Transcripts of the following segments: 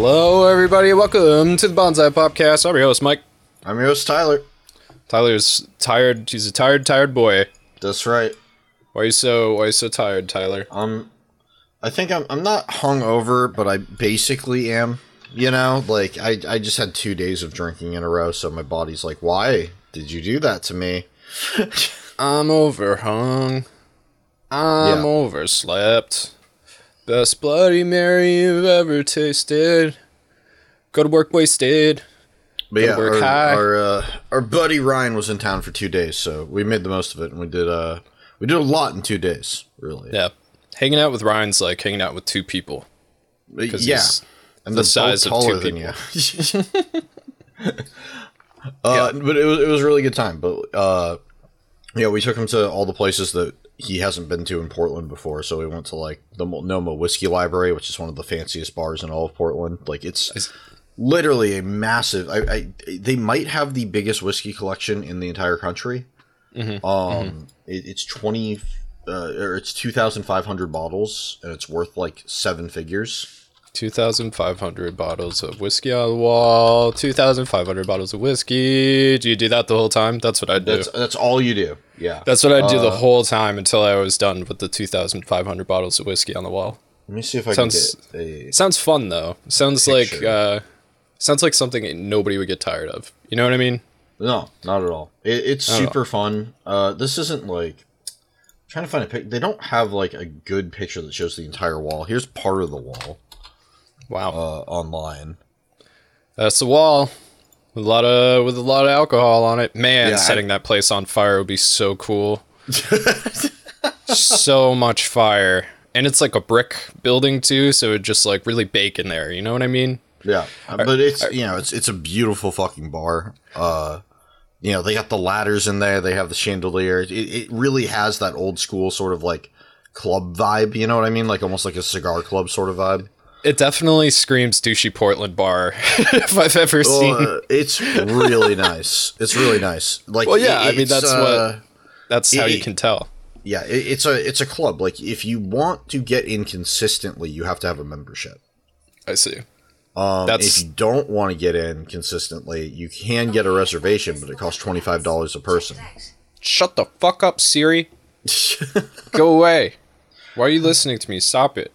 Hello, everybody. Welcome to the Bonsai Podcast. I'm your host, Mike. I'm your host, Tyler. Tyler's tired. He's a tired, tired boy. That's right. Why are you so? Why are you so tired, Tyler? Um, I think I'm. I'm not hungover, but I basically am. You know, like I. I just had two days of drinking in a row, so my body's like, "Why did you do that to me?" I'm overhung. I'm Yeah. overslept. Best Bloody Mary you've ever tasted. Go to work wasted. But yeah, work our our, uh, our buddy Ryan was in town for two days, so we made the most of it, and we did. Uh, we did a lot in two days, really. Yeah, hanging out with Ryan's like hanging out with two people. 'Cause yeah. And the size of two than you. uh, But it was it was a really good time. But uh, yeah, we took him to all the places that he hasn't been to in Portland before. So we went to like the Multnomah Whiskey Library, which is one of the fanciest bars in all of Portland. Like it's Is- literally a massive. I, I they might have the biggest whiskey collection in the entire country. Mm-hmm. Um, It, it's twenty. Uh, or it's 2,500 bottles, and it's worth like seven figures. 2,500 bottles of whiskey on the wall. 2,500 bottles of whiskey. Do you do that the whole time? That's what I do. That's that's all you do. Yeah. That's what I do the Uh, whole time until I was done with the 2,500 bottles of whiskey on the wall. Let me see if I Sounds- can get a. Sounds fun though. Sounds like uh, sounds like something nobody would get tired of. You know what I mean? No, not at all. It, it's super fun. Uh, this isn't like trying to find a pic. They don't have like a good picture that shows the entire wall. Here's part of the wall Wow, uh, online. that's the wall with a lot of with a lot of alcohol on it. Man, Yeah, I- setting that place on fire would be so cool. so much fire, and it's like a brick building too, so it just like really bake in there. You know what I mean? Yeah, uh, but it's you know it's it's a beautiful fucking bar. Uh, you know they got the ladders in there. They have the chandelier. It, it really has that old school sort of like club vibe. You know what I mean? Like almost like a cigar club sort of vibe. It definitely screams douchey Portland bar if I've ever seen. Uh, it's really nice. It's really nice. Like Well, yeah, it- I mean, that's uh, what- That's how you can tell. Yeah, it, it's a it's a club. Like if you want to get in consistently, you have to have a membership. I see. Um, That's- if you don't want to get in consistently, you can get a reservation, but it costs twenty five dollars a person. Shut the fuck up, Siri. Go away. Why are you listening to me? Stop it.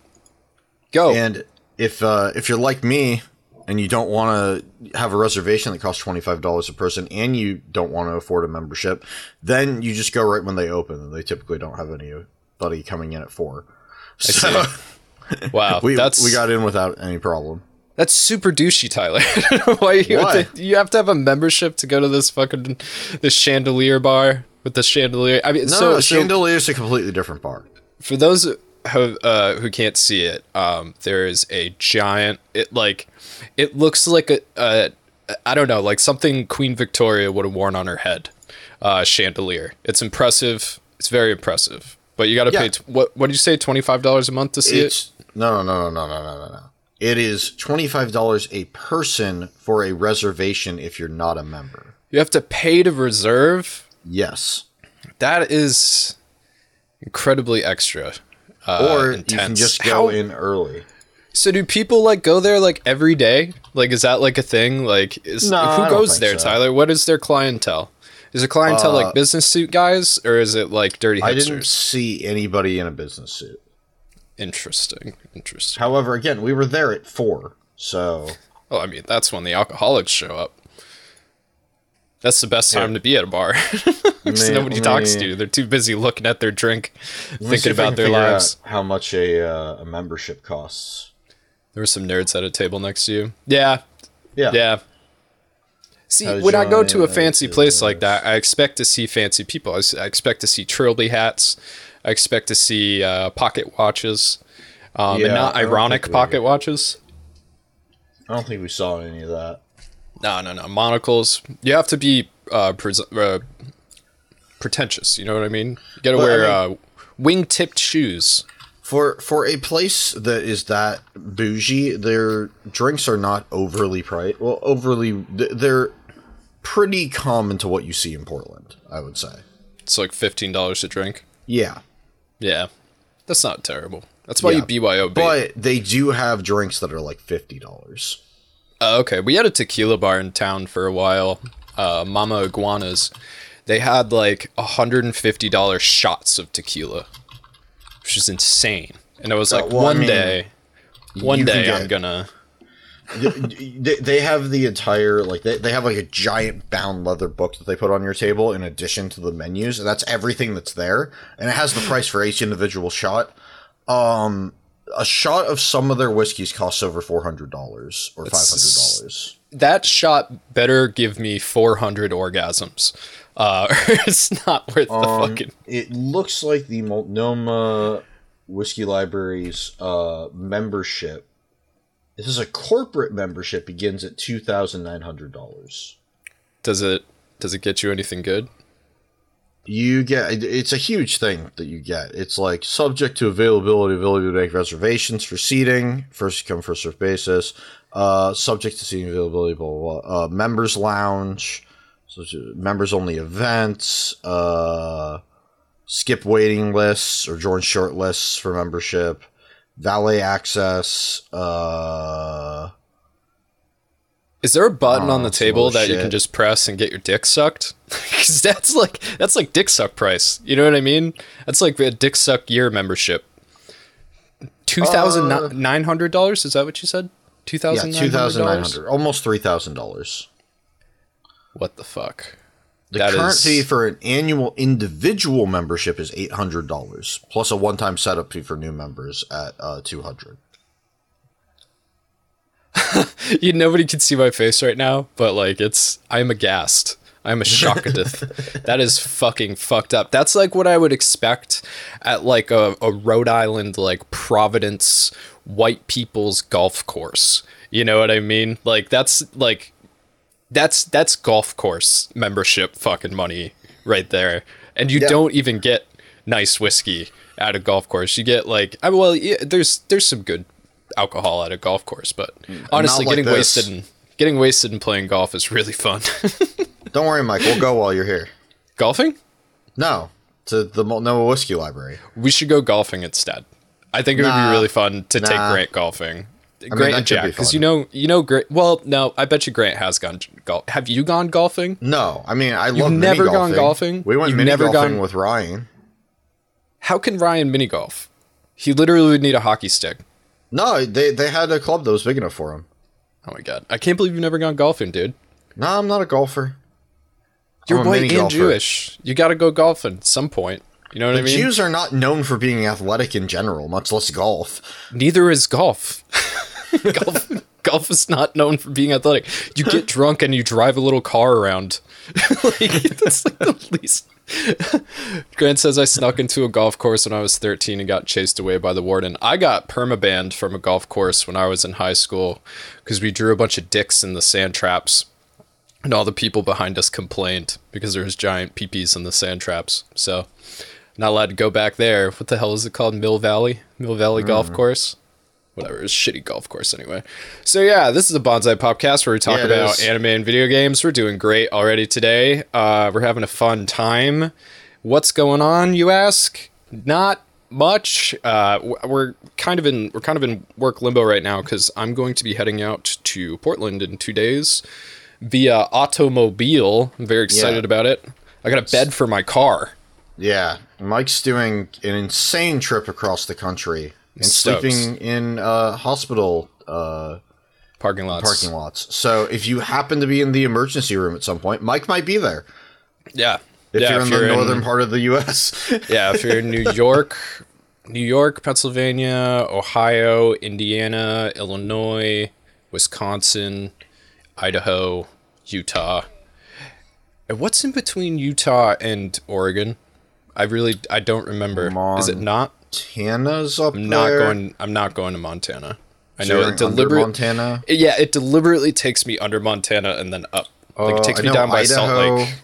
Go. And if uh, if you're like me and you don't want to have a reservation that costs twenty five dollars a person, and you don't want to afford a membership, then you just go right when they open, and they typically don't have anybody coming in at four. So wow, we that's we got in without any problem. that's super douchey, Tyler. Why you Why? have, to, you have to have a membership to go to this fucking this chandelier bar with the chandelier? I mean, No, so, no, so chandelier is a completely different bar. for those who uh, who can't see it, um, there is a giant. It like it looks like a, a I don't know, like something Queen Victoria would have worn on her head. Uh, chandelier. It's impressive. It's very impressive. But you got to Yeah. pay. T- what what did you say? Twenty five dollars a month to see it? No, no, no, no, no, no, no, no. It is twenty five dollars a person for a reservation if you're not a member. You have to pay to reserve. Yes, That is incredibly extra. Uh, or you can intense. just How- go in early. So do people like go there like every day? Like is that like a thing? Like is No, who don't goes there, so. Tyler? What is their clientele? Is it clientele Uh, like business suit guys or is it like dirty I didn't see anybody in a business suit. Interesting. Interesting. However, again, we were there at four, so Oh, I mean, that's when the alcoholics show up. That's the best time to be at a bar. 'Cause Me- nobody talks to you. They're too busy looking at their drink, me thinking about their lives. How much a uh, a membership costs? There were some nerds at a table next to you. Yeah, Yeah, yeah. See, when I go to a fancy place like that, I expect to see fancy people. I expect to see trilby hats. I expect to see uh, pocket watches, um, and Yeah, not don't ironic pocket watches. I don't think we saw any of that. No, no, no. Monocles. You have to be uh, pres- uh, pretentious. You know what I mean? You gotta I wear mean- uh, wing-tipped shoes. For for a place that is that bougie, their drinks are not overly priced. Well, overly they're pretty common to what you see in Portland, I would say. It's like fifteen dollars a drink. Yeah. Yeah, that's not terrible. That's why Yeah. you BYOB. But they do have drinks that are like fifty dollars. Uh, okay, we had a tequila bar in town for a while. Uh, Mama Iguanas. They had like $150 shots of tequila, which is insane. And I was like, well, I one mean, day, one day I'm gonna. they, they have the entire like they, they have like a giant bound leather book that they put on your table in addition to the menus and that's everything that's there and it has the price for each individual shot um a shot of some of their whiskeys costs over $400 or $500 That shot better give me 400 orgasms. Uh, it's not worth the Um, fucking. it looks like the multnomah whiskey library's uh membership this is a corporate membership begins at $2900 Does it does it get you anything good? You get it's a huge thing that you get it's like subject to availability ability to make reservations for seating first come first serve basis uh subject to seating availability blah blah, blah. Uh, members lounge so members only events uh skip waiting lists or join short lists for membership valet access uh Is there a button on Oh, the table that you can just press and get your dick sucked? Because that's like that's like dick suck price. You know what I mean? That's like a dick suck year membership. Two thousand nine hundred dollars. Is that what you said? Two yeah thousand two thousand nine hundred almost three thousand dollars What the fuck? The That current is- fee for an annual individual membership is eight hundred dollars, plus a one-time setup fee for new members at uh, two hundred. You nobody can see my face right now, but like it's I'm aghast. I'm a shocked. that is fucking fucked up. That's like what I would expect at like a, a Rhode Island like Providence white people's golf course. You know what I mean? Like that's like that's that's golf course membership fucking money right there. And you Yeah. don't even get nice whiskey at a golf course. You get like I well yeah, there's there's some good alcohol at a golf course, but mm. honestly like getting this. wasted and getting wasted and playing golf is really fun. Don't worry, Mike. We'll go while you're here. golfing? No, to the Multnomah Whiskey Library. We should go golfing instead. I think it would be really fun to take Grant golfing. Grant that and Jack, because you know, you know, Grant. Well, no, I bet you Grant has gone golf. Have you gone golfing? No, I mean I love mini never gone golfing. golfing? We went You've mini never golfing gone- with Ryan. How can Ryan mini golf? He literally would need a hockey stick. No, they they had a club that was big enough for him. Oh my god, I can't believe you've never gone golfing, dude. No, I'm not a golfer. You're I'm white and golfer. Jewish. You got to go golfing some point. You know what I mean? Jews are not known for being athletic in general, much less golf. Neither is golf. golf. Golf is not known for being athletic. You get drunk and you drive a little car around. like, that's like the least. Grant says I snuck into a golf course when I was 13 and got chased away by the warden. I got permabanned from a golf course when I was in high school because we drew a bunch of dicks in the sand traps. And all the people behind us complained because there was giant peepees in the sand traps. So, not allowed to go back there. What the hell is it called? Mill Valley? Mill Valley Golf Mm. Course? Whatever. It's shitty golf course anyway. So, yeah, this is a Bonsai podcast where we talk Yeah, about is. anime and video games. We're doing great already today. Uh, we're having a fun time. What's going on, you ask? Not much. Uh, we're kind of in we're kind of in work limbo right now because I'm going to be heading out to Portland in two days via automobile. I'm very excited Yeah. about it. I got a bed for my car. Yeah, Mike's doing an insane trip across the country and Stokes. sleeping in uh, hospital uh, Parking lots. parking lots. So if you happen to be in the emergency room at some point, Mike might be there. Yeah. If yeah, you're in if the northern part of the U.S. yeah, if you're in New York, New York, Pennsylvania, Ohio, Indiana, Illinois, Wisconsin, Idaho, Utah. And what's in between Utah and Oregon? I really I don't remember. Is it not? Tana's up I'm not there. going I'm not going to Montana. I So know you're it under deliberately Montana. Yeah, it deliberately takes me under Montana and then up. Like Uh, it takes I me down by Salt Lake.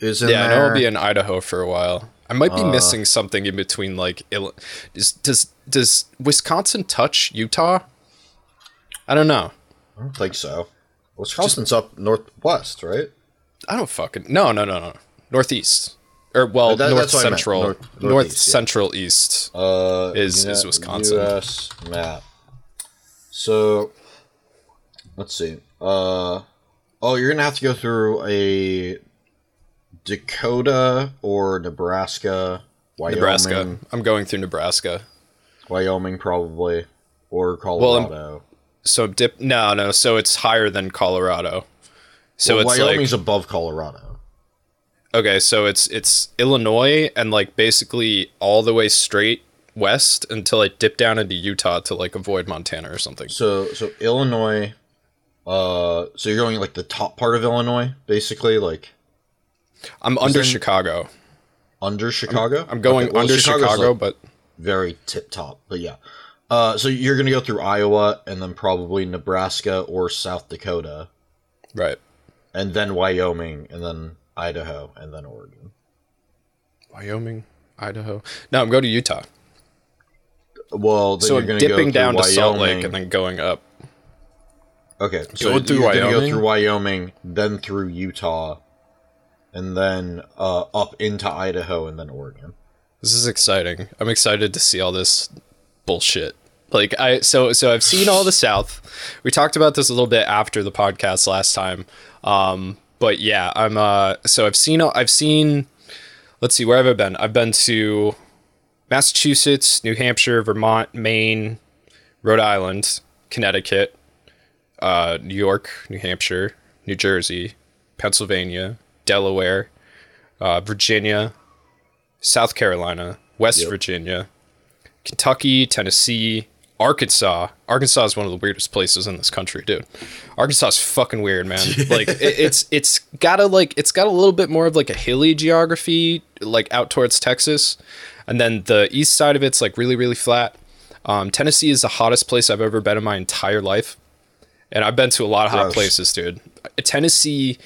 Is in Yeah, I know. Uh. I'll be in Idaho for a while. I might be missing something in between. Like, Ill- does does does Wisconsin touch Utah? I don't know. I don't think so. Wisconsin's up northwest, right? I don't fucking no no no no northeast. Or well, That- north that's what I meant. central, North- north, northeast, yeah. central east. Uh, Is- is Wisconsin. U.S. map. So, let's see. Uh, oh, you're gonna have to go through a Dakota or Nebraska, Wyoming, Nebraska. I'm going through Nebraska. Wyoming probably, or Colorado. Well, So dip. No, no. So it's higher than Colorado. So Well, it's Wyoming's like above Colorado. Okay. So it's it's Illinois and like basically all the way straight west until I dip down into Utah to like avoid Montana or something. So, so Illinois. Uh, so you're going like the top part of Illinois, basically, like I'm under then- Chicago. under Chicago. I'm going Okay, well, under Chicago's, Chicago, like, but very tip top. But yeah. Uh, so you're gonna go through Iowa and then probably Nebraska or South Dakota, right. and then Wyoming, and then Idaho, and then Oregon. Wyoming, Idaho. No, I'm going to Utah. Well, then So you're go dipping through down to Salt Lake and then going up. okay, so Going through you're gonna go Wyoming? through Wyoming, then through Utah, and then uh, up into Idaho, and then Oregon. This is exciting. I'm excited to see all this bullshit. Like I so so I've seen all the South. We talked about this a little bit after the podcast last time. Um but yeah, I'm uh so I've seen I've seen let's see where have I been? I've been to Massachusetts, New Hampshire, Vermont, Maine, Rhode Island, Connecticut, uh New York, New Hampshire, New Jersey, Pennsylvania, Delaware, uh Virginia, South Carolina, West Yep. Virginia, Kentucky, Tennessee, Arkansas. Arkansas is one of the weirdest places in this country, dude. Arkansas is fucking weird, man. Like it, it's it's got a like it's got a little bit more of like a hilly geography, like out towards Texas, and then the east side of it's like really really flat. Um, Tennessee is the hottest place I've ever been in my entire life, and I've been to a lot of hot places, dude. Tennessee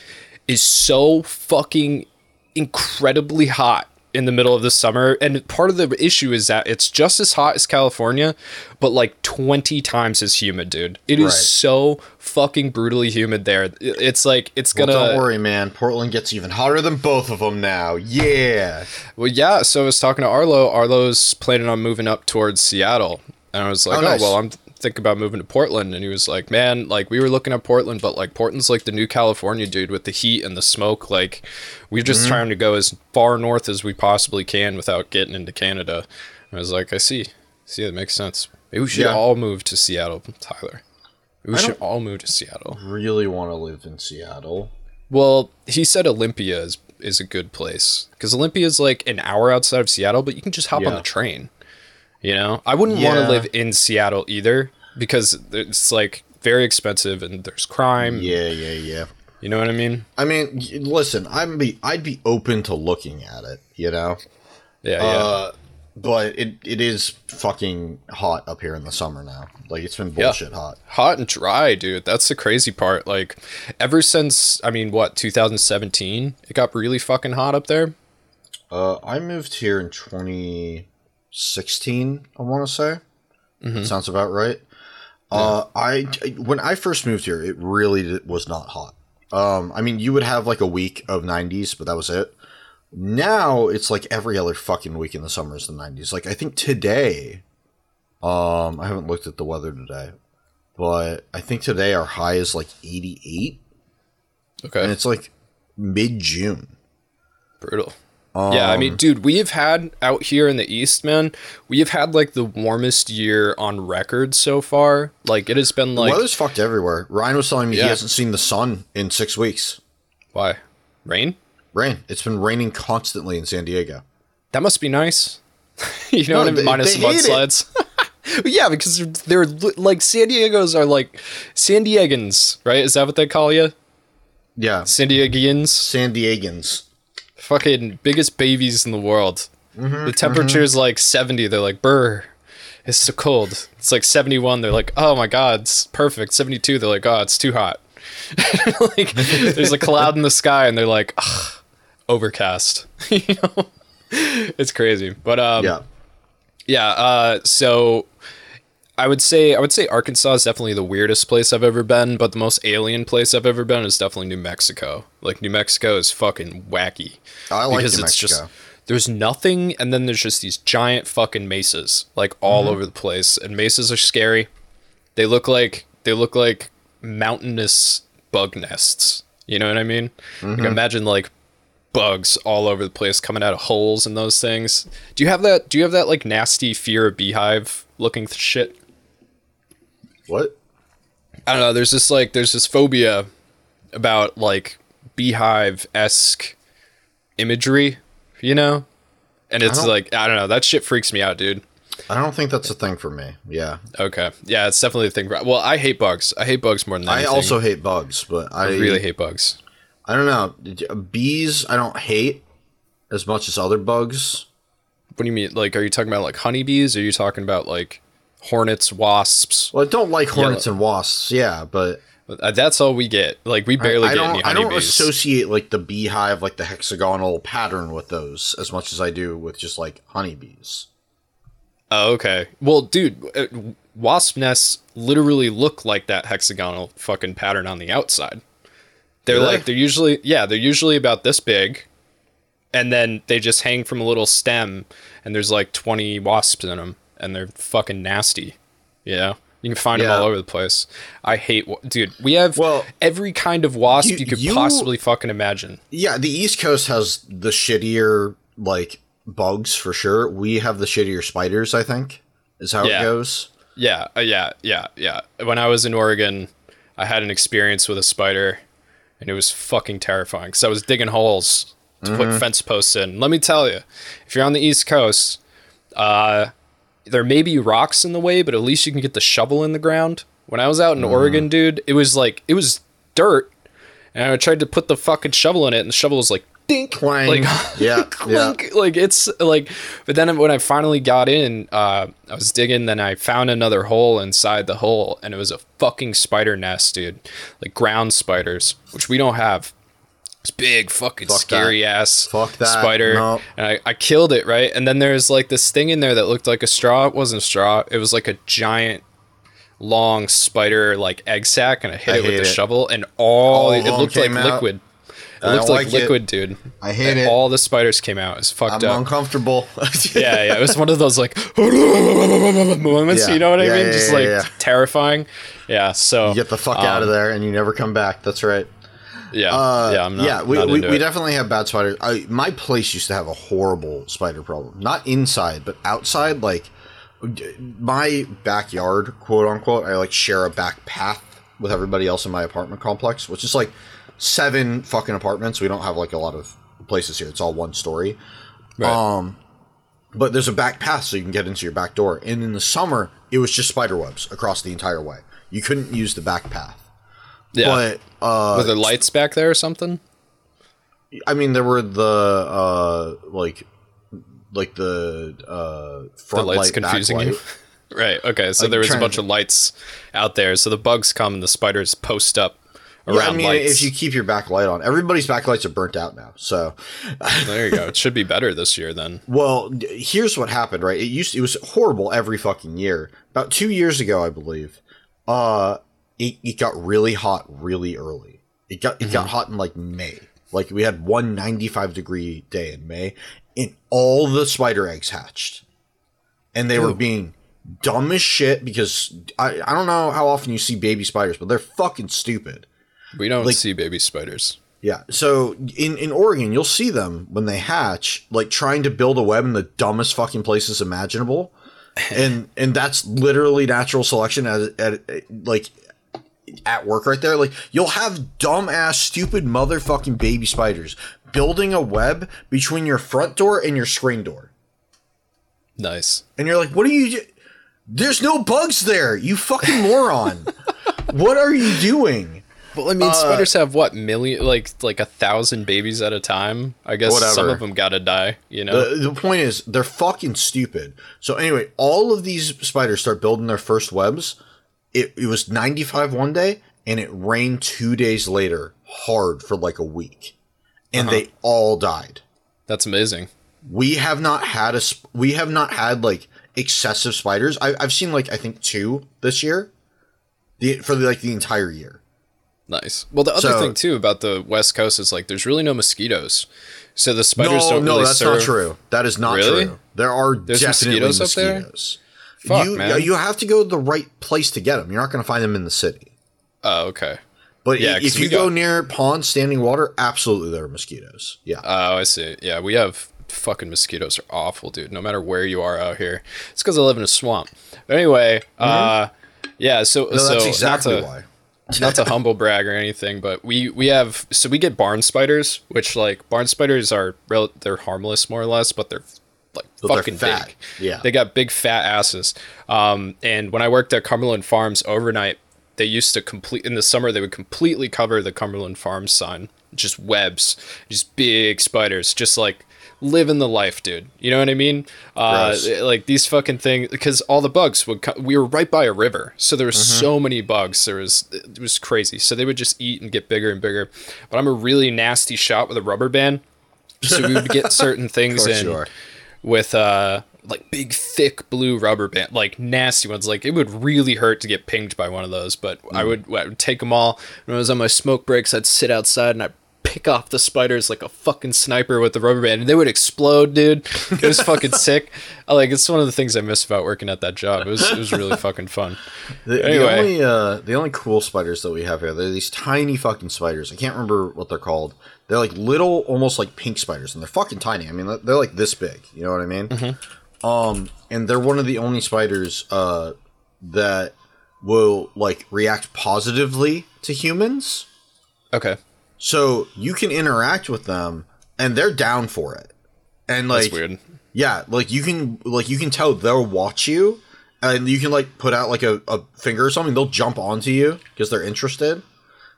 is so fucking incredibly hot in the middle of the summer and part of the issue is that it's just as hot as California but like 20 times as humid dude It is Right. so fucking brutally humid there it's like it's gonna don't worry, man. Portland gets even hotter than both of them now. Yeah. well yeah so I was talking to Arlo Arlo's planning on moving up towards Seattle and I was like Oh, oh, nice. well I'm thinking about moving to Portland and he was like man like we were looking at Portland but like Portland's like the new California dude with the heat and the smoke. Like we're just Mm-hmm. trying to go as far north as we possibly can without getting into Canada. I was like I see. See that makes sense. Maybe we should Yeah. all move to Seattle Tyler. We I should all move to Seattle. Really want to live in Seattle. well he said Olympia is is a good place because Olympia is like an hour outside of Seattle but you can just hop on the train you know, I wouldn't want to live in Seattle either because it's like very expensive and there's crime. Yeah, yeah, yeah. You know what I mean? I mean, listen, I'd be I'd be open to looking at it, you know. Yeah, yeah. Uh, but it it is fucking hot up here in the summer now. Like it's been bullshit hot. Hot and dry, dude. That's the crazy part. Like, ever since I mean, what 2017, it got really fucking hot up there. Uh, I moved here in 2016. I want to say sounds about right. Uh, I when I first moved here, it really was not hot. Um, I mean, you would have like a week of 90s, but that was it. Now it's like every other fucking week in the summer is the 90s. Like I think today, um, I haven't looked at the weather today, but I think today our high is like 88, Okay, and it's like mid June. brutal. Yeah, I mean, um, dude, we have had out here in the east, man. We have had like the warmest year on record so far. Like, it has been like Weather's fucked everywhere. Ryan was telling me Yeah. he hasn't seen the sun in six weeks. why rain? Rain. It's been raining constantly in San Diego. That must be nice. you know No, what I mean? Minus the mudslides. yeah, because they're, they're like San Diego's are like San Diegans, right? Is that what they call you? Yeah. San Diegans. San Diegans. Fucking biggest babies in the world. Mm-hmm, the temperature's like 70. They're like, brr, it's so cold. It's like 71. They're like, oh my God, it's perfect. 72. They're like, oh, it's too hot. like, there's a cloud in the sky and they're like, Ugh, overcast. you know? It's crazy. But, um, Yeah. yeah uh so I would say I would say Arkansas is definitely the weirdest place I've ever been, but the most alien place I've ever been is definitely New Mexico. Like New Mexico is fucking wacky. I like New Mexico. there's nothing and then there's just these giant fucking mesas like all Mm-hmm. over the place and mesas are scary. They look like they look like mountainous bug nests. You know what I mean? Mm-hmm. Like imagine like bugs all over the place coming out of holes and those things. Do you have that do you have that like nasty fear of beehive looking th- shit? What? I don't know. There's this like there's this phobia about like beehive esque imagery, you know, and it's don't- like I don't know. That shit freaks me out, dude. I don't think that's a thing for me. Yeah. Okay, yeah, it's definitely a thing. For, well, I hate bugs. I hate bugs more than I also hate bugs, but I, I really hate bugs. I don't know. Bees, I don't hate as much as other bugs. What do you mean? Like, are you talking about like honeybees? Or are you talking about like hornets, wasps? Well, I don't like hornets and wasps. Yeah, but Uh, That's all we get. Like, we barely I get any don't. I don't honeybees. associate like the beehive, like the hexagonal pattern, with those as much as I do with just like honeybees. Oh, okay. Well, dude, uh, wasp nests literally look like that hexagonal fucking pattern on the outside. They're they? like they're usually yeah, they're usually about this big, and then they just hang from a little stem, and there's like 20 wasps in them, and they're fucking nasty. You know, you can find them all over the place. I hate, wa- dude. We have Well, every kind of wasp you- you, could you- possibly fucking imagine. Yeah, the East Coast has the shittier like bugs for sure. We have the shittier spiders. I think is how Yeah. it goes. Yeah, uh, yeah, yeah, yeah. When I was in Oregon, I had an experience with a spider, and it was fucking terrifying. So I was digging holes to Mm-hmm. put fence posts in. Let me tell you, if you're on the East Coast, uh, there may be rocks in the way, but at least you can get the shovel in the ground. When I was out in Mm. Oregon, dude, it was like it was dirt, and I tried to put the fucking shovel in it, and the shovel was like dink, Clang. like yeah, yeah. Like it's like, but then when I finally got in, uh, I was digging. Then I found another hole inside the hole, and it was a fucking spider nest, dude. Like ground spiders, which we don't have. It's big, fucking Fuck scary that. ass Fuck that. spider. No. And I, I killed it right. And then there's like this thing in there that looked like a straw. It wasn't a straw. It was like a giant. Long spider like egg sac, and I hit I it with the it. shovel, and all, All it looked like out. liquid. It I looked like like it. liquid, dude. I hate And it. All the spiders came out. It's fucked I'm up. uncomfortable. yeah, yeah. It was one of those like moments. Yeah. You know what I mean? yeah, Just yeah, like yeah. terrifying. Yeah. So Get the fuck out of um, there, and you never come back. That's right. Yeah. Uh, yeah. I'm not. yeah, we, we, we it. definitely have bad spiders. I, my place used to have a horrible spider problem. Not inside, but outside. Like my backyard, quote unquote. I like share a back path with everybody else in my apartment complex, which is like seven fucking apartments. We don't have like a lot of places here. It's all one story. Right. Um, but there's a back path so you can get into your back door. And in the summer, it was just spider webs across the entire way. You couldn't use the back path. Yeah. But uh, Were there lights back there or something? I mean, there were the uh, like, like the uh, The front lights light, confusing you. right. Okay. So Like, there was a bunch to- of lights out there. So the bugs come and the spiders post up around Yeah, I mean, lights. if you keep your backlight on, everybody's backlights are burnt out now. So, there you go. It should be better this year then. well, here's what happened. Right, it used it was horrible every fucking year. About two years ago, I believe, uh, it, it got really hot really early. It got it got mm-hmm. hot in like May. Like we had one 95 degree day in May, and all the spider eggs hatched, and they were being dumb as shit because I I don't know how often you see baby spiders, but they're fucking stupid. We don't Like- see baby spiders. Yeah. So in in Oregon, you'll see them when they hatch, like trying to build a web in the dumbest fucking places imaginable, and and that's literally natural selection at, at, like at work right there. Like you'll have dumb ass, stupid motherfucking baby spiders building a web between your front door and your screen door, Nice. and you're like, what are you? do- There's no bugs there, you fucking moron. what are you doing? Well, I Uh, mean, spiders have what million, like like a thousand babies at a time. I guess some Whatever. of them gotta die. You know. The, the point is, they're fucking stupid. So anyway, all of these spiders start building their first webs. It, it was 95 one day, and it rained two days later, hard for like a week, and Uh-huh. they all died. That's amazing. We have not had a sp- we have not had like excessive spiders. I, I've seen like I think two this year, the for the, like the entire year. Nice. Well, the other So- thing too about the West Coast is like there's really no mosquitoes, so the spiders No, don't no, really that's serve. not true. That is not Really? true. There are definitely mosquitoes mosquitoes. Fuck, you, man. you have to go to the right place to get them. You're not going to find them in the city. Oh, okay. But Yeah, if you go near ponds, standing water, absolutely there are mosquitoes. Yeah. Oh, I see. Yeah, we have fucking mosquitoes are awful, dude. No matter where you are out here, it's because I live in a swamp. But anyway, uh, yeah. So Mm-hmm. no, so that's not exactly to- why. not to humble brag or anything, but we we have so we get barn spiders, which like barn spiders are rel- they're harmless more or less, but they're like fucking fat. big. Yeah. they got big fat asses. Um, and when I worked at Cumberland Farms overnight, they used to complete in the summer they would completely cover the Cumberland Farms sign, just webs, just big spiders, just like living the life, dude. You know what I mean? Uh, like these fucking things because all the bugs would co- we were right by a river so there was Mm-hmm. so many bugs there was it was crazy so they would just eat and get bigger and bigger but i'm a really nasty shot with a rubber band so we would get certain things in you are. With uh like big thick blue rubber band like nasty ones like it would really hurt to get pinged by one of those but I, Mm. would, I would take them all when i was on my smoke breaks i'd sit outside and i'd pick off the spiders like a fucking sniper with the rubber band and they would explode dude it was fucking sick I, like it's one of the things i miss about working at that job it was, it was really fucking fun The, Anyway. the only uh, the only cool spiders that we have here, they're these tiny fucking spiders. I can't remember what they're called. They're like little, almost like pink spiders, and they're fucking tiny. I mean, they're- like this big. You know what I mean? Mm-hmm. Um, and they're one of the only spiders uh, that will like react positively to humans. okay So you can interact with them, and they're down for it. And like, that's weird yeah, like you can like you can tell they'll watch you, and you can like put out like a, a finger or something. They'll jump onto you because they're interested,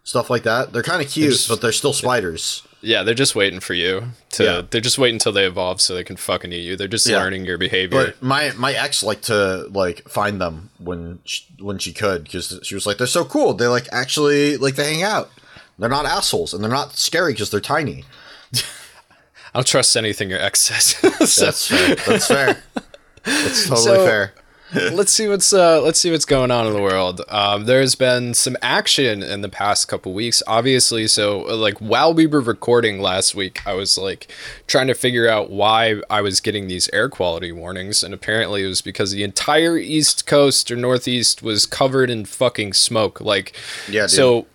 stuff like that. They're kind of cute, just- but they're still spiders. yeah they're just waiting for you to Yeah. they're just waiting until they evolve so they can fucking eat you they're just Yeah. learning your behavior But my my ex liked to like find them when she, when she could because she was like they're so cool. They like actually like they hang out. They're not assholes and they're not scary because they're tiny. I don't trust anything your ex says. so, That's fair. That's fair. That's totally So- fair. Let's see what's uh, let's see what's going on in the world. Um, there's been some action in the past couple weeks, obviously. So, uh, like while we were recording last week, I was like trying to figure out why I was getting these air quality warnings, and apparently it was because the entire East Coast or Northeast was covered in fucking smoke. Like, Yeah, dude. So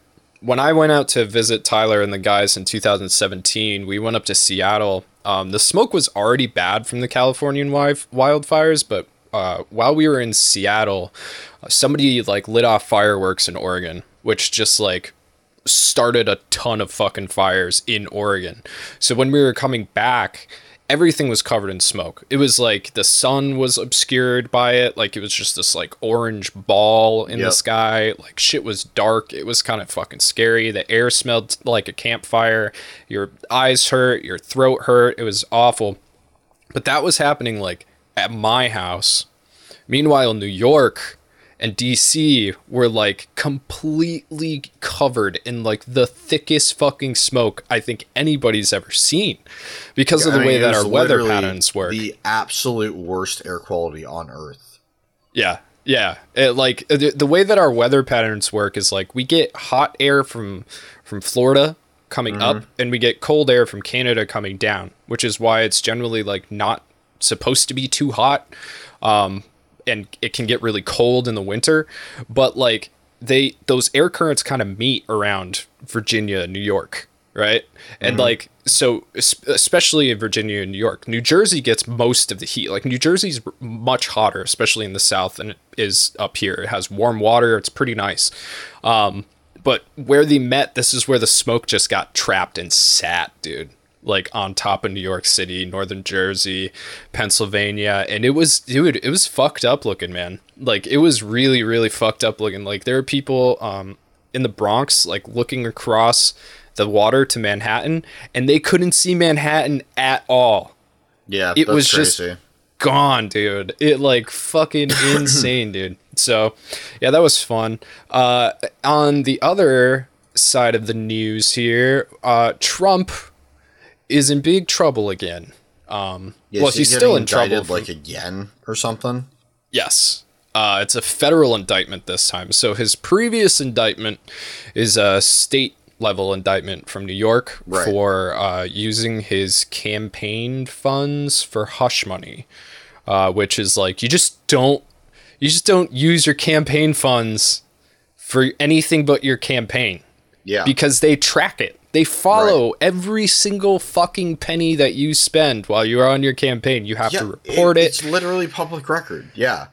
when I went out to visit Tyler and the guys in 2017, we went up to Seattle. Um, the smoke was already bad from the Californian wi- wildfires, but uh, while we were in Seattle, somebody like lit off fireworks in Oregon, which just like started a ton of fucking fires in Oregon. So when we were coming back, everything was covered in smoke. It was like the sun was obscured by it, like it was just this like orange ball in the sky. Like shit was dark. It was kind of fucking scary. The air smelled like a campfire. Your eyes hurt, your throat hurt. It was awful. But that was happening like at my house. Meanwhile, New York and DC were like completely covered in like the thickest fucking smoke I think anybody's ever seen because of the I mean, way that our weather patterns work. The absolute worst air quality on Earth. Yeah. Yeah. It, like uh, the, the way that our weather patterns work is like we get hot air from from Florida coming mm-hmm. up and we get cold air from Canada coming down, which is why it's generally like not supposed to be too hot. Um and it can get really cold in the winter, but like they those air currents kind of meet around Virginia, New York, right? And like so especially in Virginia and New York, New Jersey gets most of the heat. Like New Jersey's much hotter, especially in the south than it is up here. It has warm water, it's pretty nice. Um but where they met, this is where the smoke just got trapped and sat, dude. Like on top of New York City, Northern Jersey, Pennsylvania, and it was, dude, it was fucked up looking, man. Like it was really, really fucked up looking. Like there are people um in the Bronx, like looking across the water to Manhattan, and they couldn't see Manhattan at all Yeah, It was just- gone, dude. It like fucking insane, dude. So, yeah, that was fun. Uh, on the other side of the news here, uh, Trump is in big trouble again. Um, Yeah, well, he's still in trouble. from- like again or something. Yes. Uh, it's a federal indictment this time. So his previous indictment is a state level indictment from New York Right. for uh, using his campaign funds for hush money, uh, which is like you just don't you just don't use your campaign funds for anything but your campaign Yeah. because they track it. They follow every single fucking penny that you spend while you're on your campaign. You have yeah, to report it. It's literally public record. Yeah.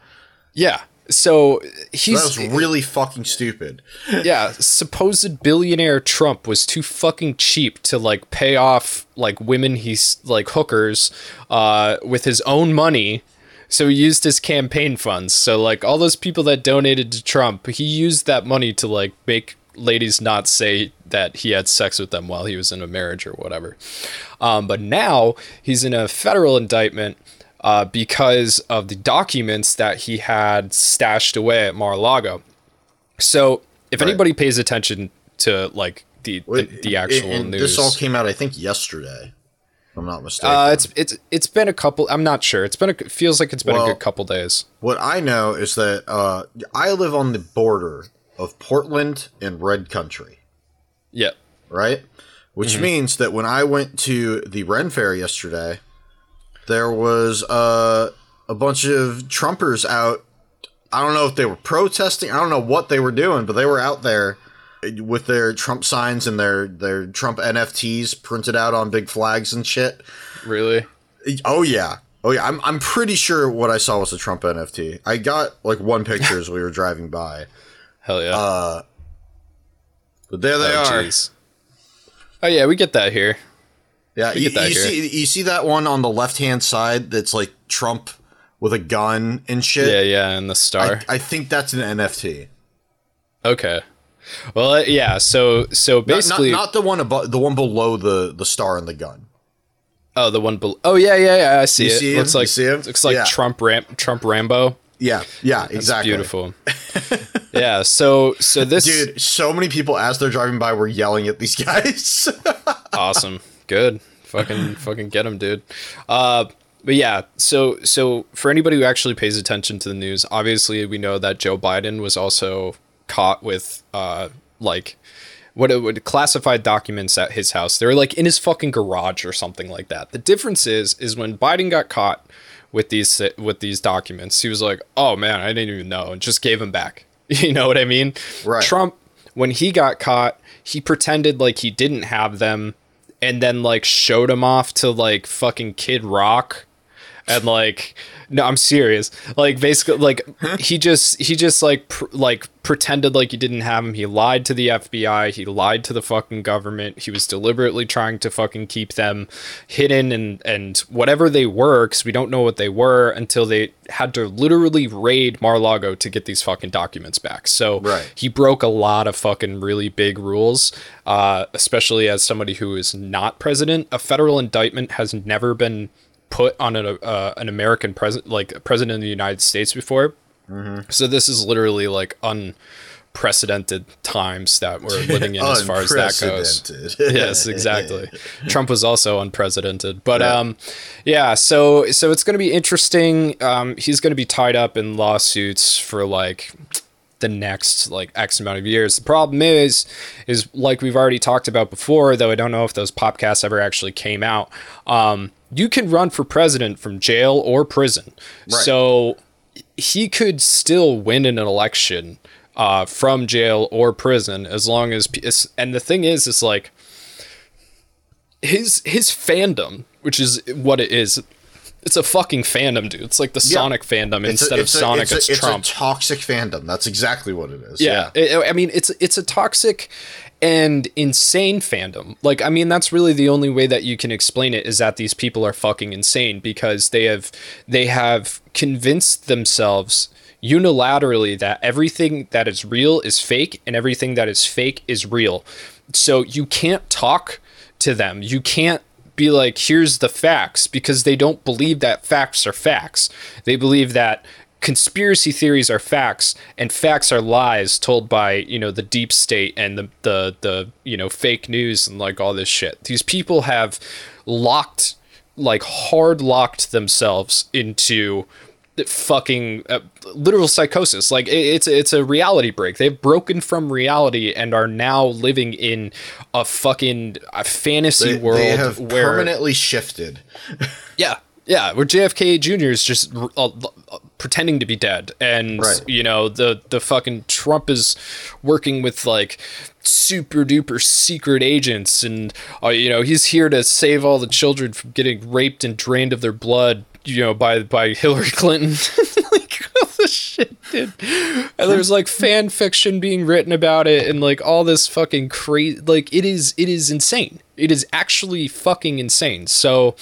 Yeah. So That he's was really fucking stupid. yeah, supposed billionaire Trump was too fucking cheap to like pay off like women he's like hookers uh with his own money. So he used his campaign funds. So like all those people that donated to Trump, he used that money to like make ladies not say that he had sex with them while he was in a marriage or whatever. Um, but now he's in a federal indictment uh, because of the documents that he had stashed away at Mar-a-Lago. So if Right. anybody pays attention to like the the, the actual And news, This all came out, I think, yesterday. If I'm not mistaken. uh, it's it's it's been a couple. I'm not sure. It's been a it feels like it's been a good couple days. What I know is that uh, I live on the border of Portland and Red Country, Yeah. right? Which Mm-hmm. means that when I went to the Ren Fair yesterday, there was uh, a bunch of Trumpers out. I don't know if they were protesting. I don't know what they were doing, but they were out there with their Trump signs and their their Trump NFTs printed out on big flags and shit. Really? Oh yeah. Oh yeah. I'm I'm pretty sure what I saw was a Trump NFT. I got like one picture as we were driving by. Hell yeah. Uh but there they oh, are. jeez. Oh yeah, we get that here. Yeah, We you, get that you here. see you see that one on the left hand side that's like Trump with a gun and shit. Yeah, yeah, and the star. I, I think that's an NFT. okay. Well, uh, yeah. So so Not, not, basically, not the one above, the one below the the star and the gun. oh, the one below. Oh yeah, yeah, yeah. I see You it. see him? looks like You see him? looks like Yeah. Trump Ram Trump Rambo. Yeah, yeah, It's exactly. beautiful. yeah. So so this Dude, so many people as they're driving by were yelling at these guys. awesome. Good. Fucking fucking get them, dude. Uh but yeah so so for anybody who actually pays attention to the news obviously we know that joe biden was also caught with uh like what it would classified documents at his house. They were like in his fucking garage or something like that. The difference is is when biden got caught with these with these documents he was like oh man i didn't even know and just gave them back you know what i mean Right. trump when he got caught he pretended like he didn't have them and then like showed him off to like fucking Kid Rock and like no I'm serious. Like basically like he just he just like pr- like pretended like he didn't have him. He lied to the FBI he lied to the fucking government. He was deliberately trying to fucking keep them hidden and and whatever they were cuz we don't know what they were until they had to literally raid Mar-Lago to get these fucking documents back. So Right. he broke a lot of fucking really big rules, uh, especially as somebody who is not president. A federal indictment has never been put on an, uh, an American president, like a president of the United States before. So this is literally like unprecedented times that we're living in as far as that goes yes, exactly. Trump was also unprecedented, but um, yeah. So so it's going to be interesting. Um, he's going to be tied up in lawsuits for like the next like X amount of years. The problem is, is like we've already talked about before, though I don't know if those podcasts ever actually came out. Um, you can run for president from jail or prison, Right. so he could still win an election uh, from jail or prison as long as and the thing is is like his his fandom which is what it is it's a fucking fandom dude it's like the sonic fandom It's a- instead of a- sonic it's, a, it's, it's trump a toxic fandom. That's exactly what it is. yeah, I- I mean it's it's a toxic and insane fandom. Like I mean that's really the only way that you can explain it is that these people are fucking insane because they have they have convinced themselves unilaterally that everything that is real is fake and everything that is fake is real. So you can't talk to them. You can't be like here's the facts because they don't believe that facts are facts. They believe that conspiracy theories are facts and facts are lies told by you know the deep state and the the the you know fake news and like all this shit these people have locked like hard locked themselves into fucking uh, literal psychosis. Like it, it's it's a reality break. They've broken from reality and are now living in a fucking a fantasy They, world they have where permanently shifted. yeah. Yeah, where JFK Jr. is just uh, uh, pretending to be dead, and Right. you know the the fucking Trump is working with like super duper secret agents, and uh, you know he's here to save all the children from getting raped and drained of their blood, you know by by Hillary Clinton. like all shit, dude. And there's like fan fiction being written about it, and like all this fucking crazy. Like it is, it is insane. It is actually fucking insane. So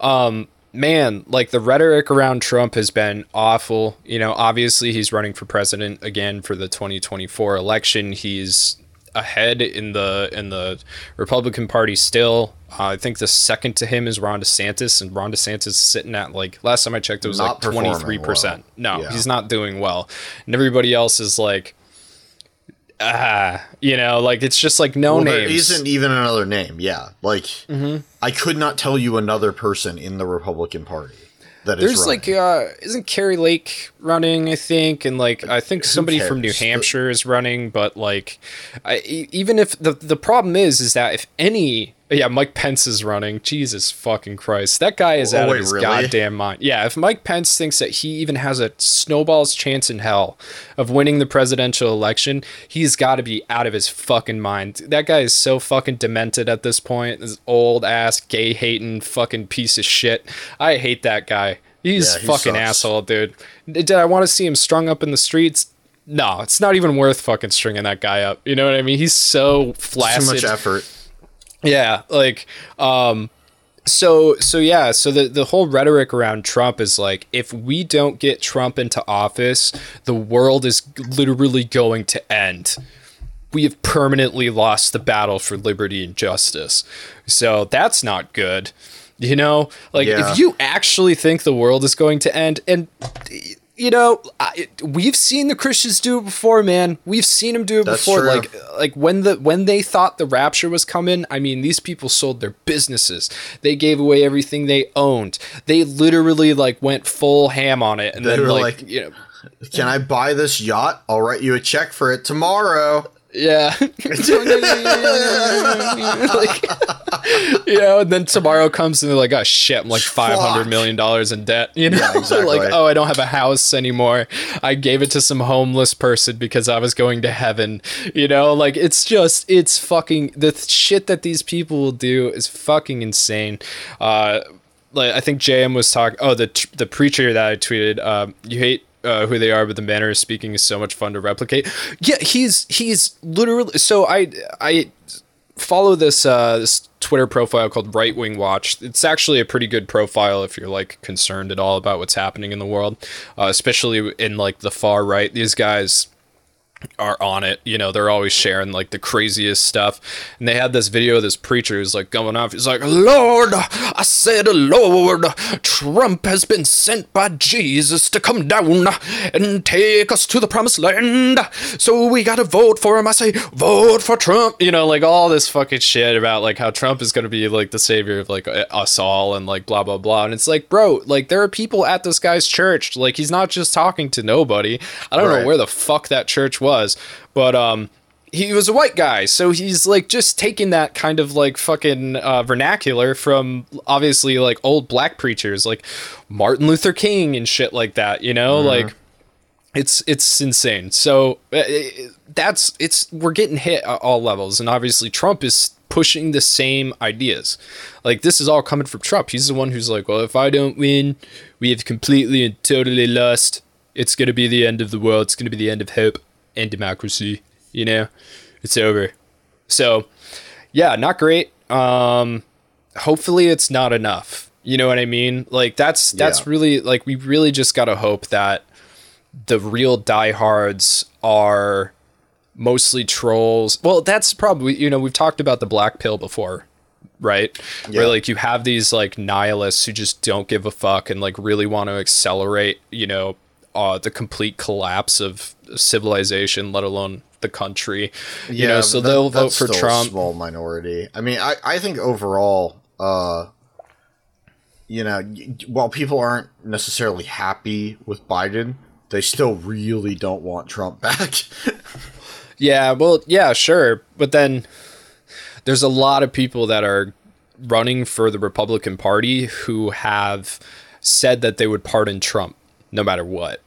um, man, like the rhetoric around Trump has been awful. You know, obviously he's running for president again for the 2024 election. He's ahead in the in the Republican Party still. Uh, I think the second to him is Ron DeSantis, and Ron DeSantis is sitting at like last time I checked, it was Not like 23 percent. No, Yeah. he's not doing well, and everybody else is like. Ah, you know, like it's just like no Well, there names. isn't even another name. Yeah, like Mm-hmm. I could not tell you another person in the Republican Party that is There's like uh isn't Kari Lake running, I think, and like I think somebody from New? Hampshire is running, but like I, even if the the problem is is that if any yeah, Mike Pence is running. Jesus fucking Christ. That guy is Oh, out wait, of his really? goddamn mind. Yeah, if Mike Pence thinks that he even has a snowball's chance in hell of winning the presidential election, he's got to be out of his fucking mind. That guy is so fucking demented at this point. This old ass gay hating fucking piece of shit. I hate that guy. He's Yeah, he fucking sucks. asshole, dude. Did I want to see him strung up in the streets? No, it's not even worth fucking stringing that guy up. You know what I mean? He's so too flaccid. much effort. Yeah, like um so so yeah, so the the whole rhetoric around Trump is like if we don't get Trump into office, the world is literally going to end. We have permanently lost the battle for liberty and justice. So that's not good. You know, like Yeah. if you actually think the world is going to end and you know, I, we've seen the Christians do it before, man. We've seen them do it That's before. true. Like, like when the when they thought the rapture was coming i mean these people sold their businesses they gave away everything they owned they literally like went full ham on it and They then were like, like- you know Can I buy this yacht? I'll write you a check for it tomorrow. Yeah. Like you know and then tomorrow comes and they're like oh shit i'm like 500 Fuck. million dollars in debt you know? Yeah, exactly. like oh i don't have a house anymore. I gave it to some homeless person because i was going to heaven you know? Like it's just it's fucking the th- shit that these people will do is fucking insane. Uh like i think jm was talking oh the tr- the preacher that i tweeted um you hate uh, who they are, but the manner of speaking is so much fun to replicate. Yeah, he's he's literally. So I I follow this uh, this Twitter profile called Right Wing Watch. It's actually a pretty good profile if you're like concerned at all about what's happening in the world, uh, especially in like the far right. These guys are on it. You know, they're always sharing like the craziest stuff. And they had this video of this preacher who's like going off. He's like, Lord, I said, Lord, Trump has been sent by Jesus to come down and take us to the promised land. So we got to vote for him. I say, vote for Trump. You know, like all this fucking shit about like how Trump is going to be like the savior of like uh, us all and like blah, blah, blah. And it's like, bro, like there are people at this guy's church. Like he's not just talking to nobody. I don't know where the fuck that church was, but um he was a white guy, so he's like just taking that kind of like fucking uh, vernacular from obviously like old black preachers like Martin Luther King and shit like that, you know, like it's it's insane. So uh, it- that's it's we're getting hit at all levels, and obviously Trump is pushing the same ideas. Like this is all coming from Trump. He's the one who's like, well, if I don't win, we have completely and totally lost. It's gonna be the end of the world. It's gonna be the end of hope and democracy. You know, it's over. So yeah, not great. Um, hopefully it's not enough. You know what I mean? Like that's that's Yeah. really like we really just gotta hope that the real diehards are mostly trolls. Well, that's probably you know we've talked about the black pill before, right? Yeah. Where like you have these like nihilists who just don't give a fuck and like really want to accelerate, you know, uh, the complete collapse of civilization, let alone the country. you know, so but they'll vote for Trump. small minority. I mean, I, I think overall, uh, you know, while people aren't necessarily happy with Biden, they still really don't want Trump back. Yeah, well, yeah, sure. But then there's a lot of people that are running for the Republican Party who have said that they would pardon Trump no matter what.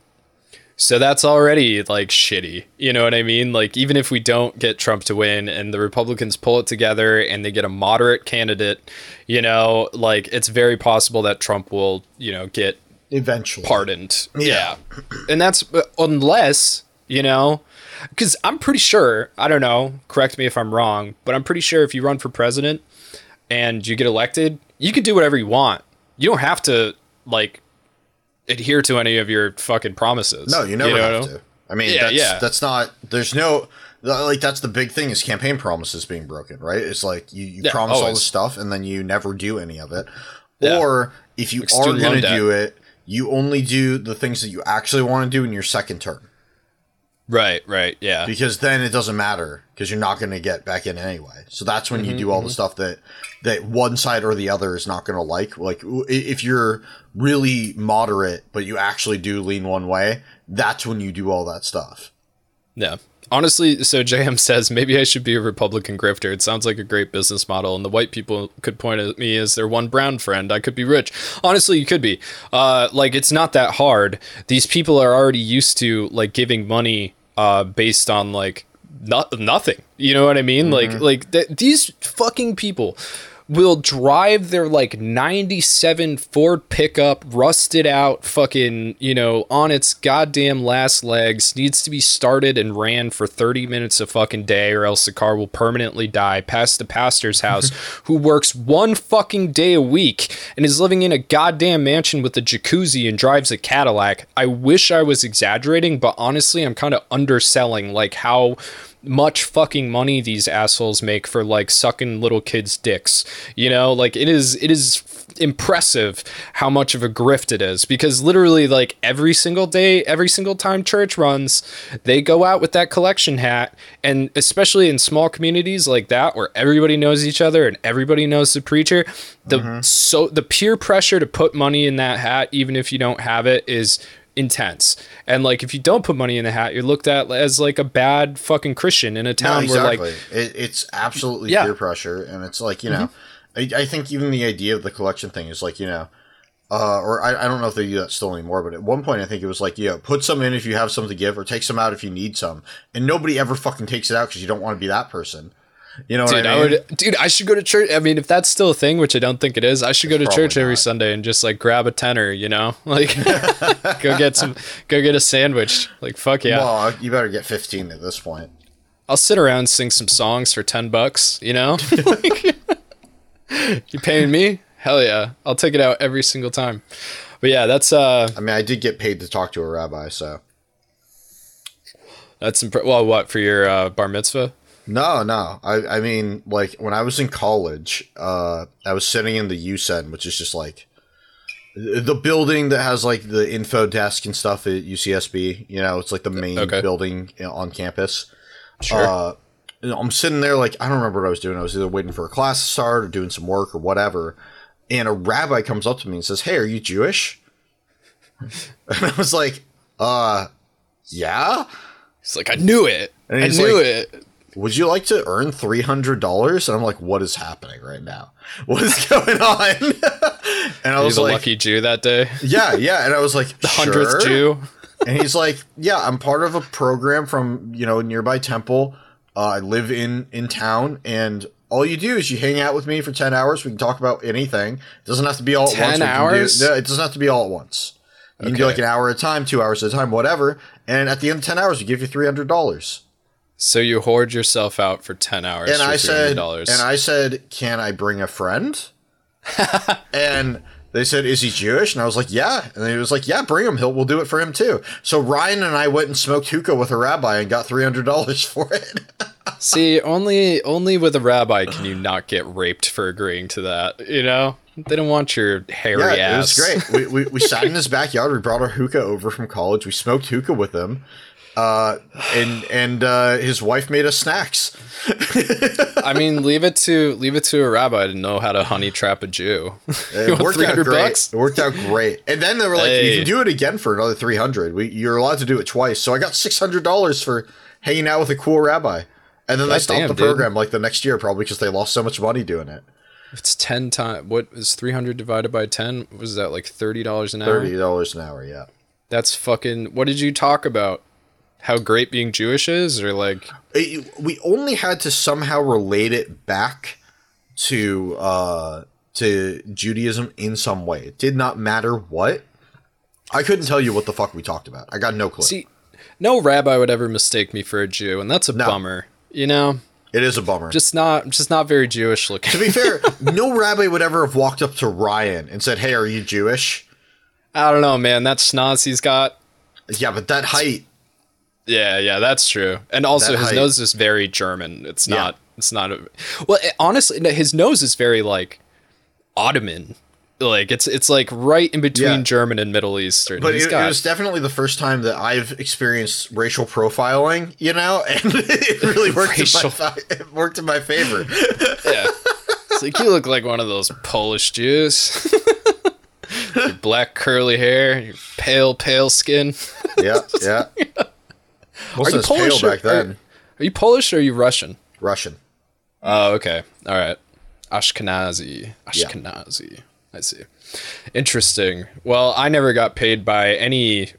So that's already like shitty. You know what I mean? Like, even if we don't get Trump to win and the Republicans pull it together and they get a moderate candidate, you know, like it's very possible that Trump will, you know, get Eventually, pardoned. Yeah. And that's uh, unless, you know, because I'm pretty sure, I don't know, correct me if I'm wrong, but I'm pretty sure if you run for president and you get elected, you can do whatever you want. You don't have to, like, adhere to any of your fucking promises. No, you never know? have to. I mean, Yeah, that's yeah. that's not. There's no like that's the big thing is campaign promises being broken, right? It's like you, you Yeah, promise all this stuff and then you never do any of it. Yeah. Or if you Like are going to do it, you only do the things that you actually want to do in your second term Right, right, yeah. because then it doesn't matter because you're not going to get back in anyway. So that's when Mm-hmm, you do all the stuff that that one side or the other is not going to like. Like if you're really moderate but you actually do lean one way, that's when you do all that stuff. Yeah. Honestly, so JM says maybe I should be a Republican grifter. It sounds like a great business model, and the white people could point at me as their one brown friend. I could be rich. Honestly, you could be. Uh, like it's not that hard. These people are already used to like giving money uh, based on like not nothing. You know what I mean? Like like th- these fucking people will drive their like 97 Ford pickup rusted out fucking, you know, on its goddamn last legs, needs to be started and ran for 30 minutes a fucking day or else the car will permanently die past the pastor's house who works one fucking day a week and is living in a goddamn mansion with a jacuzzi and drives a Cadillac. I wish I was exaggerating, but honestly, I'm kind of underselling like how much fucking money these assholes make for like sucking little kids dicks you know? Like it is it is impressive how much of a grift it is because literally like every single day every single time church runs they go out with that collection hat and especially in small communities like that where everybody knows each other and everybody knows the preacher the mm-hmm. so the peer pressure to put money in that hat even if you don't have it is intense. And like if you don't put money in the hat, you're looked at as like a bad fucking Christian in a No, town where like it, it's absolutely Yeah. Mm-hmm. peer pressure, and it's like you know, I, I think even the idea of the collection thing is like you know, uh, or I, I don't know if they do that still anymore, but at one point I think it was like you know, put some in if you have some to give, or take some out if you need some, and nobody ever fucking takes it out because you don't want to be that person. You know what dude, I I, would dude, I should go to church. I mean, if that's still a thing, which I don't think it is, I should go to church every not. Sunday and just like grab a tenner, you know? Like go get some go get a sandwich. Like fuck yeah. Well, you better get fifteen at this point. I'll sit around and sing some songs for 10 bucks, you know? Like, you paying me? Hell yeah. I'll take it out every single time. But yeah, that's uh I mean, I did get paid to talk to a rabbi, so that's impre- well what for your uh, bar mitzvah? No, no. I, I mean, like when I was in college, uh, I was sitting in the UCen, which is just like the building that has like the info desk and stuff at UCSB. You know, it's like the main Okay. building on campus. Sure. Uh, I'm sitting there like I don't remember what I was doing. I was either waiting for a class to start or doing some work or whatever. And a rabbi comes up to me and says, "Hey, are you Jewish?" and I was like, "Uh, yeah." He's like, I knew it. I knew like- it. Would you like to earn three hundred dollars? And I'm like, what is happening right now? What is going on? and I He's was a like, lucky Jew that day. yeah, yeah. And I was like, the Hundredth Jew. and he's like, yeah, I'm part of a program from you know nearby temple. Uh, I live in in town, and all you do is you hang out with me for ten hours. We can talk about anything. It doesn't have to be all at 10 once. We can do- hours? no, it doesn't have to be all at once. You can do like an hour at a time, two hours at a time, whatever. And at the end of ten hours, we give you three hundred dollars. So you hoard yourself out for ten hours and I said, $300. and I said, can I bring a friend? and they said, is he Jewish? And I was like, yeah. And he was like, yeah, bring him. He'll, we'll do it for him too. So Ryan and I went and smoked hookah with a rabbi and got three hundred dollars for it. See, only only with a rabbi can you not get raped for agreeing to that. You know, they don't want your hairy yeah, ass. it was great. We, we, we sat in his backyard. We brought our hookah over from college. We smoked hookah with him. Uh, and and uh, his wife made us snacks. I mean, leave it to leave it to a rabbi to know how to honey trap a Jew. It worked out great. bucks? It worked out great. And then they were like, Hey. "You can do it again for another three hundred. We you're allowed to do it twice." So I got six hundred dollars for hanging out with a cool rabbi. And then they stopped damn, the dude. program like the next year, probably because they lost so much money doing it. It's ten times. What is three hundred divided by ten? Was that like thirty dollars an hour? Thirty dollars an hour, yeah. That's fucking. What did you talk about? How great being Jewish is, or like? It- we only had to somehow relate it back to uh to Judaism in some way. It did not matter what. I couldn't tell you what the fuck we talked about. I got no clue. See, no rabbi would ever mistake me for a Jew, and that's a No. bummer. You know, it is a bummer. just not, just not very Jewish looking. to be fair, no rabbi would ever have walked up to Ryan and said, "Hey, are you Jewish?" I don't know, man. That schnoz he's got. Yeah, but that height, Yeah, yeah, that's true. And also, That his height. nose is very German. It's Yeah. not. It's not. A, well, it- honestly, his nose is very like Ottoman. Like it's it's like right in between Yeah. German and Middle Eastern. but it, got- it was definitely the first time that I've experienced racial profiling. You know, and it really worked. In my, it worked in my favor. Yeah. It's like you look like one of those Polish Jews. black curly hair, your pale, pale skin. yeah, yeah. Wasn't as pale or- back then. Are, are you Polish or are you Russian? Russian. Oh, okay. All right. Ashkenazi. Ashkenazi. I see. Interesting. Well, I never got paid by any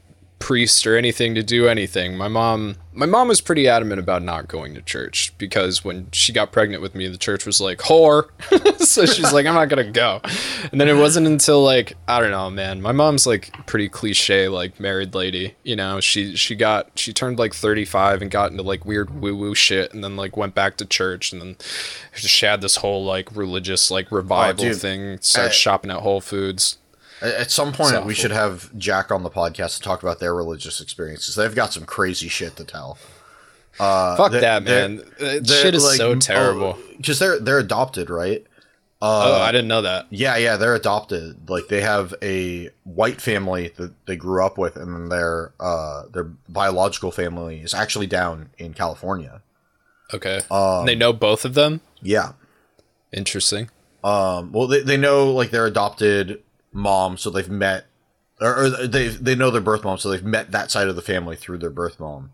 priest or anything to do anything. My mom my mom was pretty adamant about not going to church because when she got pregnant with me, the church was like, "Whore." so she's like, "I'm not going to go." And then it wasn't until like, I don't know, man. My mom's like pretty cliche like married lady, you know. She she got she turned like 35 and got into like weird woo-woo shit and then like went back to church and then she had this whole like religious like oh, revival dude. thing, started I- shopping at Whole Foods. At some point, we should have Jack on the podcast to talk about their religious experiences. They've got some crazy shit to tell. Uh, Fuck that, man. That They're, shit is like, so terrible. Because they're they're adopted, right? oh, I didn't know that. Yeah, yeah, they're adopted. Like they have a white family that they grew up with, and then their uh their biological family is actually down in California. Okay. Um, they know both of them. Yeah. Interesting. Um. Well, they they know like their adopted mom, so they've met, or, or they they know their birth mom, so they've met that side of the family through their birth mom.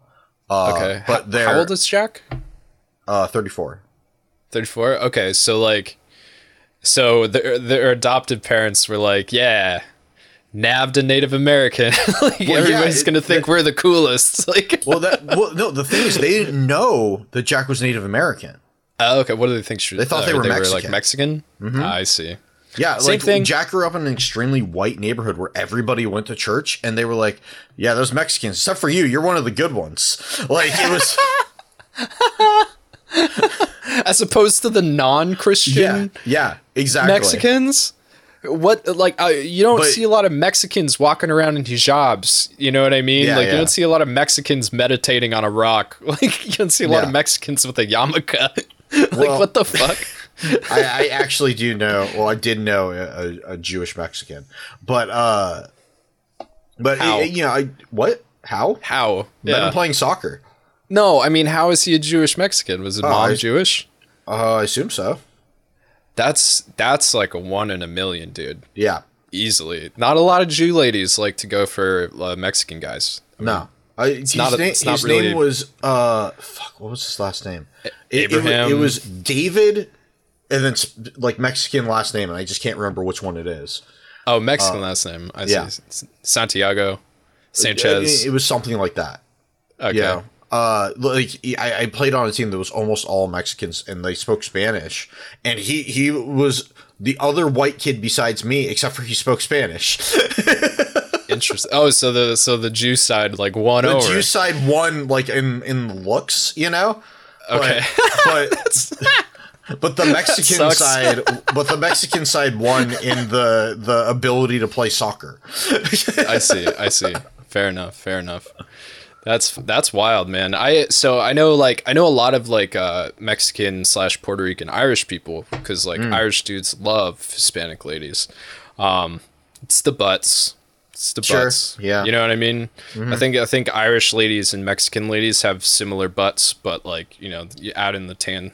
Uh, Okay. but How- they're how old is Jack? uh thirty four. 34 okay so like so their their adopted parents were like yeah nabbed a native american like yeah, everybody's it- gonna think we're the coolest like Well, that well no. The thing is, they didn't know that Jack was Native American. oh, okay what do they think should They thought they were like Mexican. Mm-hmm. Ah, i see Yeah, Same like thing. Jack grew up in an extremely white neighborhood where everybody went to church, and they were like, "Yeah, those Mexicans, except for you, you're one of the good ones." Like it was, as opposed to the non-christian yeah, yeah, exactly. mexicans what like uh, you don't But- see a lot of mexicans walking around in hijabs you know what i mean Yeah, like yeah. you don't see a lot of mexicans meditating on a rock like you don't see a lot of mexicans with a yarmulke like Well- what the fuck I, I actually do know. Well, I did know a, a, Jewish Mexican, but uh, but How? you know, I what how how met yeah. playing soccer. No, I mean, how is he a Jewish Mexican? Was his mom I- Jewish? Uh, I assume so. That's that's like a one in a million, dude. Yeah, Easily. Not a lot of Jew ladies like to go for uh, Mexican guys. no. I, his not a- name, his really- name was uh, fuck. What was his last name? It- it Abraham- It, was David, and then like Mexican last name, and I just can't remember which one it is. Oh, Mexican last name. I yeah. see. Santiago It, Sanchez. it was something like that. okay. You know, uh, like I, I played on a team that was almost all Mexicans, and they spoke Spanish. And he he was the other white kid besides me, except for he spoke Spanish. Interesting. Oh, so the so the Jew side like won over. The over. Jew side won, like in in looks, you know. Okay. but but, but the Mexican side, but the Mexican side won in the the ability to play soccer. I see. I see. Fair enough. Fair enough. That's that's wild, man. I so I know like I know a lot of like uh, Mexican slash Puerto Rican Irish people because like Irish dudes love Hispanic ladies. Um, it's the butts. It's the Sure, butts. yeah. Mm-hmm. You know what I mean? I think I think Irish ladies and Mexican ladies have similar butts, but like you know, you add in the tan,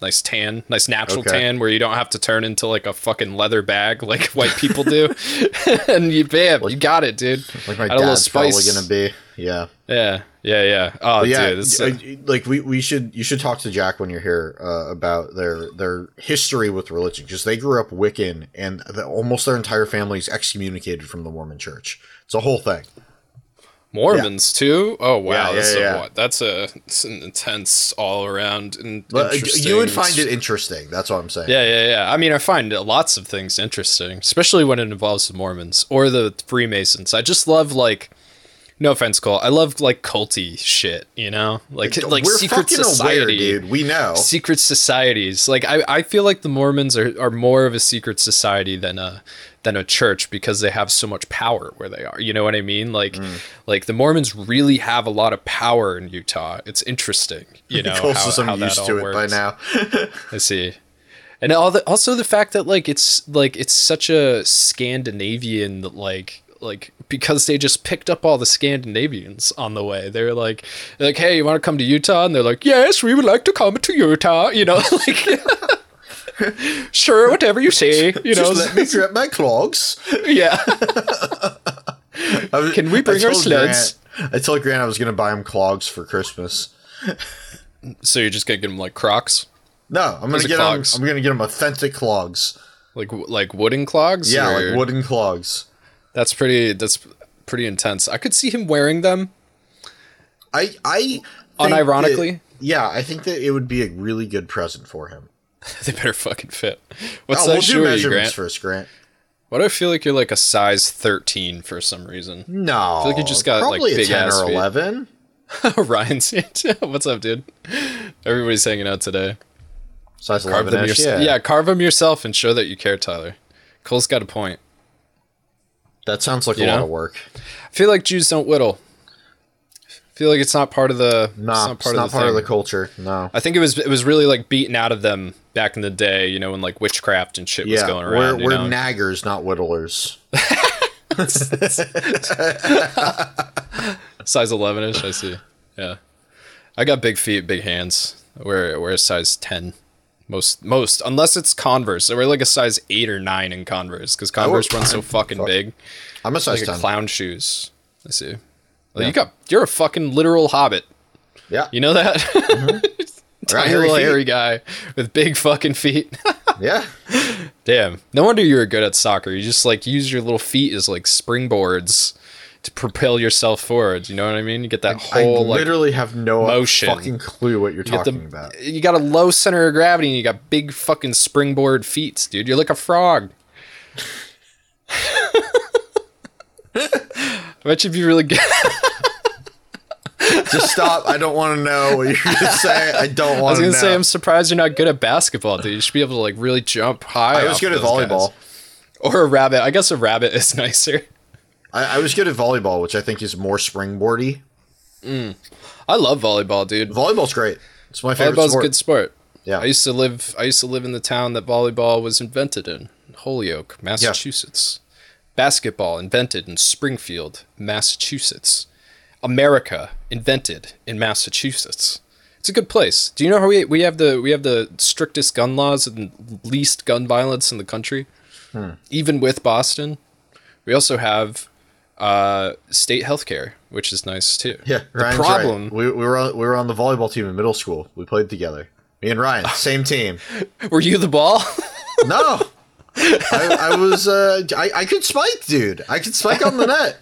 nice tan, nice natural Okay. tan, where you don't have to turn into like a fucking leather bag like white people do, and you bam, you got it, dude. Like my Add a little dad's probably gonna be. Yeah. Yeah, yeah, yeah. Oh, But yeah, dude, uh, like we, we should you should talk to Jack when you're here uh, about their their history with religion because they grew up Wiccan and the, almost their entire family is excommunicated from the Mormon Church. It's a whole thing. Mormons too. Oh wow, Yeah, yeah, that's a, yeah. what? That's a it's an intense all around and uh, you would find it interesting. That's what I'm saying. Yeah, yeah, yeah. I mean, I find lots of things interesting, especially when it involves the Mormons or the Freemasons. I just love like, no offense, Cole. I love like culty shit. You know, like like We're secret society, aware, dude. We know. secret societies. Like I, I feel like the Mormons are, are more of a secret society than a than a church because they have so much power where they are. You know what I mean? Like Mm. like the Mormons really have a lot of power in Utah. It's interesting. You know how, I'm that used to it works. by now. I see. And all the, also the fact that like it's like it's such a Scandinavian like like because they just picked up all the Scandinavians on the way. They're like like, hey, you want to come to Utah? And they're like, yes, we would like to come to Utah. You know, like sure, whatever you say. You know, Just let me grab my clogs. yeah. I was- Can we bring our told sleds? Grant- I told Grant I was going to buy him clogs for Christmas. so you're just gonna get him like Crocs, No, I'm going to are get him. I'm going to get him authentic clogs. like like wooden clogs. Yeah, or- like wooden clogs. That's pretty. That's pretty intense. I could see him wearing them. I I Unironically? that- yeah, I think that it would be a really good present for him. They better fucking fit. What's Oh, that we'll shoe are you, Grant? first, Grant. Why do I feel like you're like a size 13 for some reason? No, I feel like you just got, like, probably a big ten ass or feet. eleven. Ryan's What's up, dude? Everybody's hanging out today. Size Carve eleven. them ish, yourself. Yeah. Yeah. carve them yourself and show that you care, Tyler. Cole's got a point. that sounds like You a lot of work. I feel like Jews don't whittle. Feel like it's not part of the. Nah, it's it's not part, not of, the part of the culture. No. I think it was it was really like beaten out of them back in the day. You know when like witchcraft and shit was Yeah, going we're around. we're know? naggers, not whittlers. size 11ish i see yeah i got big feet big hands we're we're a size 10 most most unless it's converse so we're like a size 8 or 9 in converse because converse run so fucking big I'm a size like a ten. clown shoes i see well, you got you're a fucking literal hobbit Yeah, you know that mm-hmm. Right, tiny hairy little feet. hairy guy with big fucking feet yeah. damn no wonder you were good at soccer you just like use your little feet as like springboards to propel yourself forward you know what i mean you get that I whole like literally have no motion. fucking clue what you're You get the- talking about. You got a low center of gravity and you got big fucking springboard feet, dude. You're like a frog. I bet you'd be really good. Just stop. I don't want to know what you're gonna say. I don't I want was to know. gonna say I'm surprised you're not good at basketball, dude. You should be able to like really jump high. I was good at those guys. volleyball. Or a rabbit. I guess a rabbit is nicer. I, I was good at volleyball, which I think is more springboardy. Mm. I love volleyball, dude. Volleyball's great. It's my favorite Volleyball's sport. a good sport. Yeah. I used to live I used to live in the town that volleyball was invented in, Holyoke, Massachusetts. Basketball invented in Springfield, Massachusetts. America invented in Massachusetts. It's a good place. Do you know how we we have the we have the strictest gun laws and least gun violence in the country? Hmm. Even with Boston. We also have uh, state health care, which is nice too. Yeah, The problem Right. We, we were on, we were on the volleyball team in middle school. We played together. Me and Ryan, same team. were you the ball? No, I, I was. Uh, I I could spike, dude. I could spike on the net.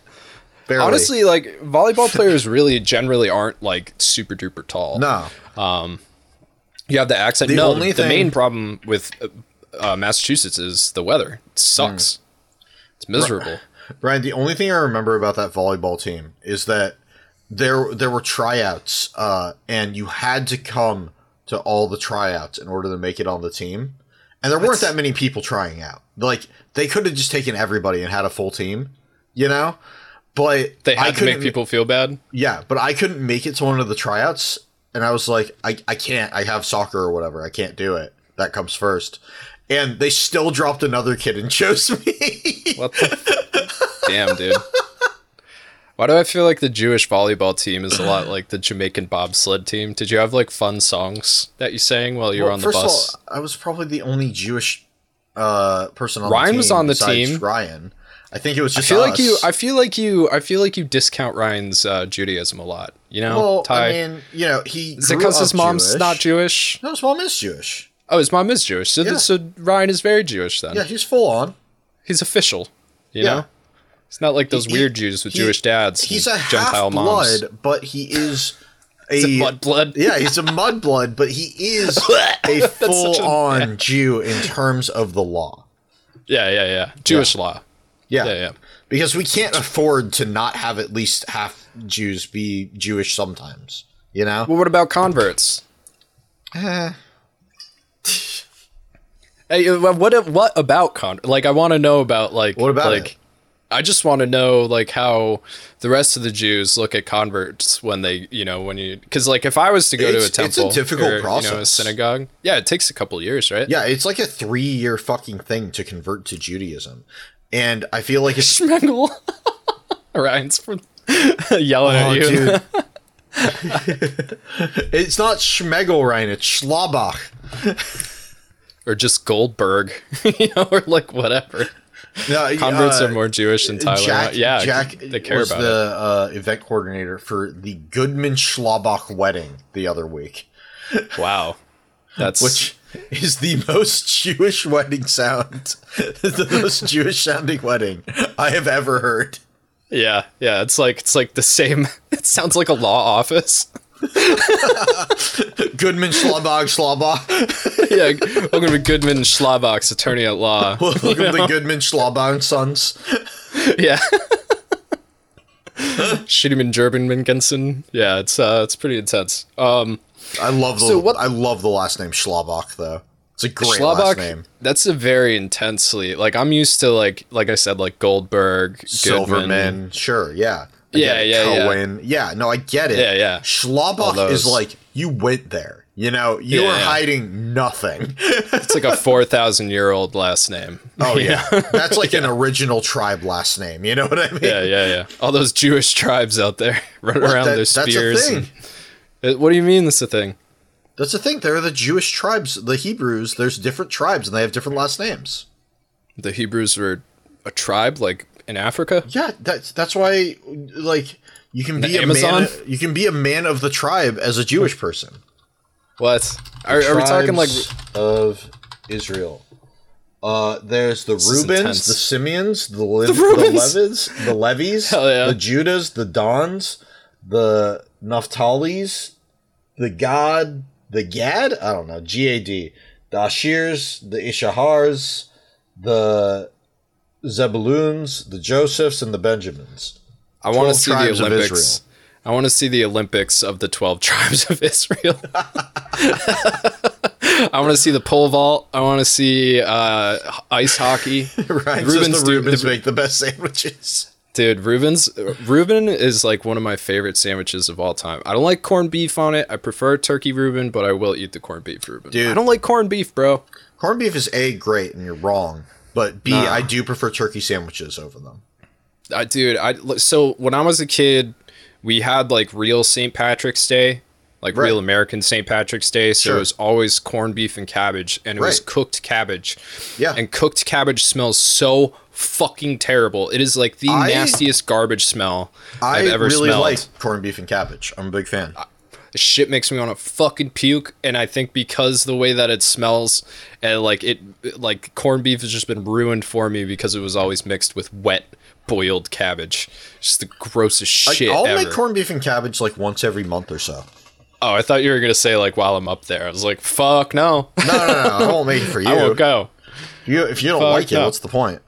Barely. Honestly, like volleyball players really generally aren't like super duper tall. no. You have the accent. The no, only the thing- main problem with uh, uh, Massachusetts is the weather. It sucks. It's miserable. Ryan, the only thing I remember about that volleyball team is that there there were tryouts, uh, and you had to come to all the tryouts in order to make it on the team. And there weren't that many people trying out. Like they could have just taken everybody and had a full team, you know. But They I had to make people feel bad. Yeah, but I couldn't make it to one of the tryouts, and I was like, I, I can't. I have soccer or whatever. I can't do it. That comes first. And they still dropped another kid and chose me. What the? Damn, dude. Why do I feel like the Jewish volleyball team is a lot like the Jamaican bobsled team? Did you have like fun songs that you sang while you were on the First bus? of all, I was probably the only Jewish uh, person on Ryan the team. Ryan was on the team. Ryan. I think it was just. I feel like you. I feel like you. I feel like you discount Ryan's uh, Judaism a lot. You know, well, Ty. I mean, you know, he is it because his mom's Jewish. not Jewish? No, his mom is Jewish. Oh, his mom is Jewish. So, th- Yeah. so Ryan is very Jewish then. Yeah, he's full on. He's official. You Yeah. know, it's not like those He- weird Jews with he- Jewish dads. He's and a Gentile half moms. blood, but he is a, mudblood. yeah, he's a mudblood, but he is a such a- full on Jew in terms of the law. Yeah, yeah, yeah. Jewish law. Yeah. Yeah, yeah. Because we can't afford to not have at least half Jews be Jewish sometimes. You know? Well, what about converts? Eh. Hey, uh, what what about con? Like, I want to know about like What about like. it? I just want to know like how the rest of the Jews look at converts when they, you know, when you because like if I was to go to a temple, it's a difficult or, you know, a process. synagogue, yeah, it takes a couple years, right? Yeah, it's like a three year fucking thing to convert to Judaism. And I feel like it's Schmegel. Ryan's from yelling Oh, at you. dude. it's not Schmegel, Ryan, it's Schlabach. or just Goldberg, you know, or like whatever. No, Converts uh, are more Jewish than Tyler. Jack, yeah, Jack they care was about the uh, event coordinator for the Goodman Schlabach wedding the other week, Wow, that's which is the most Jewish wedding sound, the most Jewish sounding wedding I have ever heard. yeah, yeah. It's like it's like the same. It sounds like a law office. Goodman Schlabach Schlabach. yeah, welcome to Goodman Schlabach's attorney at law. Welcome to Goodman Schlabach and Sons. yeah. Schiedemann Gerbenmingensen. Yeah, it's uh it's pretty intense. Um I love the So what- I love the last name Schlabach though. It's a great Schlabach, last name. that's a very intensely like I'm used to like like I said like Goldberg, Goodman. Silverman, sure, yeah. I Yeah, get it. yeah, yeah. Yeah. no, I get it. Yeah, yeah. Schlabach is like you went there. You know, you Yeah, are hiding nothing. It's like a 4000 year old last name. Oh yeah, that's like an original tribe last name. You know what I mean? Yeah, yeah, yeah. All those Jewish tribes out there running What? around That- their that's a spears. thing. and- Uh, what do you mean that's a thing? That's the thing. There are the Jewish tribes. The Hebrews. There's different tribes, and they have different last names. The Hebrews were a tribe like in Africa? Yeah, that's that's why like you can be The a Amazon? man. You can be a man of the tribe as a Jewish person. What? Are, are we talking like of Israel? Uh, there's the is Reubens, intense. the Simeons, the, Le- the, Reubens? Levies, the Levies, yeah. the Judas, the Dons, the Naphtali's, the Gad, the Gad. I don't know. G A D. The Ashers, the Ishahars, the Zebuloons, the Josephs, and the Benjamins. I want to see the Olympics. I want to see the Olympics of the 12 tribes of Israel. I want to see the pole vault. I want to see uh, ice hockey. right, Reubens says the the- make the best sandwiches. Dude, Reuben's Reuben is like one of my favorite sandwiches of all time. I don't like corned beef on it. I prefer turkey Reuben, but I will eat the corned beef Reuben. Dude. I don't like corned beef, bro. Corned beef is A, great, and you're wrong. But B, I do prefer turkey sandwiches over them. I dude, I so when I was a kid, we had like real St. Patrick's Day, like Right. real American St. Patrick's Day. So Sure. it was always corned beef and cabbage, and it was cooked cabbage. Yeah. and cooked cabbage smells so fucking terrible. It is like the I- nastiest garbage smell I have ever really smelled. like corned beef and cabbage. I'm a big fan. shit makes me want to fucking puke and i think because the way that it smells and like it like corned beef has just been ruined for me because it was always mixed with wet boiled cabbage just the grossest shit I'll ever make corned beef and cabbage like once every month or so. oh i thought you were gonna say like while i'm up there i was like fuck no No, no, no. I won't make it for you. i won't go You, if you don't Fuck like it, no. what's the point?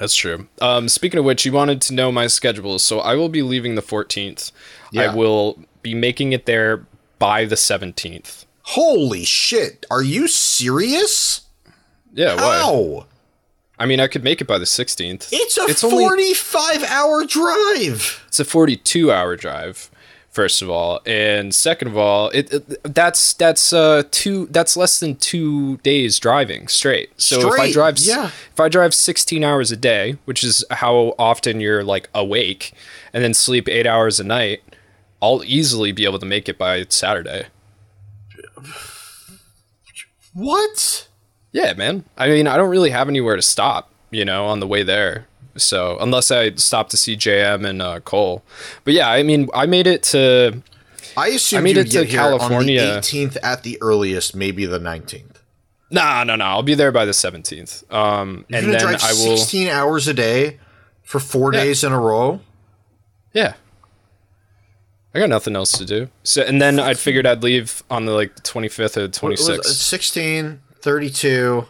that's true um speaking of which you wanted to know my schedule so i will be leaving the 14th Yeah. i will be making it there by the 17th Holy shit! Are you serious? yeah why How? I mean i could make it by the 16th It's a It's only- 45 hour drive. It's a 42 hour drive First of all, and second of all, it, it that's that's uh two that's less than two days driving straight. So if I drive yeah. if I drive 16 hours a day, which is how often you're like awake, and then sleep eight hours a night, I'll easily be able to make it by Saturday. What? Yeah, man. I mean, I don't really have anywhere to stop, you know, on the way there. So unless I stop to see JM and uh, Cole, but yeah, I mean, I made it to. I assume I made it to get here California. on the 18th at the earliest, maybe the 19th. Nah, no, no. I'll be there by the 17th. Um, You're and gonna then drive I will. 16 hours a day for four Yeah. days in a row. Yeah. I got nothing else to do. So, and then I figured I'd leave on the like 25th or What 26th. 16, 32,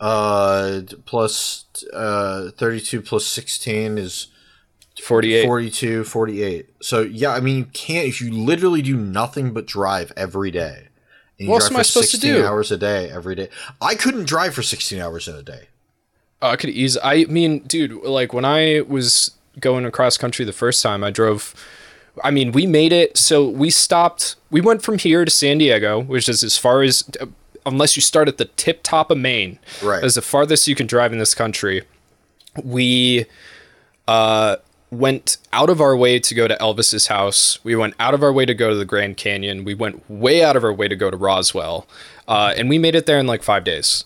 uh, plus uh, 32 plus 16 is 48. 42, 48. So, yeah, I mean, you can't, if you literally do nothing but drive every day. And What else am I supposed to do? hours a day every day. I couldn't drive for 16 hours in a day. Oh, I could ease. I mean, dude, like when I was going across country the first time, I drove. I mean, we made it. So we stopped. We went from here to San Diego, which is as far as, unless you start at the tip top of Maine, Right. as the farthest you can drive in this country. We uh, went out of our way to go to Elvis's house. We went out of our way to go to the Grand Canyon. We went way out of our way to go to Roswell, uh, and we made it there in like five days.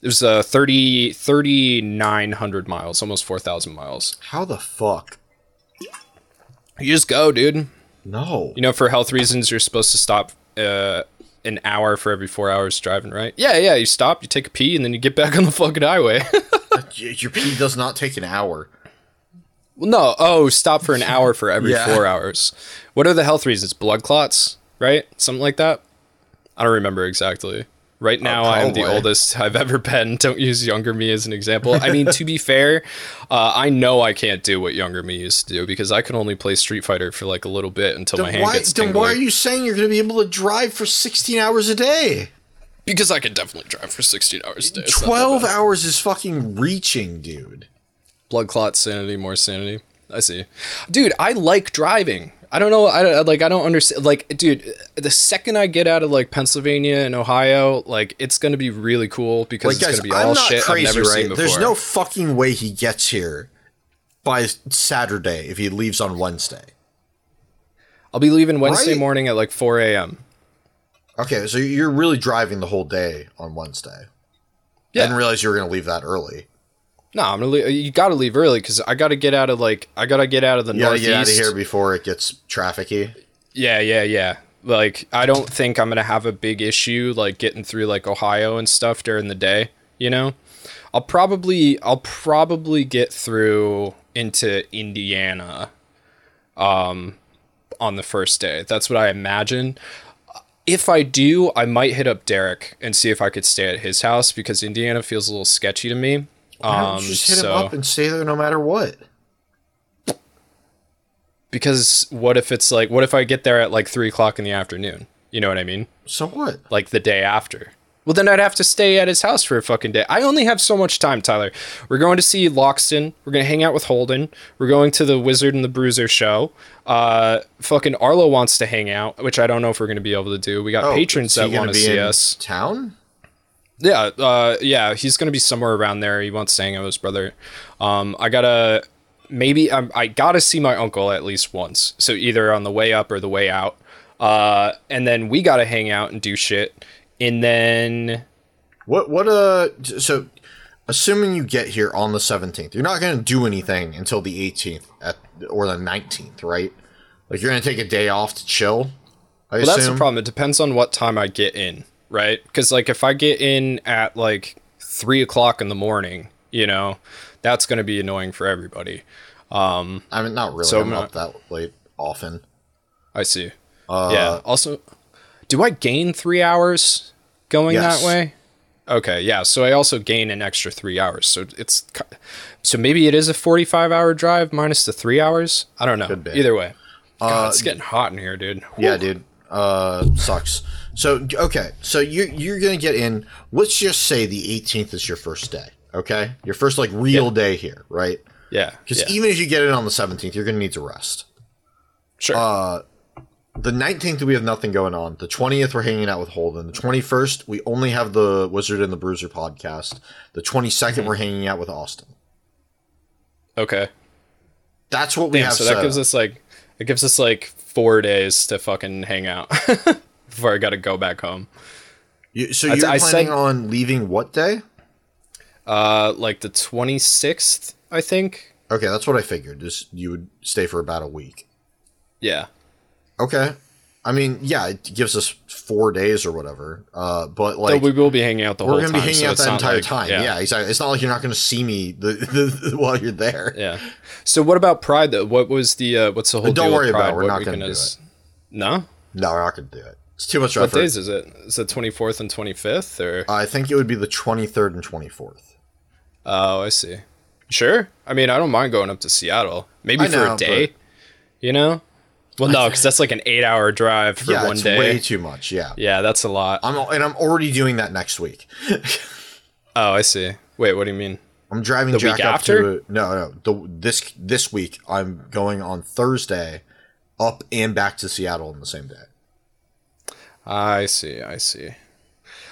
It was uh 30 3900 miles, almost 4000 miles. How the fuck? You just go, dude. No. You know for health reasons you're supposed to stop uh an hour for every 4 hours driving, right? Yeah, yeah, you stop, you take a pee and then you get back on the fucking highway. Your pee does not take an hour. well, no, oh, stop for an hour for every Yeah. 4 hours. What are the health reasons? Blood clots, right? Something like that? I don't remember exactly. Right now, I am the oldest I've ever been. Don't use younger me as an example. I mean, to be fair, uh, I know I can't do what younger me used to do because I can only play Street Fighter for like a little bit until my hand why, gets then why are you saying you're going to be able to drive for 16 hours a day? Because I can definitely drive for 16 hours a day. It's 12 hours is fucking reaching, dude. Blood clot, sanity, more sanity. I see. Dude, I like driving. I don't know. I don't- like. I don't understand. Like, dude, the second I get out of like Pennsylvania and Ohio, like it's gonna be really cool because Like, it's guys, gonna be I'm all shit crazy, I've never right? seen before. There's no fucking way he gets here by Saturday if he leaves on Wednesday. I'll be leaving Wednesday Right? morning at like 4 a.m. Okay, so you're really driving the whole day on Wednesday. Yeah. I didn't realize you were going to leave that early. No, I'm gonna. Leave, you gotta leave early because I gotta get out of like I gotta get out of the You gotta northeast. get out of here before it gets trafficy. Yeah, yeah, yeah. Like I don't think I'm gonna have a big issue like getting through like Ohio and stuff during the day. You know, I'll probably I'll probably get through into Indiana, um, on the first day. That's what I imagine. If I do, I might hit up Derek and see if I could stay at his house because Indiana feels a little sketchy to me. Why don't Um, you just hit so him up and stay there no matter what? because what if it's like what if I get there at like three o'clock in the afternoon? You know what I mean? So what? like the day after. Well, then I'd have to stay at his house for a fucking day. I only have so much time, Tyler. We're going to see Loxton. We're going to hang out with Holden. We're going to the Wizard and the Bruiser show. Uh, fucking Arlo wants to hang out, which I don't know if we're going to be able to do. We got Oh, patrons that want to see us. Town? Yeah, uh, yeah, he's gonna be somewhere around there. He wants to hang out with his brother. Um, I gotta maybe um, I gotta see my uncle at least once. So either on the way up or the way out. Uh, and then we gotta hang out and do shit. And then What what uh so assuming you get here on the 17th, you're not going to do anything until the 18th at or the 19th, right? Like you're going to take a day off to chill. I Well, that's the problem. It depends on what time I get in, right? Because like if I get in at like three o'clock in the morning, you know, that's gonna be annoying for everybody. Um, I mean, not really. So I'm I'm up that late often. I see. Uh, yeah. Also, do I gain three hours going Yes. that way? Okay. Yeah. So I also gain an extra three hours. So it's so maybe it is a forty-five hour drive minus the three hours. I don't know. Either way. God, Uh, it's getting hot in here, dude. Yeah, dude. Uh, sucks. So okay, so you you're gonna get in. Let's just say the 18th is your first day. Okay, your first like real day here, right? Yeah. Because yeah. even if you get it on the 17th, you're going to need to rest. sure. Uh, the 19th, we have nothing going on. The 20th, we're hanging out with Holden. The 21st, we only have the Wizard and the Bruiser podcast. The 22nd, Mm-hmm. we're hanging out with Austin. okay. That's what we Damn, have so set that gives us like it gives us like four days to fucking hang out before I gotta go back home. You, so you're I planning said- on leaving what day? Uh like the twenty sixth, I think. Okay, that's what I figured. Just you would stay for about a week. Yeah. Okay. I mean, yeah, it gives us four days or whatever. Uh, but Though like we will be hanging out the whole time. we're gonna be hanging so out it's that entire like- time. Yeah. Yeah. exactly. It's not like you're not gonna see me the, the, while you're there. Yeah. So what about Pride though? What was the uh what's the whole Don't deal worry with about it. We're What not weekend gonna do is- No? No, we're not gonna do it. It's too much What effort. days is it? Is it twenty fourth and twenty fifth or I think it would be the 23rd and 24th. Oh, I see. Sure. I mean I don't mind going up to Seattle. Maybe I for know, a day. but- You know? Well no, because that's like an eight hour drive for yeah, one it's day. way too much. Yeah. yeah, that's a lot. I'm and I'm already doing that next week. Oh, I see. Wait, what do you mean? I'm driving The Jack up after? to no no the, this this week. I'm going on Thursday, up and back to Seattle in the same day. I see. I see.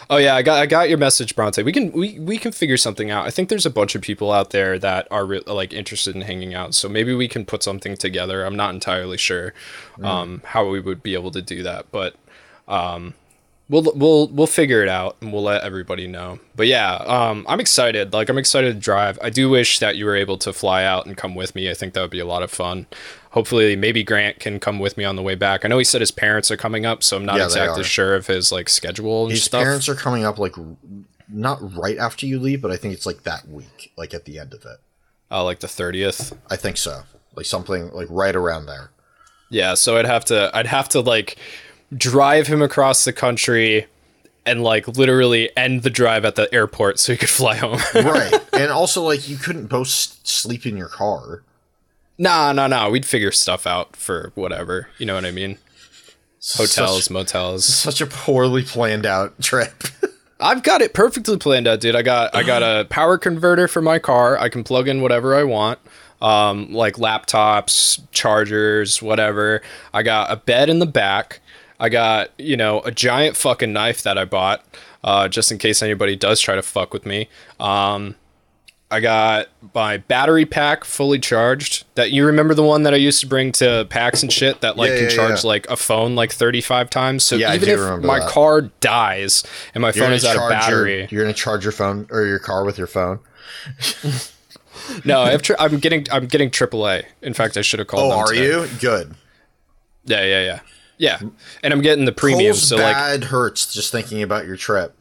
Oh yeah, I got I got your message, Bronte. We can we, we can figure something out. I think there's a bunch of people out there that are re- like interested in hanging out. So maybe we can put something together. I'm not entirely sure um, how we would be able to do that, but um, we'll we'll we'll figure it out and we'll let everybody know. But yeah, um, I'm excited. Like I'm excited to drive. I do wish that you were able to fly out and come with me. I think that would be a lot of fun. Hopefully, maybe Grant can come with me on the way back. I know he said his parents are coming up, so I'm not Yeah, exactly sure of his like schedule and His stuff. parents are coming up like not right after you leave, but I think it's like that week, like at the end of it. Oh, like the thirtieth. I think so, like something like right around there. Yeah, so I'd have to I'd have to like drive him across the country and like literally end the drive at the airport so he could fly home. right, and also like you couldn't both sleep in your car. nah, nah, nah. We'd figure stuff out for whatever. You know what I mean? Hotels, Such, motels. such a poorly planned out trip. I've got it perfectly planned out, dude. I got I got a power converter for my car. I can plug in whatever I want. Um, like laptops, chargers, whatever. I got a bed in the back. I got, you know, a giant fucking knife that I bought, uh, just in case anybody does try to fuck with me. Um, I got my battery pack fully charged. That you remember the one that I used to bring to packs and shit that like Yeah, can charge yeah. like a phone like 35 times. So Yeah, even if my that. car dies and my You're phone is out of charge your- battery, you're gonna charge your phone or your car with your phone. no, I tri- I'm getting I'm getting AAA. In fact, I should have called. Oh, are today. you good? Yeah, yeah, yeah, yeah. And I'm getting the premium. Cole's So like, bad hurts just thinking about your trip.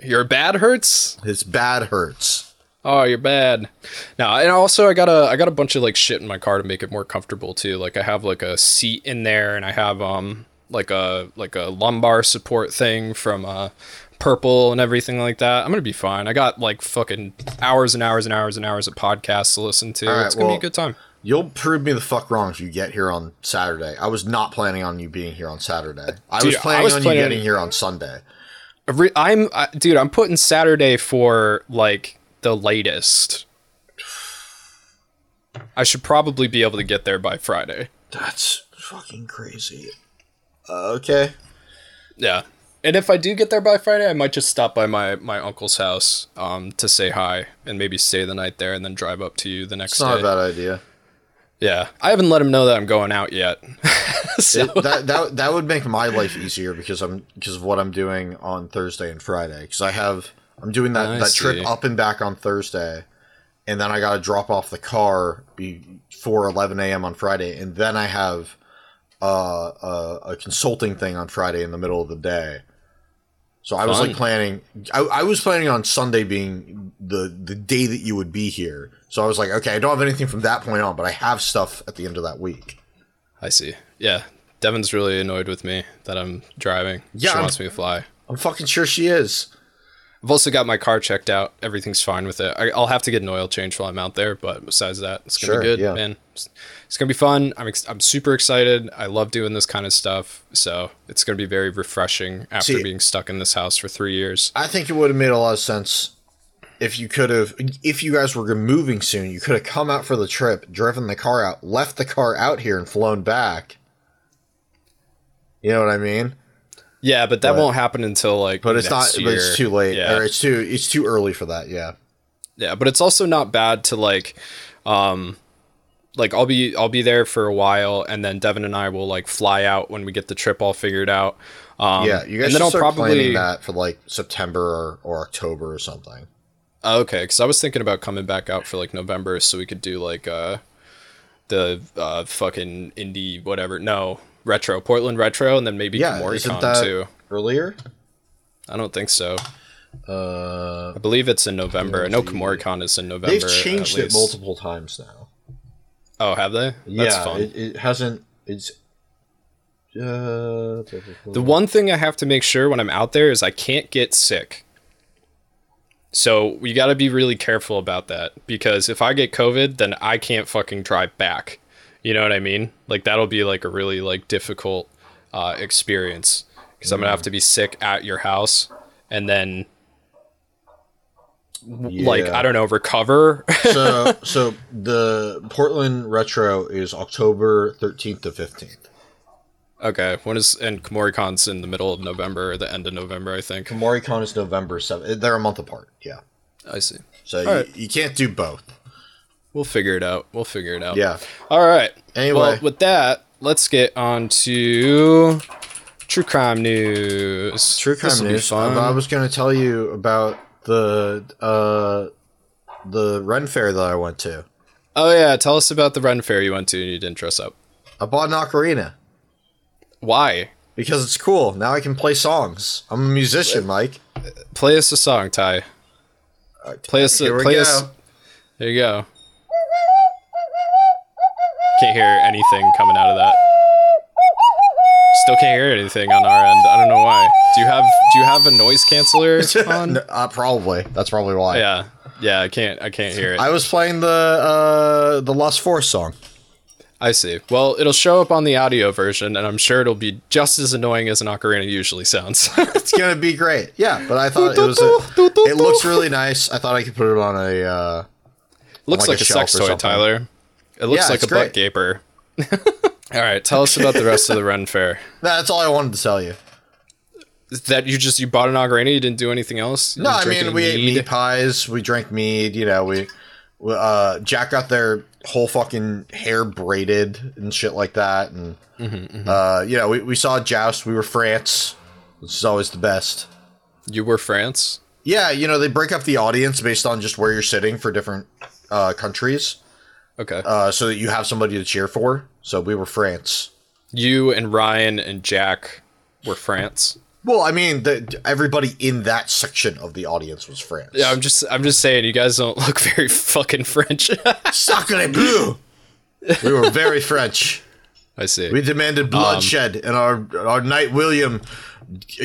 your bad hurts. His bad hurts. Oh, you're bad. Now, and also I got a I got a bunch of like shit in my car to make it more comfortable too. Like I have like a seat in there, and I have um like a like a lumbar support thing from uh purple and everything like that. I'm gonna be fine. I got like fucking hours and hours and hours and hours of podcasts to listen to. Right, it's gonna well- be a good time. You'll prove me the fuck wrong if you get here on Saturday. I was not planning on you being here on Saturday. I Dude, was I planning was on planning you on- getting here on Sunday. I'm I, dude. I'm putting Saturday for like the latest. I should probably be able to get there by Friday. That's fucking crazy. Uh, okay. Yeah. And if I do get there by Friday, I might just stop by my, my uncle's house um, to say hi and maybe stay the night there and then drive up to you the next It's not day. a bad idea. Yeah. I haven't let him know that I'm going out yet. so, It- that that that would make my life easier because I'm because of what I'm doing on Thursday and Friday. Because I have I'm doing that I that see. trip up and back on Thursday, and then I got to drop off the car before 11 a.m. on Friday, and then I have uh, a, a consulting thing on Friday in the middle of the day. So I was like planning. I, I was planning on Sunday being the the day that you would be here. So I was like, okay, I don't have anything from that point on, but I have stuff at the end of that week. I see. Yeah. Devin's really annoyed with me that I'm driving. Yeah, She I'm- wants me to fly. I'm fucking sure she is. I've also got my car checked out. Everything's fine with it. I, I'll have to get an oil change while I'm out there, but besides that, it's gonna Sure, be good, yeah. man. It's, it's gonna be fun. I'm ex- I'm super excited. I love doing this kind of stuff, so it's gonna be very refreshing after See- being stuck in this house for three years. I think it would have made a lot of sense if you could have, if you guys were moving soon, you could have come out for the trip, driven the car out, left the car out here, and flown back. You know what I mean? Yeah, but that But- won't happen until like. But it's not. But it's too late, Yeah. or it's too. It's too early for that. Yeah. Yeah, but it's also not bad to like um like I'll be I'll be there for a while and then Devin and I will like fly out when we get the trip all figured out. Um Yeah, you guys and then I'll probably planning that for like September or, or October or something. Oh, okay, cuz I was thinking about coming back out for like November so we could do like uh the uh fucking indie whatever. No, retro, Portland retro and then maybe Yeah, that too. earlier? I don't think so. Uh, I believe it's in November. I know Kumoricon is in November. they've changed it multiple times now. Oh, have they? That's yeah, fun. It, it hasn't. It's. Uh, The one thing I have to make sure when I'm out there is I can't get sick. So we got to be really careful about that because if I get COVID, then I can't fucking drive back. You know what I mean? Like that'll be like a really like difficult uh, experience because I'm gonna have to be sick at your house and then like I don't know recover. so so the Portland Retro is October thirteenth to fifteenth. Okay, when is and Kumoricon's in the middle of November or the end of November, I think. Kumoricon is November seventh. They're a month apart. Yeah, I see. so you, Alright. you can't do both. We'll figure it out. We'll figure it out. Yeah. All right. Anyway. Well, with that, let's get on to true crime news. True crime This'll be news. fun. I was going to tell you about the uh the Ren Fair that I went to. Oh yeah, tell us about the run fair you went to and you didn't dress up. I bought an ocarina Why? because it's cool. Now I can play songs. I'm a musician, Mike. Play us a song, Ty. Play us. A, Here we play go. us. There you go. Can't hear anything coming out of that. Still can't hear anything on our end. I don't know why. Do you have Do you have a noise canceller on? Uh, probably. That's probably why. Yeah. Yeah. I can't. I can't hear it. I was playing the uh the Lost Woods song. I see. Well, it'll show up on the audio version, and I'm sure it'll be just as annoying as an ocarina usually sounds. It's gonna be great. Yeah, but I thought it was. A, it looks really nice. I thought I could put it on a. Uh, looks like like, a sex toy. Tyler. It looks Yeah, like a butt gaper. all right, tell us about the rest of the run Fair. that's all I wanted to tell you. That you just you bought an ocarina, you didn't do anything else. You No, I mean we ate mead? meat pies. We drank mead. You know, we. we, Uh, Jack got their whole fucking hair braided and shit like that, and Mm-hmm, uh, you know, we, we saw joust. We were France, which is always the best. You were France. Yeah, you know, they break up the audience based on just where you're sitting for different uh, countries, Okay. uh, so that you have somebody to cheer for. So we were France. you and Ryan and Jack were France. Well, I mean, the, everybody in that section of the audience was French. Yeah, I'm just I'm just saying you guys don't look very fucking French. Sacre bleu! We were very French. I see. We demanded um, bloodshed, and our our knight William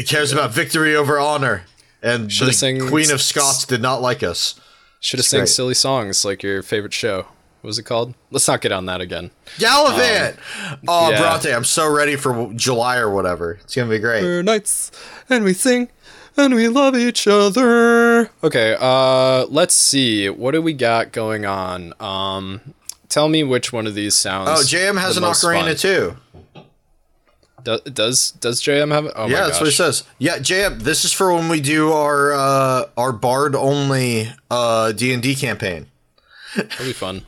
cares about victory over honor. And the Queen of Scots did not like us. Should have sang silly songs like your favorite show. What was it called? Let's not get on that again. Galavant! oh, yeah. Bronte, I'm so ready for July or whatever. It's gonna be great. We're knights and we sing and we love each other. Okay, uh let's see. What do we got going on? Um tell me which one of these sounds Oh, JM has an ocarina fun. too. Do- does does JM have it? Oh Yeah, that's what it says. Yeah, JM, this is for when we do our uh, our bard only uh, D and D campaign. That'll be fun.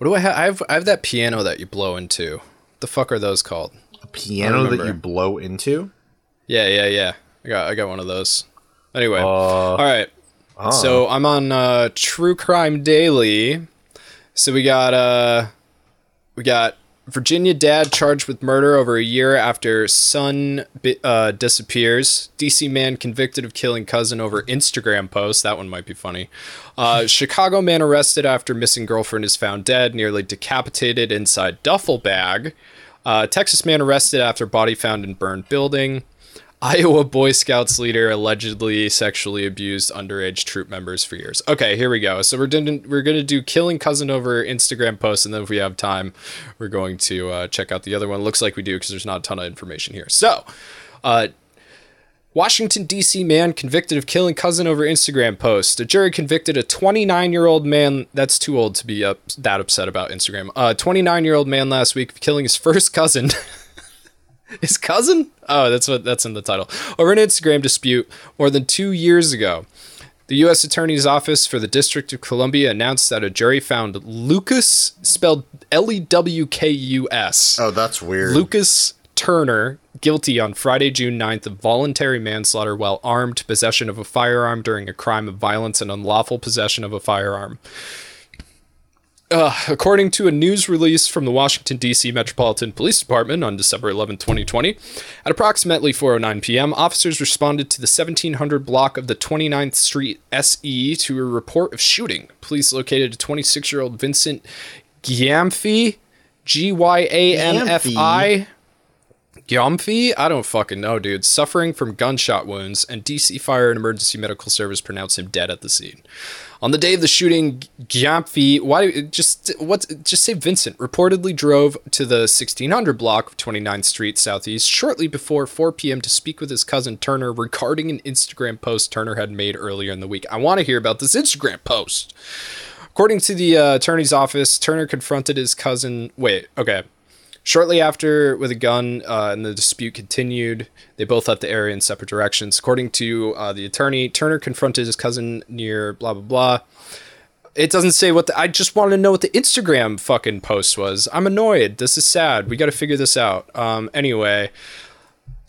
What do I have? I have I have that piano that you blow into. The fuck are those called? A piano that you blow into. Yeah, yeah, yeah. I got I got one of those. Anyway. Uh, All right. oh. So I'm on uh, True Crime Daily. So we got uh, we got Virginia dad charged with murder over a year after son uh, disappears. DC man convicted of killing cousin over Instagram post. That one might be funny. Uh, Chicago man arrested after missing girlfriend is found dead, nearly decapitated inside duffel bag. Uh, Texas man arrested after body found in burned building. Iowa Boy Scouts leader allegedly sexually abused underage troop members for years. Okay, here we go. So we're doing we're gonna do killing cousin over Instagram post, and then if we have time, we're going to uh, check out the other one. Looks like we do because there's not a ton of information here. So, uh, Washington, D.C. man convicted of killing cousin over Instagram post. A jury convicted a 29 year old man. That's too old to be up, that upset about Instagram. A 29 year old man last week killing his first cousin. his cousin? Oh, that's what that's in the title. Over an Instagram dispute more than two years ago. The U.S. Attorney's Office for the District of Columbia announced that a jury found Lewkus, spelled L E W K U S. Oh, that's weird. Lewkus Turner guilty on Friday, June 9th of voluntary manslaughter while armed, possession of a firearm during a crime of violence, and unlawful possession of a firearm. Uh, according to a news release from the Washington, D.C. Metropolitan Police Department on December 11, 2020, at approximately 4.09 p.m., officers responded to the 1700 block of the 29th Street SE to a report of shooting. Police located a 26 year old Vincent Gyamfi, G Y A N F I. Gyamfi? I don't fucking know, dude. Suffering from gunshot wounds, and DC Fire and Emergency Medical Service pronounced him dead at the scene. On the day of the shooting, Gyamfi, why just what? Just say Vincent reportedly drove to the 1600 block of 29th Street Southeast shortly before 4 p.m. to speak with his cousin Turner regarding an Instagram post Turner had made earlier in the week. I want to hear about this Instagram post. According to the uh, attorney's office, Turner confronted his cousin. Wait, okay. Shortly after, with a gun, uh, and the dispute continued, they both left the area in separate directions. According to uh, the attorney, Turner confronted his cousin near blah blah blah. It doesn't say what the. I just want to know what the Instagram fucking post was. I'm annoyed. This is sad. We got to figure this out. Um. Anyway,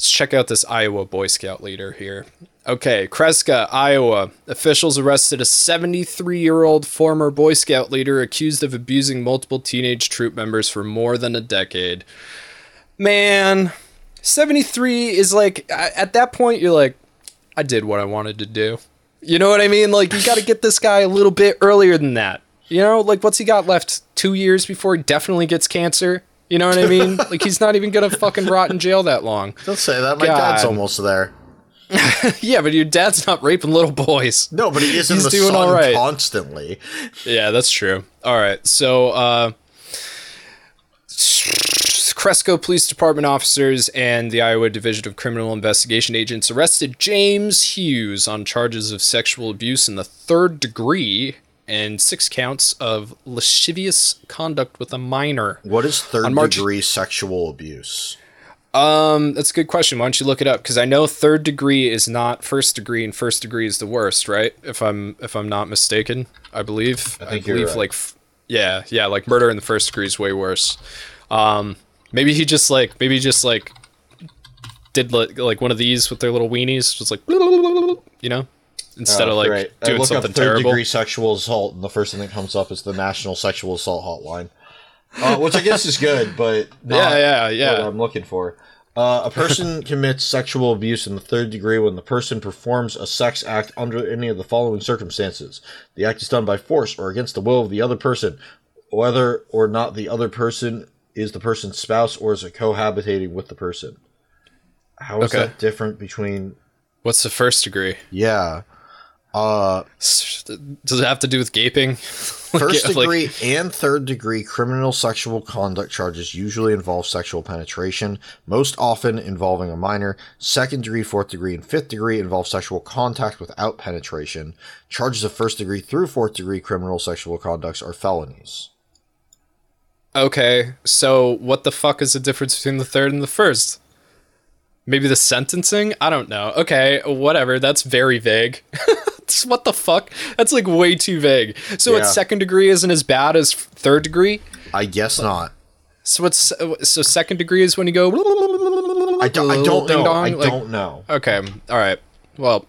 let's check out this Iowa Boy Scout leader here. Okay, Cresco, Iowa. Officials arrested a 73 year old former Boy Scout leader accused of abusing multiple teenage troop members for more than a decade. Man, 73 is like, at that point, you're like, I did what I wanted to do. You know what I mean? Like, you got to get this guy a little bit earlier than that. You know, like, what's he got left? Two years before he definitely gets cancer? You know what I mean? like, he's not even to fucking rot in jail that long. Don't say that. My God. dad's almost there. yeah, but your dad's not raping little boys. No, but he is He's in the doing sun all right. constantly. Yeah, that's true. All right, so uh, Cresco Police Department officers and the Iowa Division of Criminal Investigation agents arrested James Hughes on charges of sexual abuse in the third degree and six counts of lascivious conduct with a minor. What is third March- degree sexual abuse? Um, that's a good question. Why don't you look it up? Because I know third degree is not first degree, and first degree is the worst, right? If I'm if I'm not mistaken, I believe. I, I believe right. like, yeah, yeah, like murder in the first degree is way worse. Um, maybe he just like maybe just like did like, like one of these with their little weenies, just like you know, instead oh, of like right. doing I look something up third terrible. degree sexual assault, and the first thing that comes up is the National Sexual Assault Hotline uh, which I guess is good, but yeah, yeah, yeah. What I'm looking for. Uh, a person commits sexual abuse in the third degree when the person performs a sex act under any of the following circumstances. The act is done by force or against the will of the other person, whether or not the other person is the person's spouse or is it cohabitating with the person. How is okay. that different between. What's the first degree? Yeah. Uh, Does it have to do with gaping? First degree like, and third degree criminal sexual conduct charges usually involve sexual penetration, most often involving a minor. Second degree, fourth degree, and fifth degree involve sexual contact without penetration. Charges of first degree through fourth degree criminal sexual conducts are felonies. Okay, so what the fuck is the difference between the third and the first? Maybe the sentencing? I don't know. Okay, whatever. That's very vague. what the fuck? That's like way too vague. So, yeah. second degree isn't as bad as third degree? I guess not. So what's so second degree is when you go. I don't. I don't know. I like, don't know. Okay. All right. Well,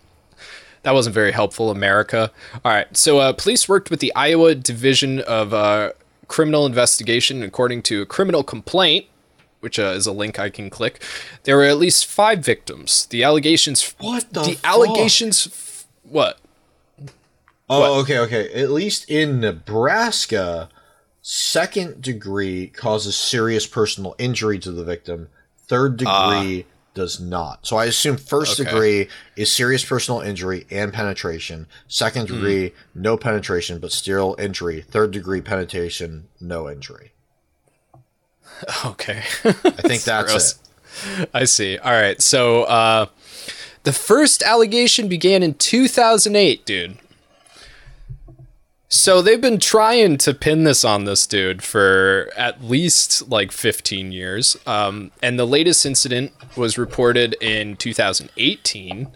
that wasn't very helpful, America. All right. So uh, police worked with the Iowa Division of uh, Criminal Investigation, according to a criminal complaint which uh, is a link I can click. There were at least five victims. The allegations. What the? The fuck? allegations. F- what? Oh, what? okay, okay. At least in Nebraska, second degree causes serious personal injury to the victim. Third degree uh, does not. So I assume first okay. degree is serious personal injury and penetration. Second hmm. degree, mm. no penetration but still injury. Third degree penetration, no injury. Okay. I think that's gross. it. I see. All right. So uh, The first allegation began in 2008, dude. So they've been trying to pin this on this dude for at least like 15 years. Um, and the latest incident was reported in 2018.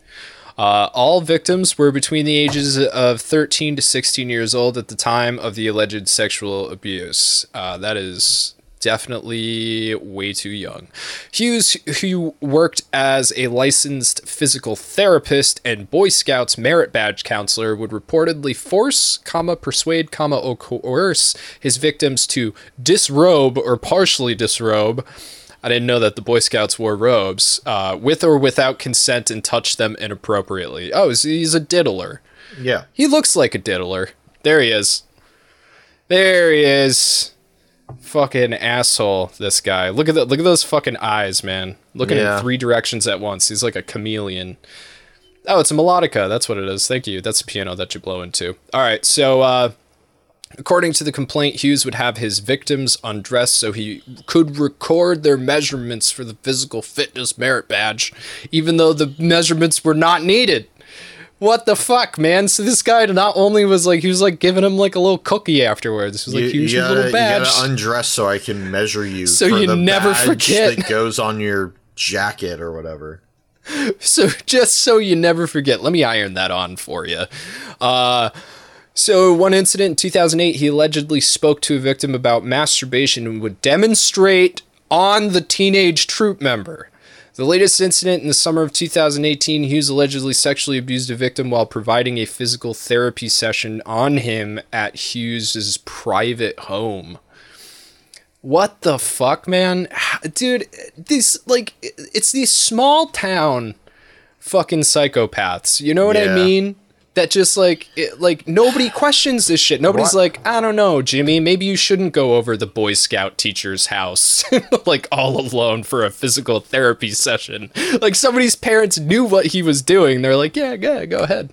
Uh, all victims were between the ages of 13 to 16 years old at the time of the alleged sexual abuse. Uh, that is definitely way too young. Hughes, who worked as a licensed physical therapist and Boy Scouts merit badge counselor, would reportedly force, comma, persuade, comma, or coerce his victims to disrobe or partially disrobe. I didn't know that the Boy Scouts wore robes, uh, with or without consent, and touch them inappropriately. Oh, so he's a diddler. Yeah. He looks like a diddler. There he is. There he is. Fucking asshole, this guy. Look at that. Look at those fucking eyes, man. Looking Yeah. in three directions at once. He's like a chameleon. Oh, it's a melodica. That's what it is. Thank you. That's a piano that you blow into. All right. So, uh, according to the complaint, Hughes would have his victims undressed so he could record their measurements for the physical fitness merit badge, even though the measurements were not needed. What the fuck, man? So this guy not only was like he was like giving him like a little cookie afterwards. He was like, you, "Here's you gotta, little badge." You gotta undress so I can measure you. So for you the never forget. that goes on your jacket or whatever. so just so you never forget, let me iron that on for you. Uh, so one incident in 2008, he allegedly spoke to a victim about masturbation and would demonstrate on the teenage troop member. The latest incident in the summer of 2018, Hughes allegedly sexually abused a victim while providing a physical therapy session on him at Hughes's private home. What the fuck, man? Dude, these like it's these small town fucking psychopaths. You know what I mean? That just like it, like nobody questions this shit. Nobody's What? like, I don't know, Jimmy. Maybe you shouldn't go over the Boy Scout teacher's house like all alone for a physical therapy session. Like somebody's parents knew what he was doing. They're like, yeah, yeah, go ahead.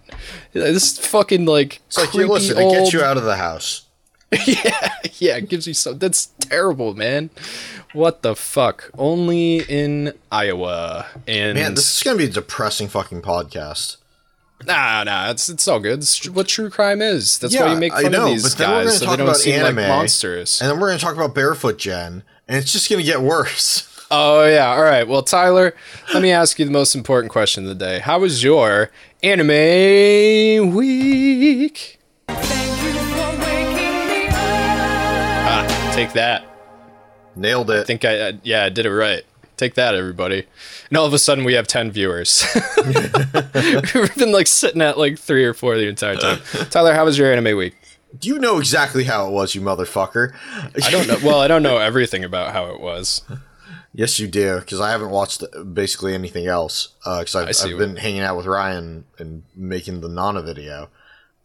This fucking like It's like, listen, old it gets you out of the house. yeah, yeah, it gives you some. That's terrible, man. What the fuck? Only in Iowa, and Man, this is gonna be a depressing fucking podcast. Nah, nah, it's it's all good. It's what true crime is. That's Yeah, why you make I fun know, of these but then we're guys so they don't about seem like anime, monsters. And then we're gonna talk about Barefoot Gen, and it's just gonna get worse. oh yeah, all right. Well, Tyler, let me ask you the most important question of the day. How was your anime week? Ah, take that. Nailed it. I think I, uh, yeah, I did it right. Take that, everybody. And all of a sudden, we have 10 viewers. We've been like sitting at like three or four the entire time. Tyler, how was your anime week? Do you know exactly how it was, you motherfucker. I don't know. Well, I don't know everything about how it was. Yes, you do, because I haven't watched basically anything else. Uh, because I've, I've been hanging out with Ryan and making the Nana video.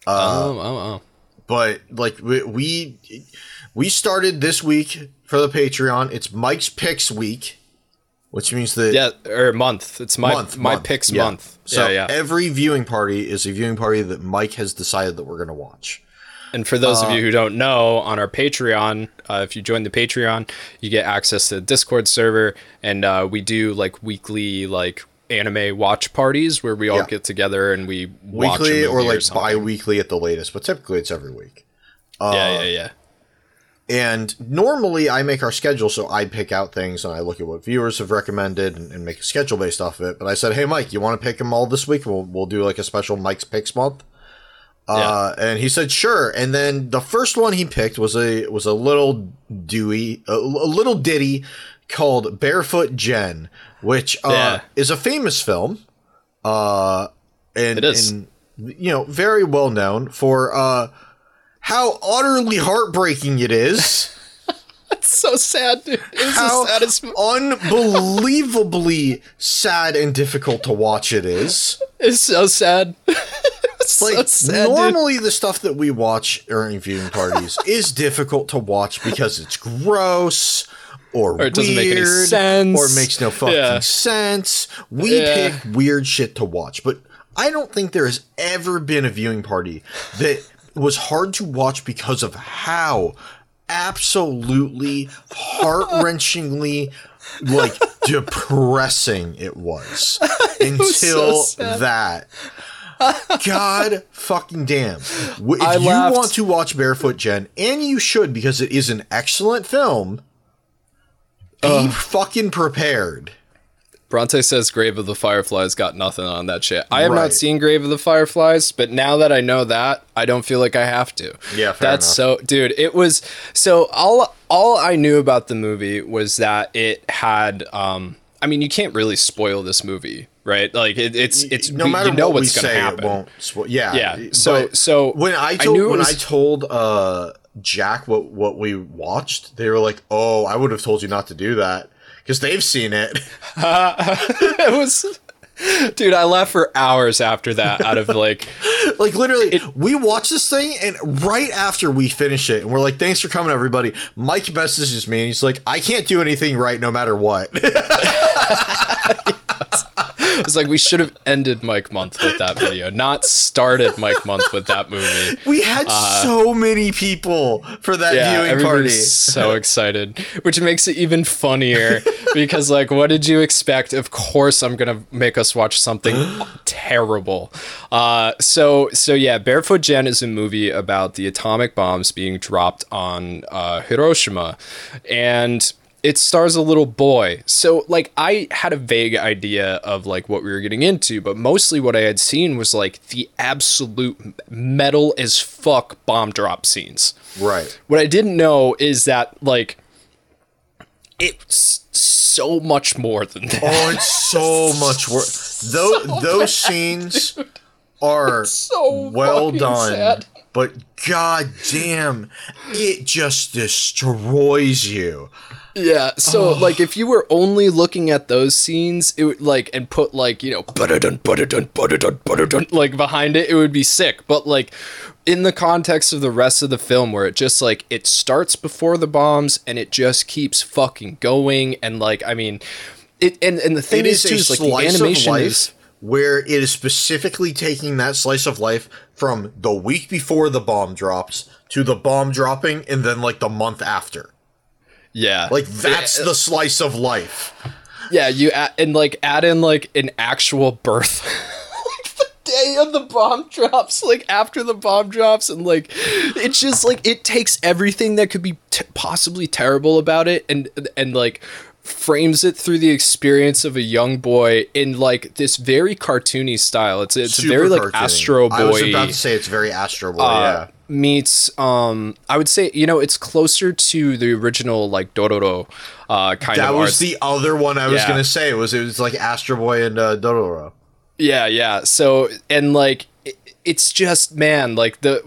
Uh, oh, oh, oh. But like we, we we started this week for the Patreon. It's Mike's picks week, which means that Yeah, or month. It's my month my month, picks yeah. month. So yeah, yeah. every viewing party is a viewing party that Mike has decided that we're gonna watch. And for those Uh, of you who don't know, on our Patreon, uh, if you join the Patreon, you get access to the Discord server, and uh, we do like weekly like anime watch parties where we all Yeah. get together and we watch Weekly or like something. bi-weekly at the latest, but typically it's every week. yeah, yeah, yeah. And normally I make our schedule, so I pick out things and I look at what viewers have recommended and, and make a schedule based off of it. But I said, hey, Mike, you want to pick them all this week? We'll, we'll do like a special Mike's Picks month. Uh, and he said, sure. And then the first one he picked was a was a little Dewey, a, a little ditty called Barefoot Gen, which uh, Yeah. is a famous film. Uh, and, It is. and you know, very well known for uh, how utterly heartbreaking it is. That's so sad, dude. It how the saddest. unbelievably sad and difficult to watch it is. It's so sad. it's Like so sad, dude. normally the stuff that we watch during viewing parties is difficult to watch because it's gross or, Or it doesn't make any sense. or it makes no fucking Yeah. sense. We Yeah. pick weird shit to watch, but I don't think there has ever been a viewing party that was hard to watch because of how absolutely heart wrenchingly like depressing it was until was so that. God fucking damn. If you want to watch Barefoot Gen, and you should because it is an excellent film, be fucking prepared. Bronte says Grave of the Fireflies got nothing on that shit. I have Right. not seen Grave of the Fireflies, but now that I know that, I don't feel like I have to. Yeah, fair That's enough. so dude, it was so all all I knew about the movie was that it had um I mean, you can't really spoil this movie, right? Like it, it's it's no we- matter you know what what's going to say, happen. it won't. Spo- yeah, Yeah, so- so when I I told knew when was- I told uh, Jack what what we watched, they were like, "Oh, I would have told you not to do that." Because they've seen it. it was Dude, I laughed for hours after that out of like like literally, we watched this thing, and right after we finish it, and we're like, "Thanks for coming, everybody." Mike messages me, and he's like, "I can't do anything right, no matter what." it's like we should have ended Mike Month with that video, not started Mike Month with that movie. we had so many people for that Uh, Yeah, viewing party. so excited, which makes it even funnier because, like, what did you expect? Of course, I'm gonna make us watch something terrible. Uh, so, so yeah, Barefoot Gen is a movie about the atomic bombs being dropped on uh, Hiroshima, and it stars a little boy. So, like, I had a vague idea of like what we were getting into, but mostly what I had seen was like the absolute metal as fuck bomb drop scenes. right. What I didn't know is that like it's so much more than that. Oh, it's so much work. Those those scenes are so well done, sad. but god damn, it just destroys you. Yeah, so oh. like if you were only looking at those scenes, it would like and put like, you know, butterdun, butterdun, butterdun, butterdun, like behind it, it would be sick. But like in the context of the rest of the film where it just like it starts before the bombs and it just keeps fucking going and like I mean it and, and the thing is, is too is like the animation is where it is specifically taking that slice of life from the week before the bomb drops to the bomb dropping, and then like the month after. Yeah. Like that's the slice of life. Yeah, you add, and like add in like an actual birth. like the day of the bomb drops, like after the bomb drops, and like it's just like it takes everything that could be t- possibly terrible about it, and and like frames it through the experience of a young boy in like this very cartoony style. It's it's Super very like cartoony. Astro Boy. I was about to say it's very Astro Boy. uh, yeah. Meets um I would say you know it's closer to the original like Dororo uh kind That of That was the other one I was Yeah. gonna say. It was it was like Astro Boy and uh, Dororo. Yeah, yeah. So and like it, it's just man, like the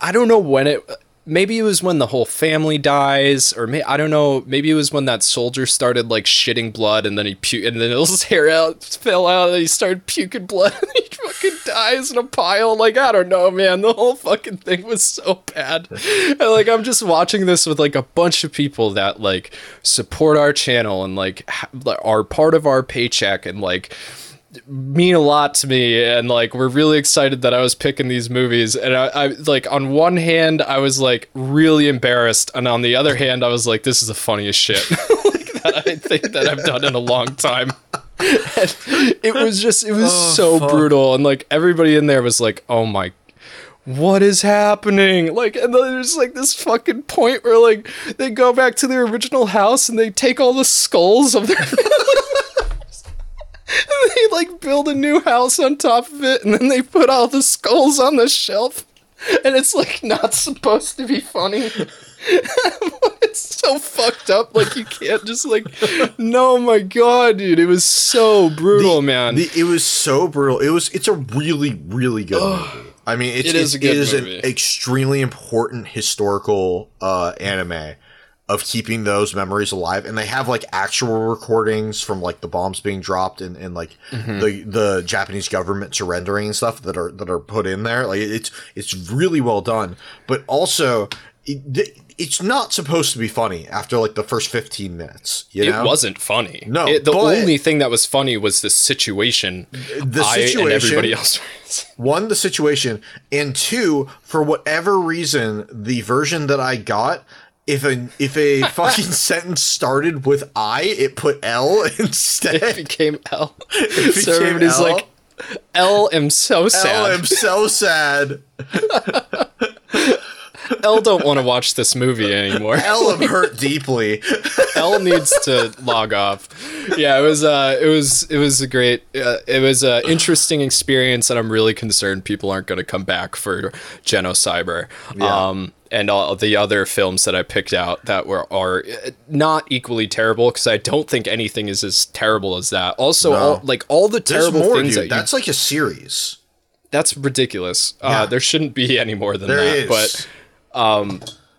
I don't know when it maybe it was when the whole family dies or may, I don't know, maybe it was when that soldier started like shitting blood and then he pu- and then his hair out fell out and he started puking blood and he fucking dies in a pile. Like I don't know, man. The whole fucking thing was so bad. And like I'm just watching this with like a bunch of people that like support our channel and like ha- are part of our paycheck and like mean a lot to me and like we're really excited that I was picking these movies and I, I like on one hand I was like really embarrassed and on the other hand I was like this is the funniest shit like, that I think that I've done in a long time. And it was just it was oh, so brutal and like everybody in there was like oh my what is happening? Like, and then there's like this fucking point where like they go back to their original house and they take all the skulls of their they like build a new house on top of it and then they put all the skulls on the shelf and it's like not supposed to be funny it's so fucked up like you can't just like no my god dude it was so brutal man The, it was so brutal. It was. It's a really, really good movie. I mean, it's, It is good it is an extremely important historical uh, anime of keeping those memories alive. And they have like actual recordings from like the bombs being dropped and, and like Mm-hmm. the the Japanese government surrendering and stuff that are that are put in there. Like it's it's really well done. But also. It, it's not supposed to be funny after like the first 15 minutes you know it wasn't funny. No, It- the only thing that was funny was the situation. The I and situation- everybody else. was- one the situation and two for whatever reason the version that i got if a if a fucking sentence started with I, it put L instead. It became L. It so became everybody's L. like, L am so sad. L, I'm so sad. L don't want to watch this movie anymore. L am hurt deeply. L needs to log off. Yeah, it was uh it was it was a great uh, it was an interesting experience and I'm really concerned people aren't going to come back for Genocyber. Yeah. Um and all the other films that I picked out that were are uh, not equally terrible because I don't think anything is as terrible as that. Also, No. all, like all the There's terrible more, things dude. that you That's like a series. that's ridiculous. Yeah. Uh, there shouldn't be any more than There that. is. But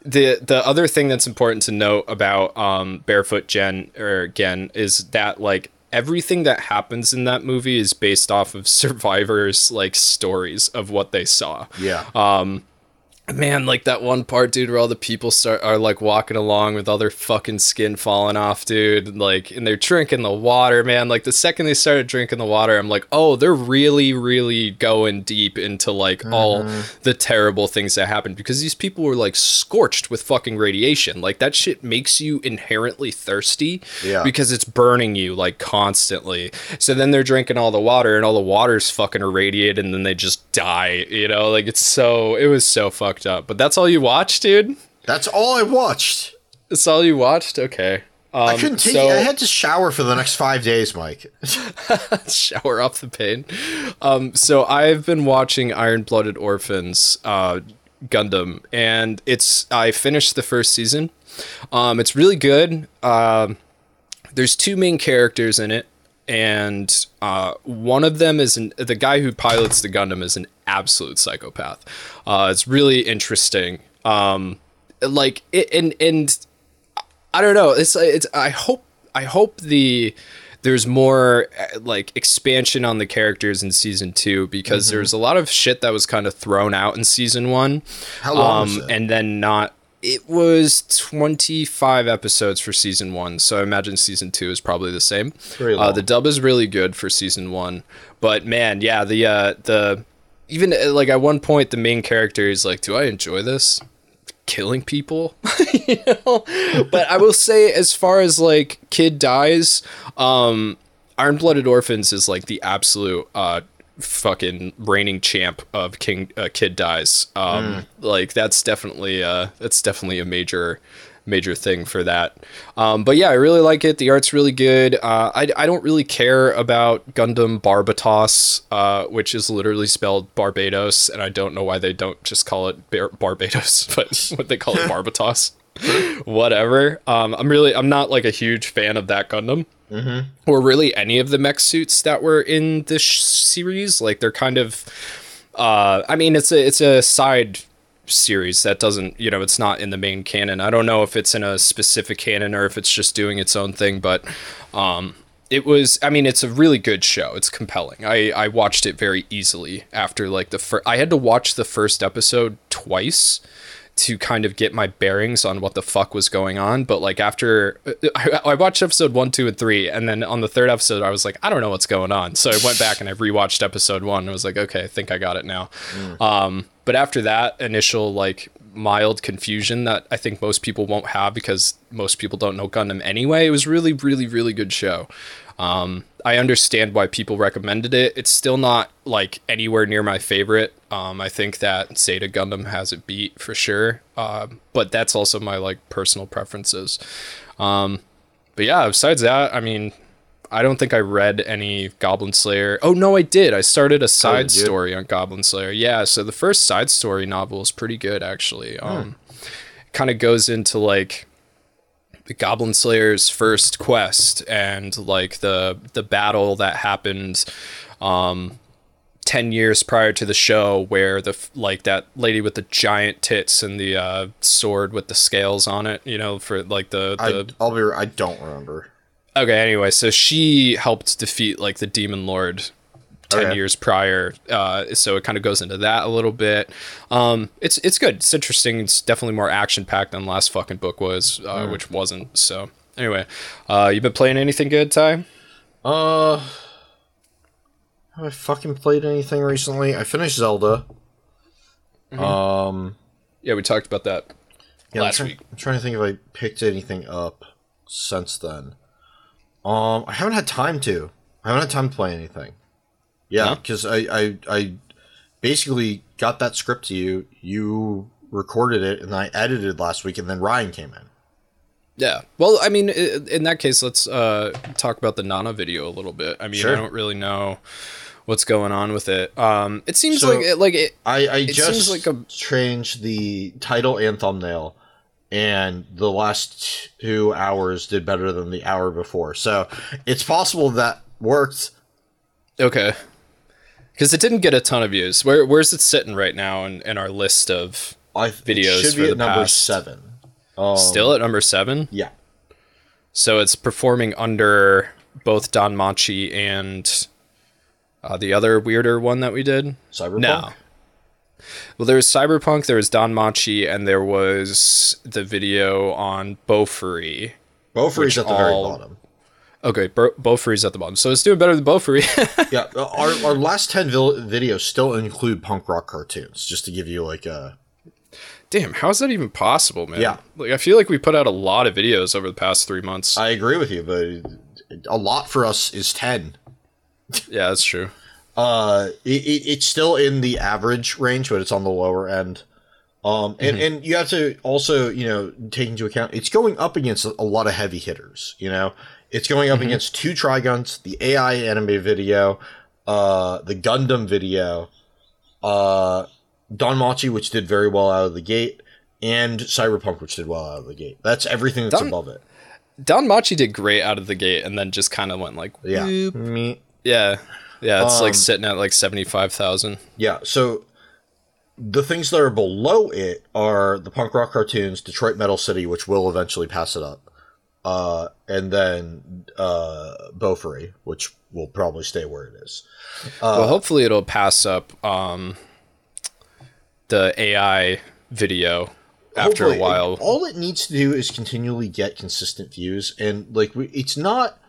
the the other thing that's important to note about um, Barefoot Gen or again is that like everything that happens in that movie is based off of survivors like stories of what they saw. yeah. Man, like that one part, dude, where all the people start are like walking along with all their fucking skin falling off, dude. Like, and they're drinking the water, man. Like the second they started drinking the water, I'm like, oh, they're really, really going deep into like all mm-hmm. the terrible things that happened because these people were like scorched with fucking radiation. Like that shit makes you inherently thirsty Yeah. because it's burning you like constantly. So then they're drinking all the water and all the water's fucking irradiated and then they just die, you know? Like it's so it was so fucked up. But that's all you watched, dude? That's all I watched. That's all you watched? Okay. Um, I couldn't take so, it. I had to shower for the next five days, Mike. shower off the pain. Um, so I've been watching Iron Blooded Orphans uh, Gundam, and it's I finished the first season. Um, it's really good. Um, there's two main characters in it, and uh, one of them is an, the guy who pilots the Gundam is an absolute psychopath. Uh, it's really interesting. Um, like it, and and I don't know. It's it's. I hope I hope the there's more uh, like expansion on the characters in season two because there's a lot of shit that was kind of thrown out in season one. How long um, and then not. It was 25 episodes for season one, so I imagine season two is probably the same. Uh, the dub is really good for season one, but man, yeah, the uh, the even uh, like at one point the main character is like, "Do I enjoy this?" killing people you know but i will say as far as like kid dies um iron blooded orphans is like the absolute uh fucking reigning champ of king uh, kid dies. Um like that's definitely uh that's definitely a major major thing for that. Um but yeah i really like it. The art's really good. Uh i, I don't really care about gundam barbatos uh which is literally spelled barbados and i don't know why they don't just call it Bar- barbados but what they call it barbatos. Whatever. Um i'm really i'm not like a huge fan of that gundam or really any of the mech suits that were in this sh- series. Like they're kind of uh i mean it's a it's a side series that doesn't you know it's not in the main canon. I don't know if it's in a specific canon or if it's just doing its own thing but um it was i mean it's a really good show. It's compelling. I i watched it very easily after like the first i had to watch the first episode twice to kind of get my bearings on what the fuck was going on. But like after I, I watched episode one, two, and three, and then on the third episode, I was like, I don't know what's going on. So I went back and I rewatched episode one. And I was like, okay, I think I got it now. Um, but after that initial like mild confusion that I think most people won't have because most people don't know Gundam anyway, it was really, really, really good show. Um, I understand why people recommended it. It's still not like anywhere near my favorite. Um, I think that Zeta Gundam has it beat for sure. Um, but that's also my like personal preferences. Um, but yeah, besides that, I mean, I don't think I read any Goblin Slayer. Oh no, I did. I started a side did you? story on Goblin Slayer. Yeah, so the first side story novel is pretty good actually. Um, kind of goes into like the Goblin Slayer's first quest and like the the battle that happened um 10 years prior to the show where the like that lady with the giant tits and the uh sword with the scales on it, you know, for like the I, the I'll be. I don't remember. Okay, anyway, so she helped defeat like the demon lord 10 Okay. years prior. Uh, so it kind of goes into that a little bit. Um, it's it's good. It's interesting. It's definitely more action packed than last fucking book was, uh, which wasn't. So anyway, uh, you been playing anything good, Ty? Uh, have I fucking played anything recently? I finished Zelda. Um, Yeah, we talked about that. Yeah, I'm, last trying, week. I'm trying to think if I picked anything up since then. Um, I haven't had time to. I haven't had time to play anything. Yeah, because I, I I basically got that script to you. You recorded it, and I edited last week, and then Ryan came in. Yeah. Well, I mean, in that case, let's uh, talk about the Nana video a little bit. I mean, Sure. I don't really know what's going on with it. Um, it seems So- like it, like it. I, I It just seems like a- changed the title and thumbnail, and the last two hours did better than the hour before. So it's possible that worked. Okay. Because it didn't get a ton of views. Where where's it sitting right now in, in our list of I Videos should be at number past. seven. Um, still at number seven? yeah. So it's performing under both DanMachi and uh, the other weirder one that we did. Cyberpunk. No. Well, there was Cyberpunk, there was DanMachi, and there was the video on Beaufree. Beaufry's at the very bottom. Okay, Bo- at the bottom. So it's doing better than Beaufree. Yeah, our, our last 10 vil- videos still include punk rock cartoons, just to give you like a. Damn, how is that even possible, man? Yeah. Like, I feel like we put out a lot of videos over the past three months. I agree with you, but a lot for us is 10. yeah, that's true. Uh, it, it, it's still in the average range, but it's on the lower end. Um, and, and you have to also, you know, take into account it's going up against a lot of heavy hitters. You know, it's going up against two Triguns, the AI anime video, uh, the Gundam video, uh, DanMachi, which did very well out of the gate, and Cyberpunk, which did well out of the gate. That's everything that's Don- above it. DanMachi did great out of the gate and then just kind of went like, Yeah. Me. Yeah. Yeah, it's Um, like sitting at like 75,000. Yeah, so the things that are below it are the punk rock cartoons, Detroit Metal City, which will eventually pass it up, uh, and then uh, Beaufry, which will probably stay where it is. well, hopefully it'll pass up um, the AI video after a while. all it needs to do is continually get consistent views, and like we, it's not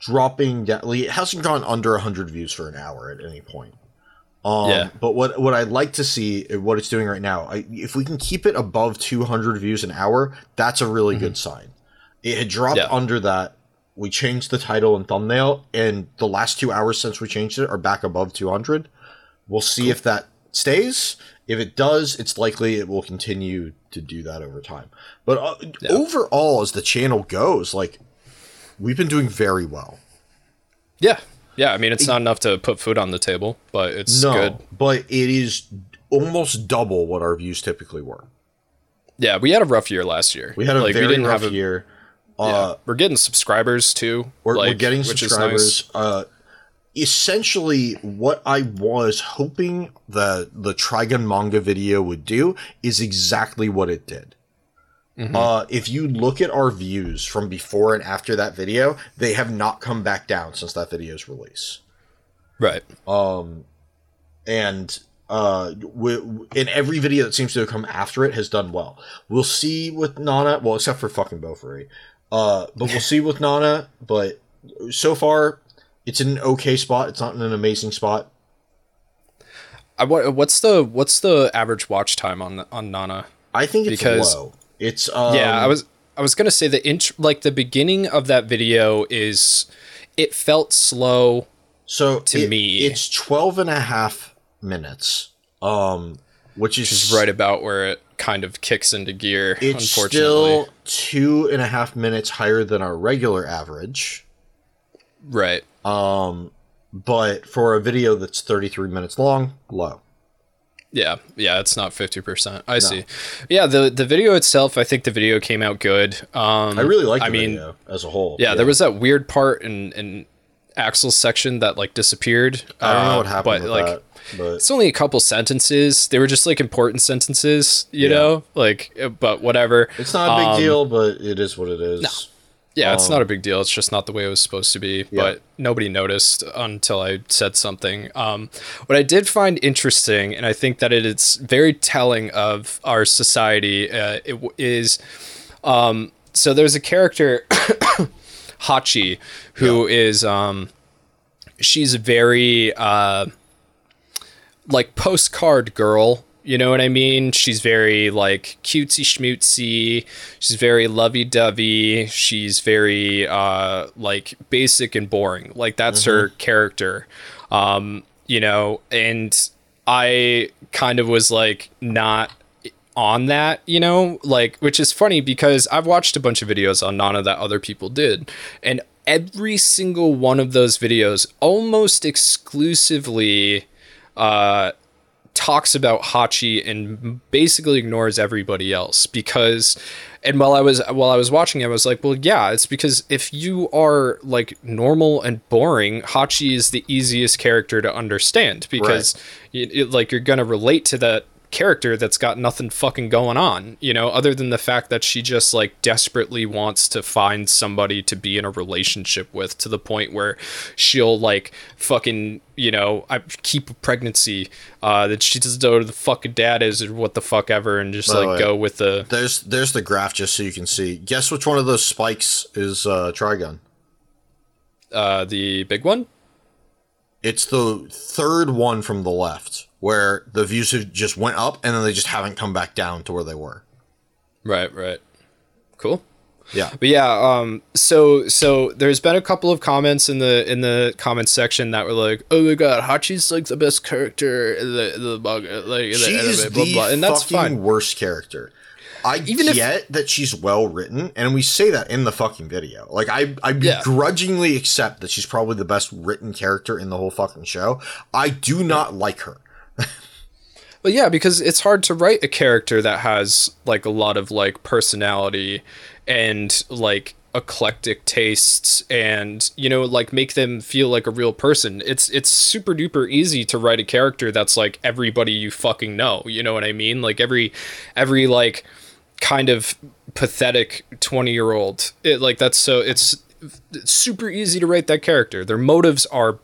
dropping down. Like, it hasn't gone under hundred views for an hour at any point. Um, Yeah. But what what I'd like to see, uh, what it's doing right now, I, if we can keep it above 200 views an hour, that's a really good sign. It had dropped. Yeah. under that. We changed the title and thumbnail, and the last two hours since we changed it are back above 200. We'll see if that stays. If it does, it's likely it will continue to do that over time. But uh, overall, as the channel goes, like we've been doing very well. yeah. Yeah, I mean, it's not enough to put food on the table, but it's No, good. but it is almost double what our views typically were. Yeah, we had a rough year last year. We had a like, very rough a- year. Yeah. Uh, we're getting subscribers too. we're, we're getting subscribers. Uh, essentially, what I was hoping the the Trigun manga video would do is exactly what it did. Mm-hmm. Uh, if you look at our views from before and after that video, they have not come back down since that video's release. Right. Um, and uh, w- in every video that seems to have come after it has done well. We'll see with Nana, well, except for fucking Beaufry. Uh, but we'll see with Nana. But so far, it's in an okay spot. It's not in an amazing spot. I, what, what's the what's the average watch time on on Nana? I think it's Because- low. It's um, yeah, I was I was gonna say the int like the beginning of that video is it felt slow. so to it- me. it's 12 and a half minutes. Um, which is Is right about where it kind of kicks into gear. It's still two and a half minutes higher than our regular average. right. Um, but for a video that's 33 minutes long, low. Yeah, yeah, it's not fifty percent. I see. Yeah, the the video itself, I think the video came out good. Um, I really like the I mean, video as a whole. yeah, there was that weird part in in Axel's section that like disappeared. I don't know uh, what happened but with like. that, but It's only a couple sentences. They were just like important sentences, you Yeah. know? Like, uh, but whatever. it's not a big Um, deal, but it is what it is. Yeah, it's Um, not a big deal. It's just not the way it was supposed to be. But nobody noticed until I said something. Um, what I did find interesting, and I think that it is very telling of our society, uh, it w- is um, so there's a character, Hachi, who is um, she's very uh, like postcard girl You know what I mean? She's very like cutesy schmootsy. She's very lovey dovey. She's very uh, like basic and boring. Like that's her character. Um, you know, and I kind of was like not on that, you know, like which is funny because I've watched a bunch of videos on Nana that other people did, and every single one of those videos almost exclusively uh talks about Hachi and basically ignores everybody else because and while I was while I was watching it, I was like well yeah it's because if you are like normal and boring Hachi is the easiest character to understand because you, it, like you're going to relate to that character that's got nothing fucking going on, you know, other than the fact that she just like desperately wants to find somebody to be in a relationship with to the point where she'll like fucking, you know, I keep a pregnancy uh, that she doesn't know who the fucking dad is or what the fuck ever and just By like way, go with the There's there's the graph just so you can see. Guess which one of those spikes is uh, Trigun? uh, the big one. It's the third one from the left, where the views have just went up and then they just haven't come back down to where they were. Right, right. Cool. Yeah. But yeah, um, so so there's been a couple of comments in the in the comments section that were like, "Oh my god, Hachi's like the best character in the in the manga, like in She the is blah the blah," and that's fucking fine. worst character. I Even if- get that she's well written, and we say that in the fucking video. Like I, I Yeah. begrudgingly accept that she's probably the best written character in the whole fucking show. I do not like her. But yeah, because it's hard to write a character that has like a lot of like personality and like eclectic tastes and you know like make them feel like a real person. It's it's super duper easy to write a character that's like everybody you fucking know. You know what I mean? Like every every like kind of pathetic 20-year-old. It like that's so it's, it's super easy to write that character. Their motives are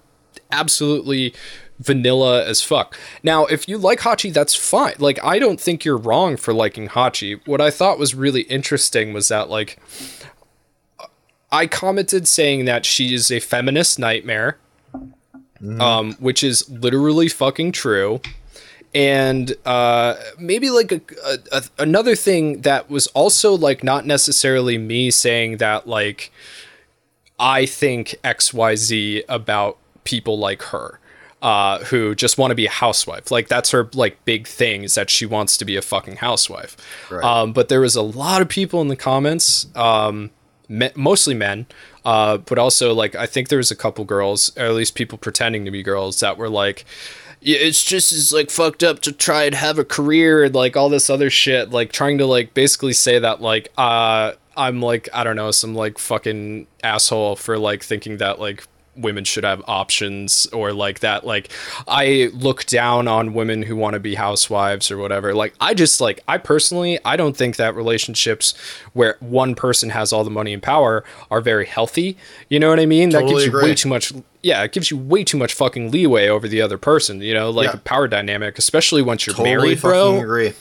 absolutely vanilla as fuck. Now, if you like Hachi, that's fine. Like, I don't think you're wrong for liking Hachi. What I thought was really interesting was that, like, I commented saying that she is a feminist nightmare, um, which is literally fucking true. And uh, maybe like a, a, a, another thing that was also like not necessarily me saying that like I think XYZ about people like her uh, who just want to be a housewife. Like that's her like big thing is that she wants to be a fucking housewife. Right. Um, but there was a lot of people in the comments, um, me- mostly men, uh, but also like I think there was a couple girls, or at least people pretending to be girls that were like. It's just as like fucked up to try and have a career and like all this other shit, like trying to like basically say that like uh I'm like I don't know some like fucking asshole for like thinking that like women should have options or like that like I look down on women who want to be housewives or whatever. Like I just like I personally I don't think that relationships where one person has all the money and power are very healthy. You know what I mean? that gives you agree. way too much yeah, it gives you way too much fucking leeway over the other person, you know, like Yeah. a power dynamic, especially once you're Totally married, bro agree.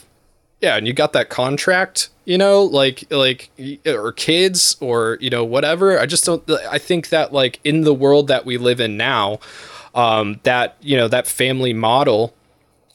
yeah and you got that contract you know like like or kids or you know whatever. I just don't i think that like in the world that we live in now um that you know that family model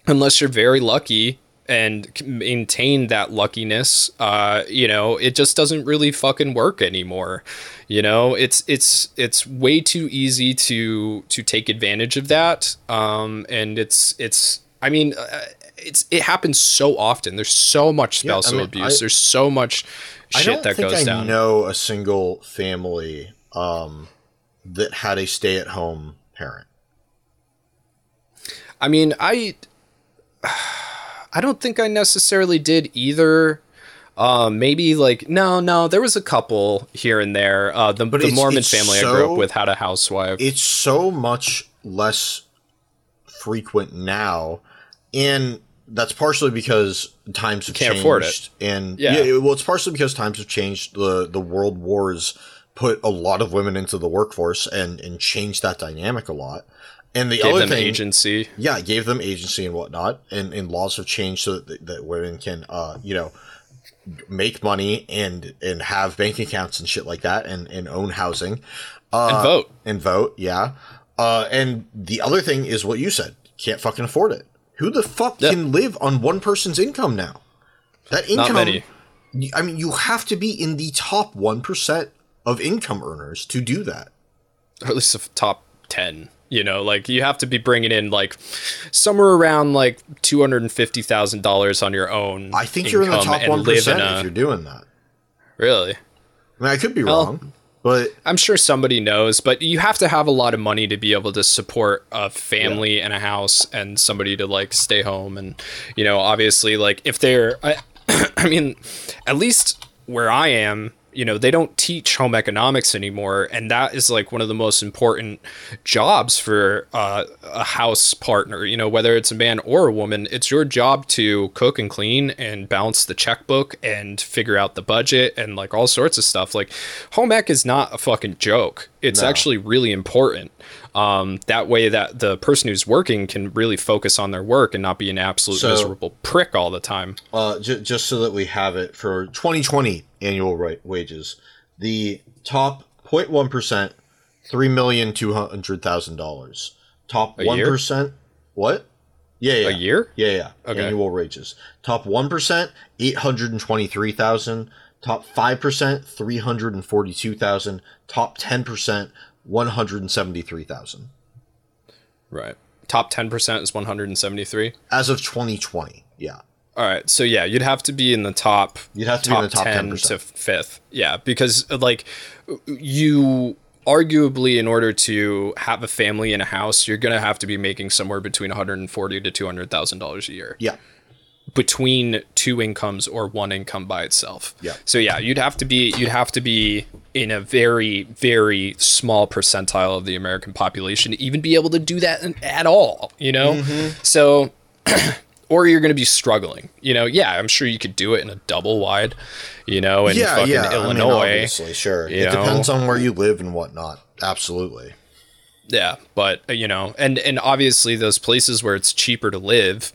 unless you're very lucky and maintain that luckiness uh you know it just doesn't really fucking work anymore. You know it's it's it's way too easy to to take advantage of that. Um and it's it's i mean uh, it's it happens so often there's so much Yeah, I spousal mean, abuse I- there's so much shit that goes I down know a single family um, that had a stay-at-home parent. I mean, I I don't think I necessarily did either. Um, maybe like no, no, there was a couple here and there. Uh, the, the it's- Mormon it's family I grew up with had a housewife. It's so much less frequent now, and that's partially because times have Can't changed. afford it. And Yeah. yeah. well, it's partially because times have changed. The the world wars put a lot of women into the workforce and and changed that dynamic a lot. And the Gave other them thing, agency. yeah, gave them agency and whatnot, and, and laws have changed so that, that women can, uh, you know, make money and and have bank accounts and shit like that, and, and own housing, uh, and vote. and vote, yeah. Uh, and the other thing is what you said, can't fucking afford it. Who the fuck Yeah. can live on one person's income now? That Not income. many. I mean, you have to be in the top one percent of income earners to do that. or at least the top 10 you know like you have to be bringing in like somewhere around like $250000 on your own I think you're in the top one percent if you're doing that. really I mean, I could be Well- wrong, but i'm sure somebody knows but you have to have a lot of money to be able to support a family and a house and somebody to like stay home and you know obviously like if they're i, I mean at least where i am you know they don't teach home economics anymore and that is like one of the most important jobs for uh, a house partner. You know whether it's a man or a woman it's your job to cook and clean and balance the checkbook and figure out the budget and like all sorts of stuff. Like home ec is not a fucking joke. It's No. actually really important um, that way that the person who's working can really focus on their work and not be an absolute So- miserable prick all the time uh, j- just so that we have it for 2020 annual ra- wages, the top 0.1 percent, three million two hundred thousand dollars. Top one what? Yeah, yeah. a year Yeah, yeah. Okay. Annual wages. Top one percent, eight hundred and twenty-three thousand. Top five percent, three hundred and forty-two thousand. Top ten percent, one hundred and seventy-three thousand. right top 10% is 173 As of 2020, yeah. All right, so yeah, you'd have to be in the top. You'd have to be in the top 10%. to fifth. Yeah, because uh, like you arguably, in order to have a family in a house, you're gonna have to be making somewhere between 140 to 200 thousand dollars a year Yeah. Between two incomes or one income by itself. Yeah. So yeah, you'd have to be you'd have to be in a very very small percentile of the American population to even be able to do that at all. You know, Mm-hmm. so. Or you're going to be struggling, you know. Yeah, I'm sure you could do it in a double wide, you know, in yeah, fucking yeah. I mean, Illinois. obviously, sure. It depends on where you live and whatnot. Absolutely. Yeah, but uh, you know, and and obviously those places where it's cheaper to live,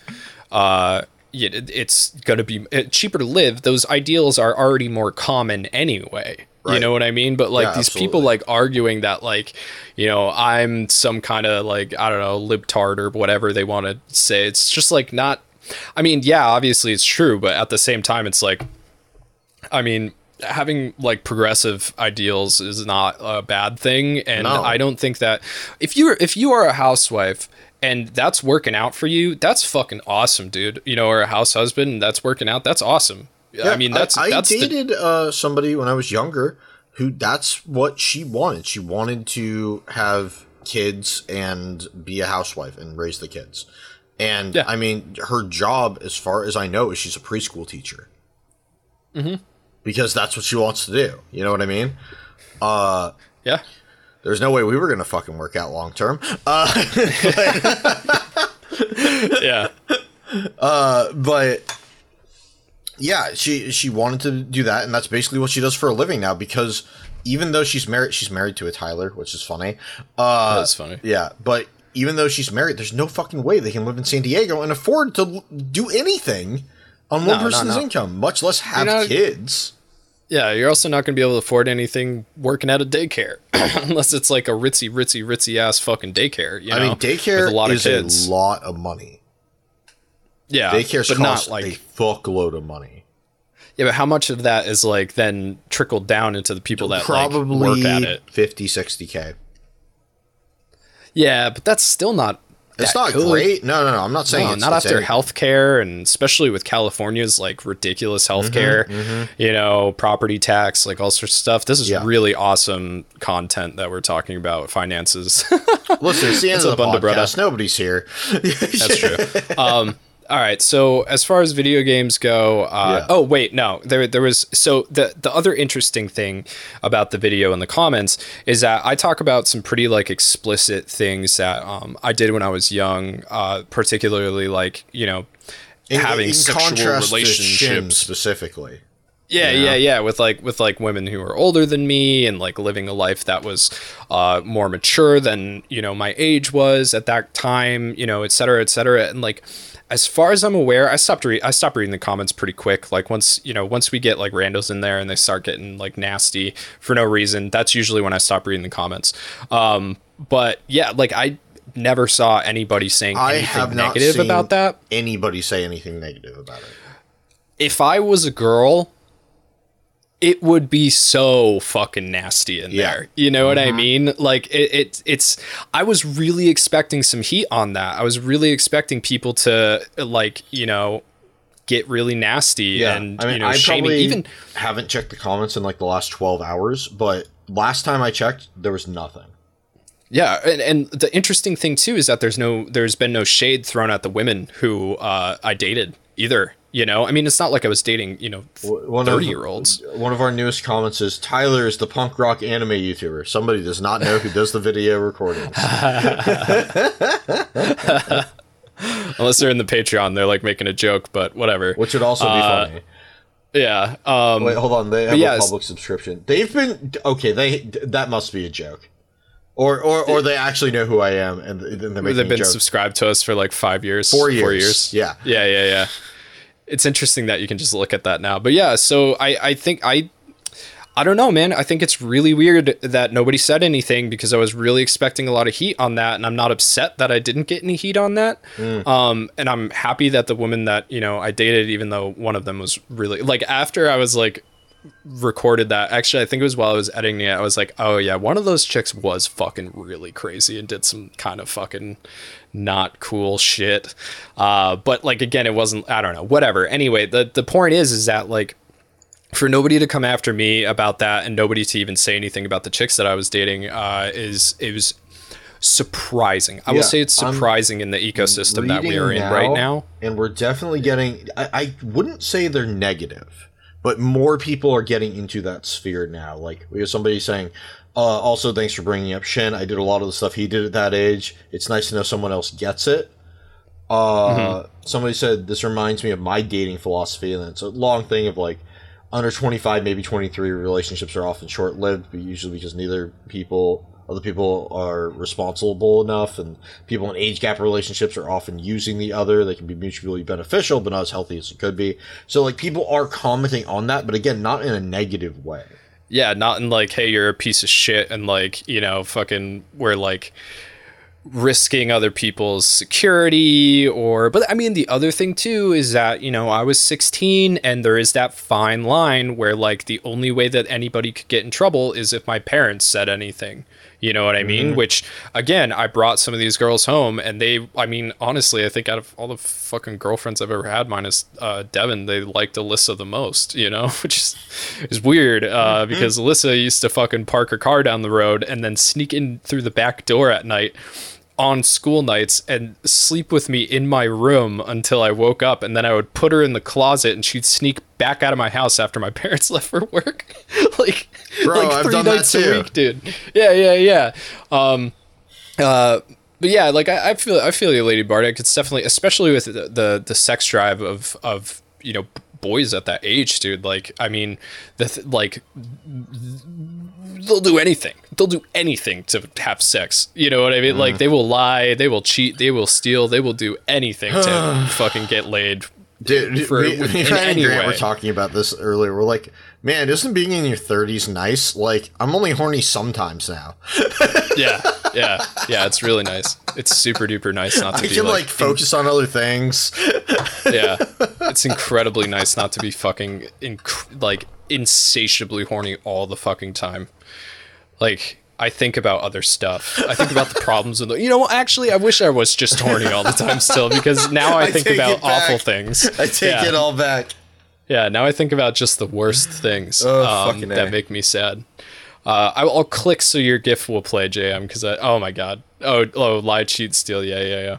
uh, it's gonna be uh, cheaper to live. Those ideals are already more common anyway. You know what I mean? But like Yeah, these people like arguing that like, you know, I'm some kind of like I don't know libtard or whatever they want to say. It's just like not. I mean, yeah, obviously it's true, but at the same time, it's like, I mean, having like progressive ideals is not a bad thing, and No. I don't think that if you're if you are a housewife and that's working out for you, that's fucking awesome, dude. You know, or a house husband and that's working out, that's awesome. Yeah, I mean, that's I, that's the, dated uh, somebody when I was younger who that's what she wanted. She wanted to have kids and be a housewife and raise the kids. And Yeah. I mean, her job, as far as I know, is she's a preschool teacher. Mm-hmm. Because that's what she wants to do. You know what I mean? Uh, yeah. There's no way we were gonna fucking work out long term. Uh, Yeah. but yeah, she she wanted to do that, and that's basically what she does for a living now. Because even though she's married, she's married to a Tyler, which is funny. Uh, That's funny. Yeah, but even though she's married, there's no fucking way they can live in San Diego and afford to do anything on one No, no, person's no. income, much less have You're not- kids. Yeah, you're also not going to be able to afford anything working at a daycare unless it's like a ritzy, ritzy, ritzy ass fucking daycare. You I know, mean, daycare with a lot is of kids. a lot of money. yeah, Daycare's but cost not like a fuckload of money. yeah. But how much of that is like then trickled down into the people that Probably like, work at it? 50, 60k. Yeah, but that's still not. It's not great. No, no, no. I'm not saying No, it's not after healthcare, and especially with California's like ridiculous Mm-hmm, healthcare, you know, property tax, like all sorts of stuff. This is Yeah. really awesome content that we're talking about finances. Listen, it's the end of the Brother? podcast. Nobody's here. That's true. Um, all right. So as far as video games go, uh, Yeah. oh wait, no, there there was so the the other interesting thing about the video in the comments is that I talk about some pretty like explicit things that um, I did when I was young, uh, particularly like you know In- having in sexual contrast to Shin relationships. specifically. Yeah, Yeah. yeah, yeah. With like with like women who are older than me and like living a life that was uh, more mature than you know my age was at that time, you know, et cetera, et cetera. And like as far as I'm aware, I stopped re- I stopped reading the comments pretty quick. Like once you know once we get like randos in there and they start getting like nasty for no reason, that's usually when I stop reading the comments. Um, but yeah, like I never saw anybody saying I anything have not negative seen about that. anybody say anything negative about it. If I was a girl, it would be so fucking nasty in Yeah. Mm-hmm. there. You know what I mean? Like it, it it's I was really expecting some heat on that. I was really expecting people to like, you know, get really nasty and I mean, you know, I shaming probably even haven't checked the comments in like the last twelve hours, but last time I checked, there was nothing. Yeah, and, and the interesting thing too is that there's no there's been no shade thrown at the women who uh, I dated either. You know, I mean, it's not like I was dating you know One of- thirty year olds. One of our newest comments is Tyler is the punk rock anime YouTuber. Somebody does not know who does the video recordings. Unless they're in the Patreon, they're like making a joke, but whatever. which would also be Uh, funny. Yeah. Um, Wait, hold on. They have yes. a public subscription. They've been okay. They that must be a joke, or or or they actually know who I am, and then they're making they've been joke. subscribed to us for like five years. Four Four years. years. Yeah. Yeah, yeah, yeah. It's interesting that you can just look at that now. But yeah, so I, I think I I don't know, man. I think it's really weird that nobody said anything because I was really expecting a lot of heat on that, and I'm not upset that I didn't get any heat on that. Um, and I'm happy that the woman that you know I dated, even though one of them was really like after I was like recorded that. Actually, I think it was while I was editing it. I was like, oh yeah, one of those chicks was fucking really crazy and did some kind of fucking not cool shit. Uh, but like again, it wasn't. I don't know. Whatever. Anyway, the the point is, is that like for nobody to come after me about that and nobody to even say anything about the chicks that I was dating uh, is it was surprising. I Yeah, will say it's I'm surprising in the ecosystem that we are in right now. and we're definitely getting. I, I wouldn't say they're negative, but more people are getting into that sphere now. Like we have somebody saying, uh, "Also, thanks for bringing up Shin. I did a lot of the stuff he did at that age. It's nice to know someone else gets it." Uh, Mm-hmm. somebody said this reminds me of my dating philosophy, and it's a long thing of like under 25 maybe 23 relationships are often short-lived but usually because neither people other people are responsible enough and people in age gap relationships are often using the other. They can be mutually beneficial but not as healthy as it could be. So like people are commenting on that but again not in a negative way. Yeah, not in like, hey, you're a piece of shit, and like, you know, fucking, we're like risking other people's security or but i mean the other thing too is that you know i was 16 and there is that fine line where like the only way that anybody could get in trouble is if my parents said anything you know what i mean? Which again i brought some of these girls home and they i mean honestly i think out of all the fucking girlfriends i've ever had minus uh, devin they liked alyssa the most you know? Which is, is weird uh, because alyssa used to fucking park her car down the road and then sneak in through the back door at night on school nights and sleep with me in my room until I woke up and then I would put her in the closet and she'd sneak back out of my house after my parents left for work. Like Bro, like I've three done that nights too. a week dude. Yeah yeah yeah. Um uh but yeah like I, I feel I feel you lady Bardic. It's definitely especially with the, the the sex drive of of you know boys at that age dude like I mean the th- like they'll do anything. They'll do anything to have sex. You know what I mean? Mm. Like they will lie, they will cheat, they will steal, they will do anything to fucking get laid. Dude, For- with- in any Grant were way. talking about this earlier. We're like, man, isn't being in your 30s nice? Like, I'm only horny sometimes now. Yeah, yeah, yeah. It's really nice. It's super duper nice not to I be can like, like focus on other things. yeah. It's incredibly nice not to be fucking inc- like insatiably horny all the fucking time. Like I think about other stuff. I think about the problems in the. You know, what actually, I wish I was just horny all the time still because now I, I think about awful things. I take Yeah. it all back. Yeah, now I think about just the worst things Oh, um, that make me sad. Uh, I'll click so your GIF will play, JM, because I. Oh my god. Oh, oh, lie, cheat, steal. Yeah, yeah,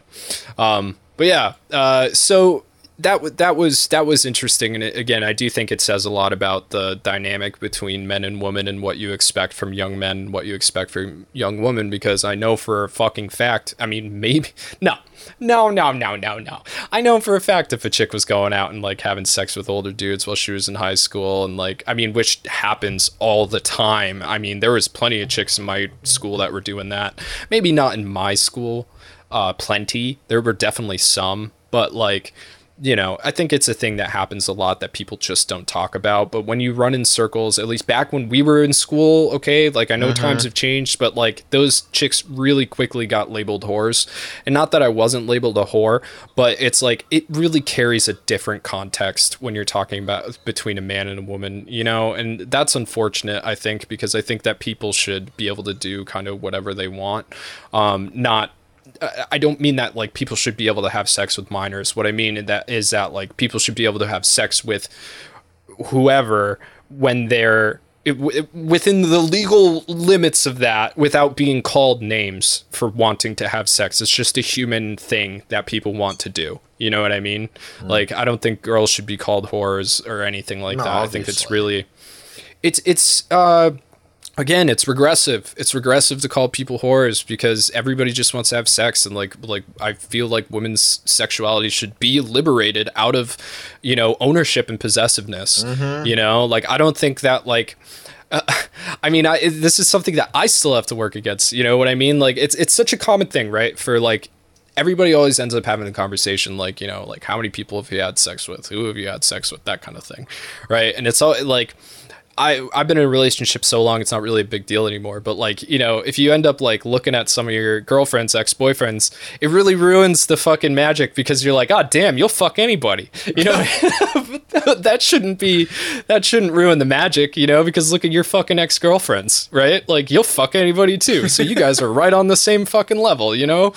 yeah. Um, but yeah, uh, so that that was that was interesting, and again, I do think it says a lot about the dynamic between men and women and what you expect from young men, and what you expect from young women. Because I know for a fucking fact, I mean, maybe no, no, no, no, no, no. I know for a fact if a chick was going out and like having sex with older dudes while she was in high school, and like, I mean, which happens all the time. I mean, there was plenty of chicks in my school that were doing that. Maybe not in my school, uh, plenty. There were definitely some, but like you know, I think it's a thing that happens a lot that people just don't talk about. But when you run in circles, at least back when we were in school, okay, like I know times have changed, but like those chicks really quickly got labeled whores. And not that I wasn't labeled a whore, but it's like it really carries a different context when you're talking about between a man and a woman, you know, and that's unfortunate, I think, because I think that people should be able to do kind of whatever they want. Um, not I- don't mean that like people should be able to have sex with minors. What I mean in that is that like people should be able to have sex with whoever when they're it, within the legal limits of that without being called names for wanting to have sex. It's just a human thing that people want to do. You know what I mean? Like I don't think girls should be called whores or anything like No, that. I think it's really it's it's uh again it's regressive it's regressive to call people whores because everybody just wants to have sex and like like i feel like women's sexuality should be liberated out of you know ownership and possessiveness you know like i don't think that like uh, I mean, I, this is something that I still have to work against. You know what I mean? Like, it's it's such a common thing, right? For like, everybody always ends up having the conversation, like, you know, like how many people have you had sex with? Who have you had sex with? That kind of thing, right? And it's all like, I I've been in a relationship so long it's not really a big deal anymore. But like you know, if you end up like looking at some of your girlfriends, ex boyfriends, it really ruins the fucking magic because you're like, oh damn, you'll fuck anybody. You know, that shouldn't be that shouldn't ruin the magic. You know, because look at your fucking ex girlfriends, right? Like you'll fuck anybody too. So you guys are right on the same fucking level. You know,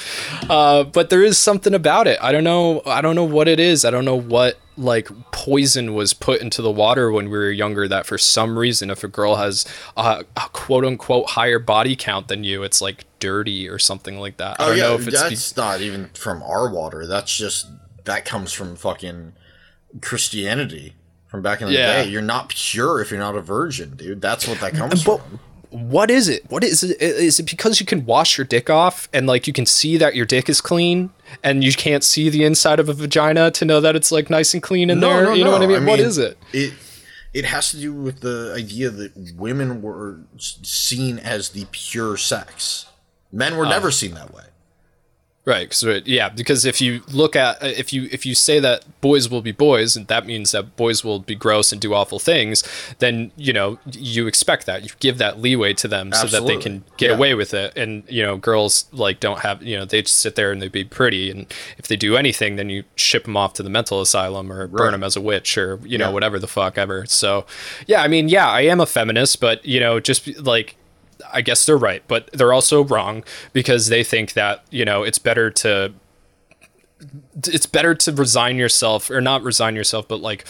uh, but there is something about it. I don't know. I don't know what it is. I don't know what like poison was put into the water when we were younger that for some reason if a girl has a, a quote unquote higher body count than you it's like dirty or something like that i Oh don't yeah, know if it's be- that's not even from our water. That's just that comes from fucking Christianity from back in the Yeah. day. You're not pure if you're not a virgin, dude. That's what that comes but- from. what is it what is it is it because you can wash your dick off and like you can see that your dick is clean and you can't see the inside of a vagina to know that it's like nice and clean in there you know what i mean what is it It it has to do with the idea that women were seen as the pure sex. Men Oh. were never seen that way. Right. So yeah, because if you look at uh, if you if you say that boys will be boys, and that means that boys will be gross and do awful things, then you know you expect that you give that leeway to them so that they can get Yeah. away with it. And you know, girls like don't have you know they just sit there and they be pretty, and if they do anything, then you ship them off to the mental asylum or burn them as a witch or you know Yeah. whatever the fuck ever. So yeah, I mean yeah, I am a feminist, but you know just like I guess they're right, but they're also wrong because they think that you know it's better to it's better to resign yourself or not resign yourself, but like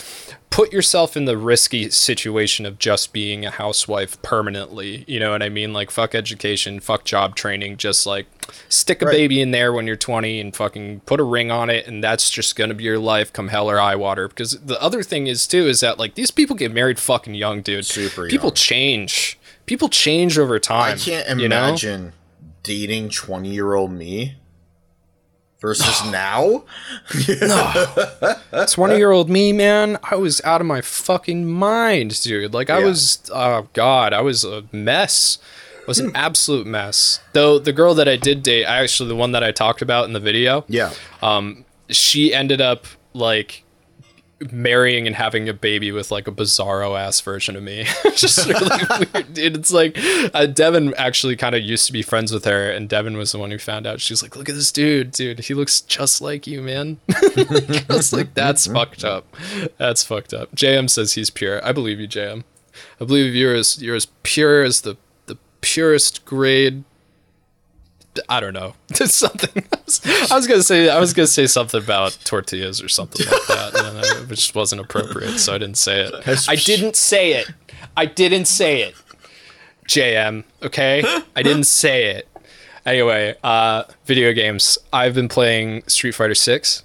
put yourself in the risky situation of just being a housewife permanently. You know what I mean? Like fuck education, fuck job training, just like stick a Right. baby in there when you're 20 and fucking put a ring on it and that's just going to be your life come hell or high water because the other thing is too is that like these people get married fucking young, dude. Super People young. change. People change over time. I can't you know? imagine dating 20 year old me versus now. 20 year old me, man, I was out of my fucking mind, dude. Like, I Yeah. was, oh, God, I was a mess. I was an absolute mess. Though the girl that I did date, I actually, the one that I talked about in the video, Yeah. um, she ended up like marrying and having a baby with like a bizarro ass version of me. Just really weird, dude. It's like uh, Devin actually kind of used to be friends with her, and Devin was the one who found out. She's like, "Look at this dude, dude. He looks just like you, man." I was like, "That's fucked up. That's fucked up." JM says he's pure. I believe you, JM. I believe you're as you're as pure as the the purest grade I don't know. Something. I was, I was gonna say. I was gonna say something about tortillas or something like that, and then it just wasn't appropriate, so I didn't say it. I didn't say it. I didn't say it. JM. Okay. I didn't say it. Anyway, uh, video games. I've been playing Street Fighter Six.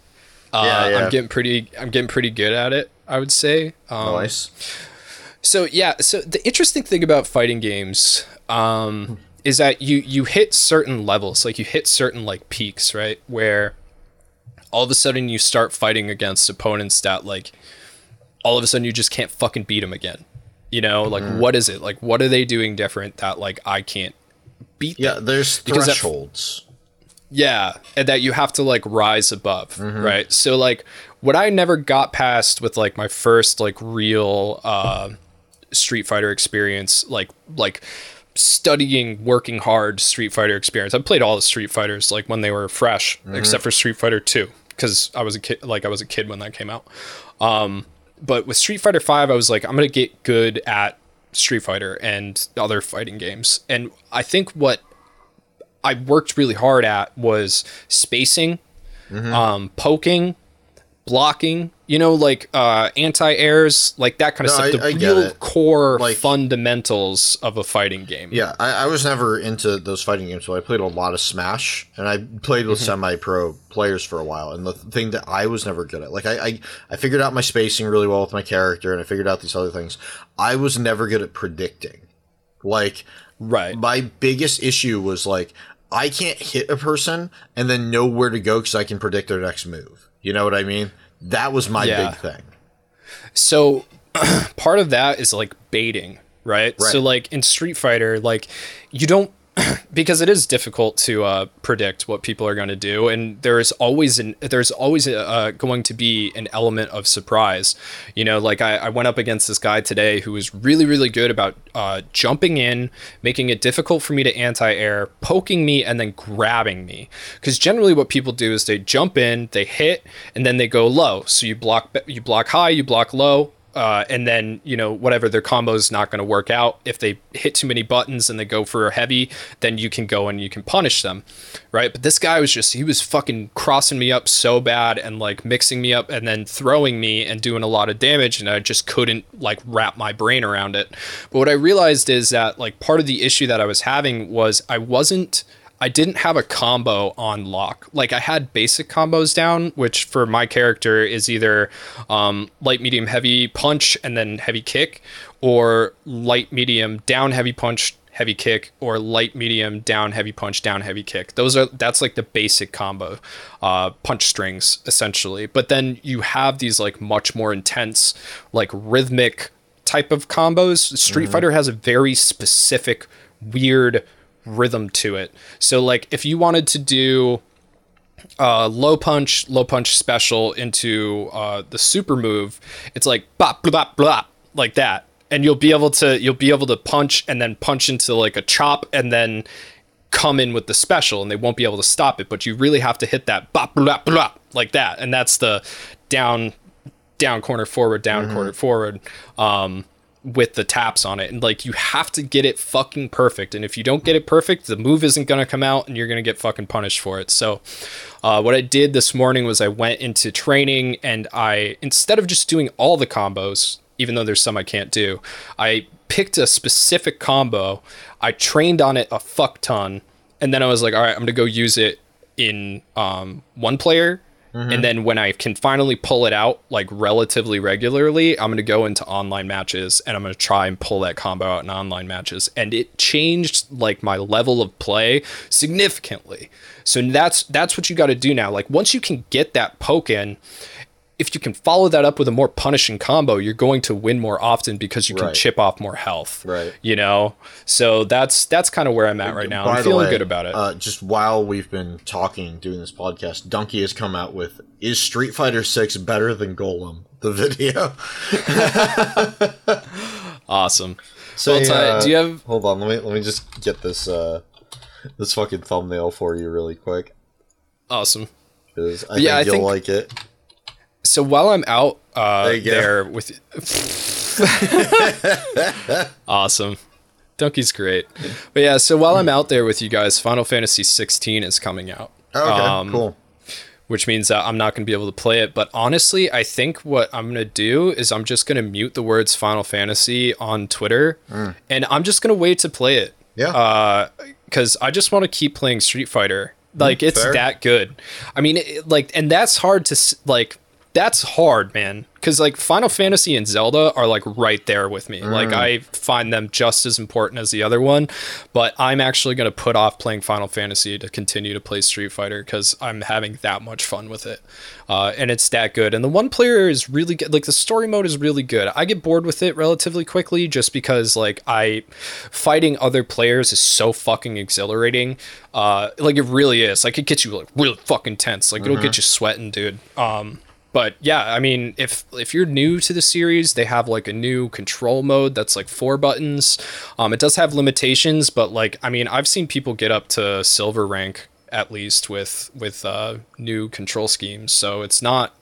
Uh, Yeah, yeah. I'm getting pretty. I'm getting pretty good at it. I would say. Um, nice. so yeah, so the interesting thing about fighting games um, is that you you hit certain levels, like you hit certain like peaks, right? Where all of a sudden you start fighting against opponents that like all of a sudden you just can't fucking beat them again. You know, like Mm-hmm. what is it? Like what are they doing different that like I can't beat Yeah, them? there's Because that- thresholds. Yeah, and that you have to like rise above, Mm-hmm. right? So like what I never got past with like my first like real uh, Street Fighter experience, like like studying, working hard Street Fighter experience. I played all the Street Fighters like when they were fresh, except for Street Fighter Two, because I was a kid. Like I was a kid when that came out. Um, but with Street Fighter Five, I was like, I'm gonna get good at Street Fighter and other fighting games. And I think what I worked really hard at was spacing, um, poking, blocking. You know, like uh, anti-airs, like that kind of No, stuff. I- the I real core Like- fundamentals of a fighting game. Yeah, I, I was never into those fighting games, so I played a lot of Smash, and I played with semi-pro players for a while. And the thing that I was never good at, like I, I, I figured out my spacing really well with my character, and I figured out these other things. I was never good at predicting. Like Right. my biggest issue was like I can't hit a person and then know where to go because I can predict their next move. You know what I mean? That was my Yeah. big thing. So part of that is like baiting, right? Right. So like in Street Fighter, like you don't because it is difficult to uh, predict what people are going to do, and there is always an there's always a, uh, going to be an element of surprise. You know, like I, I went up against this guy today who was really really good about uh, jumping in, making it difficult for me to anti-air, poking me, and then grabbing me. Because generally, what people do is they jump in, they hit, and then they go low. So you block you block high, you block low, uh, and then you know whatever their combo is not going to work out if they hit too many buttons and they go for a heavy then you can go and you can punish them right? But this guy was just he was fucking crossing me up so bad and like mixing me up and then throwing me and doing a lot of damage and i just couldn't like wrap my brain around it. But what i realized is that like part of the issue that i was having was i wasn't I didn't have a combo on lock. Like I had basic combos down, which for my character is either um, light, medium, heavy punch and then heavy kick, or light, medium, down, heavy punch, heavy kick, or light, medium, down, heavy punch, down, heavy kick. Those are that's like the basic combo, uh, punch strings essentially. But then you have these like much more intense, like rhythmic type of combos. Street Fighter has a very specific, weird rhythm to it. So like if you wanted to do uh, low punch, low punch special into uh, the super move, it's like bop blah blah blah like that, and you'll be able to you'll be able to punch and then punch into like a chop and then come in with the special, and they won't be able to stop it. But you really have to hit that bop blah blah like that, and that's the down down corner forward down corner forward. Um, with the taps on it. And like you have to get it fucking perfect. And if you don't get it perfect the move isn't going to come out and you're going to get fucking punished for it. So uh, what i did this morning was i went into training and i instead of just doing all the combos even though there's some i can't do i picked a specific combo. I trained on it a fuck ton. And then i was like all right i'm going to go use it in um, one player and mm-hmm. then when I can finally pull it out like relatively regularly, I'm going to go into online matches and I'm going to try and pull that combo out in online matches. And it changed like my level of play significantly. So that's that's what you got to do now. Like once you can get that poke in, if you can follow that up with a more punishing combo, you're going to win more often because you can Right. chip off more health. Right. You know? So that's that's kind of where I'm at right now. By I'm feeling way, good about it. Uh, just while we've been talking, doing this podcast, Donkey has come out with "Is Street Fighter Six better than Golem?" The video. awesome. So Well, Ty, do you have Hold on, let me let me just get this uh this fucking thumbnail for you really quick awesome. because I Yeah, I think you'll think- like it. So while I'm out uh, There there with awesome, Donkey's great. But yeah, so while I'm out there with you guys, Final Fantasy 16 is coming out, Okay, Um, cool. which means that I'm not going to be able to play it. But honestly, I think what I'm going to do is I'm just going to mute the words Final Fantasy on Twitter, and I'm just going to wait to play it Yeah, because I just want to keep playing Street Fighter. Like it's fair. that good. I mean, it, like, and that's hard to like. That's hard, man. Because like Final Fantasy and Zelda are like right there with me. Like I find them just as important as the other one, but I'm actually gonna put off playing Final Fantasy to continue to play Street Fighter because I'm having that much fun with it, uh, and it's that good. And the one player is really good. Like the story mode is really good. I get bored with it relatively quickly just because like I fighting other players is so fucking exhilarating. Uh, like it really is. Like it gets you like really fucking tense. Like it'll get you sweating, dude. Um, but yeah, I mean, if if you're new to the series, they have like a new control mode that's like four buttons. Um, it does have limitations, but like I mean, I've seen people get up to silver rank at least with with uh, new control schemes. So it's not.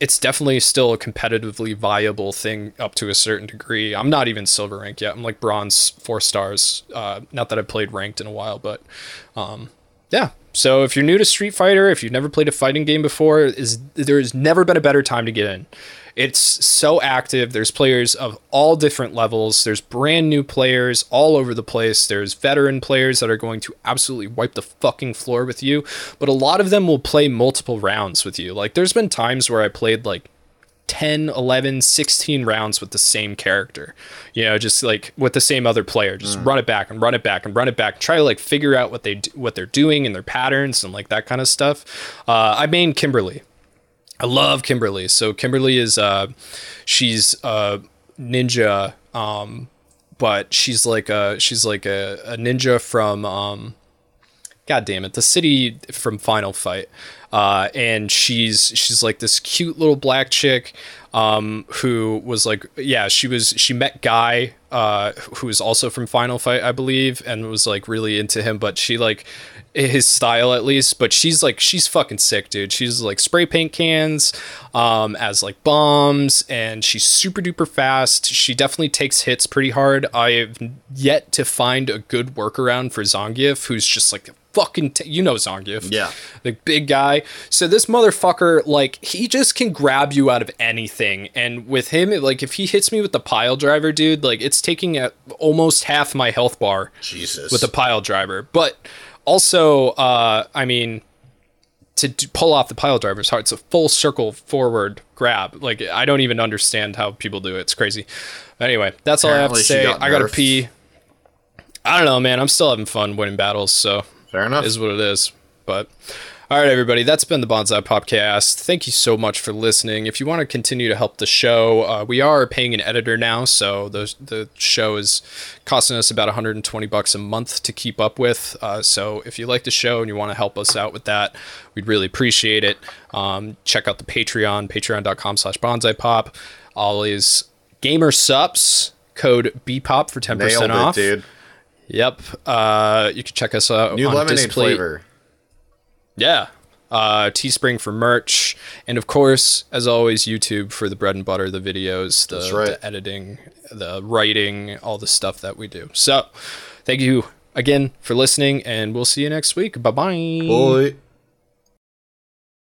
It's definitely still a competitively viable thing up to a certain degree. I'm not even silver rank yet. I'm like bronze four stars. Uh, not that I've played ranked in a while, but um, yeah. So if you're new to Street Fighter, if you've never played a fighting game before, is there's never been a better time to get in. It's so active. There's players of all different levels. There's brand new players all over the place. There's veteran players that are going to absolutely wipe the fucking floor with you, but a lot of them will play multiple rounds with you. Like there's been times where I played like 10, 11, 16 rounds with the same character. You know, just like with the same other player, just mm. run it back and run it back and run it back. Try to like figure out what they do, what they're doing and their patterns and like that kind of stuff. Uh, I main Kimberly. I love Kimberly. So Kimberly is uh she's a ninja um but she's like a she's like a, a ninja from um god damn it the city from final fight. Uh, and she's she's like this cute little black chick um, who was like yeah she was she met guy uh, who was also from final fight i believe and was like really into him but she like his style at least but she's like she's fucking sick dude. She's like spray paint cans um, as like bombs and she's super duper fast. She definitely takes hits pretty hard. I've yet to find a good workaround for zangief who's just like fucking t- you know Zangief. Yeah. The big guy. So this motherfucker like he just can grab you out of anything and with him like if he hits me with the pile driver dude like it's taking a, almost half my health bar Jesus. with the pile driver. But also uh I mean to pull off the pile driver is hard. It's a full circle forward grab. Like I don't even understand how people do it. It's crazy. Anyway, that's Apparently all I have to say. Got I gotta pee. I don't know, man. I'm still having fun winning battles, so Fair enough. Is what it is. But all right, everybody, that's been the Bonsai Podcast. Thank you so much for listening. If you want to continue to help the show, uh, we are paying an editor now, so the the show is costing us about 120 bucks a month to keep up with. Uh, so if you like the show and you want to help us out with that, we'd really appreciate it. Um, check out the Patreon, patreon.com/slash bonsaipop. Always Gamersupps code BPOP for 10% Nailed off. It, dude. Yep. Uh, you can check us out New on lemonade display. flavor. Yeah. Uh, Teespring for merch, and of course, as always, YouTube for the bread and butter, the videos, the, right. the editing, the writing, all the stuff that we do. So, thank you again for listening, and we'll see you next week. Bye-bye. Bye.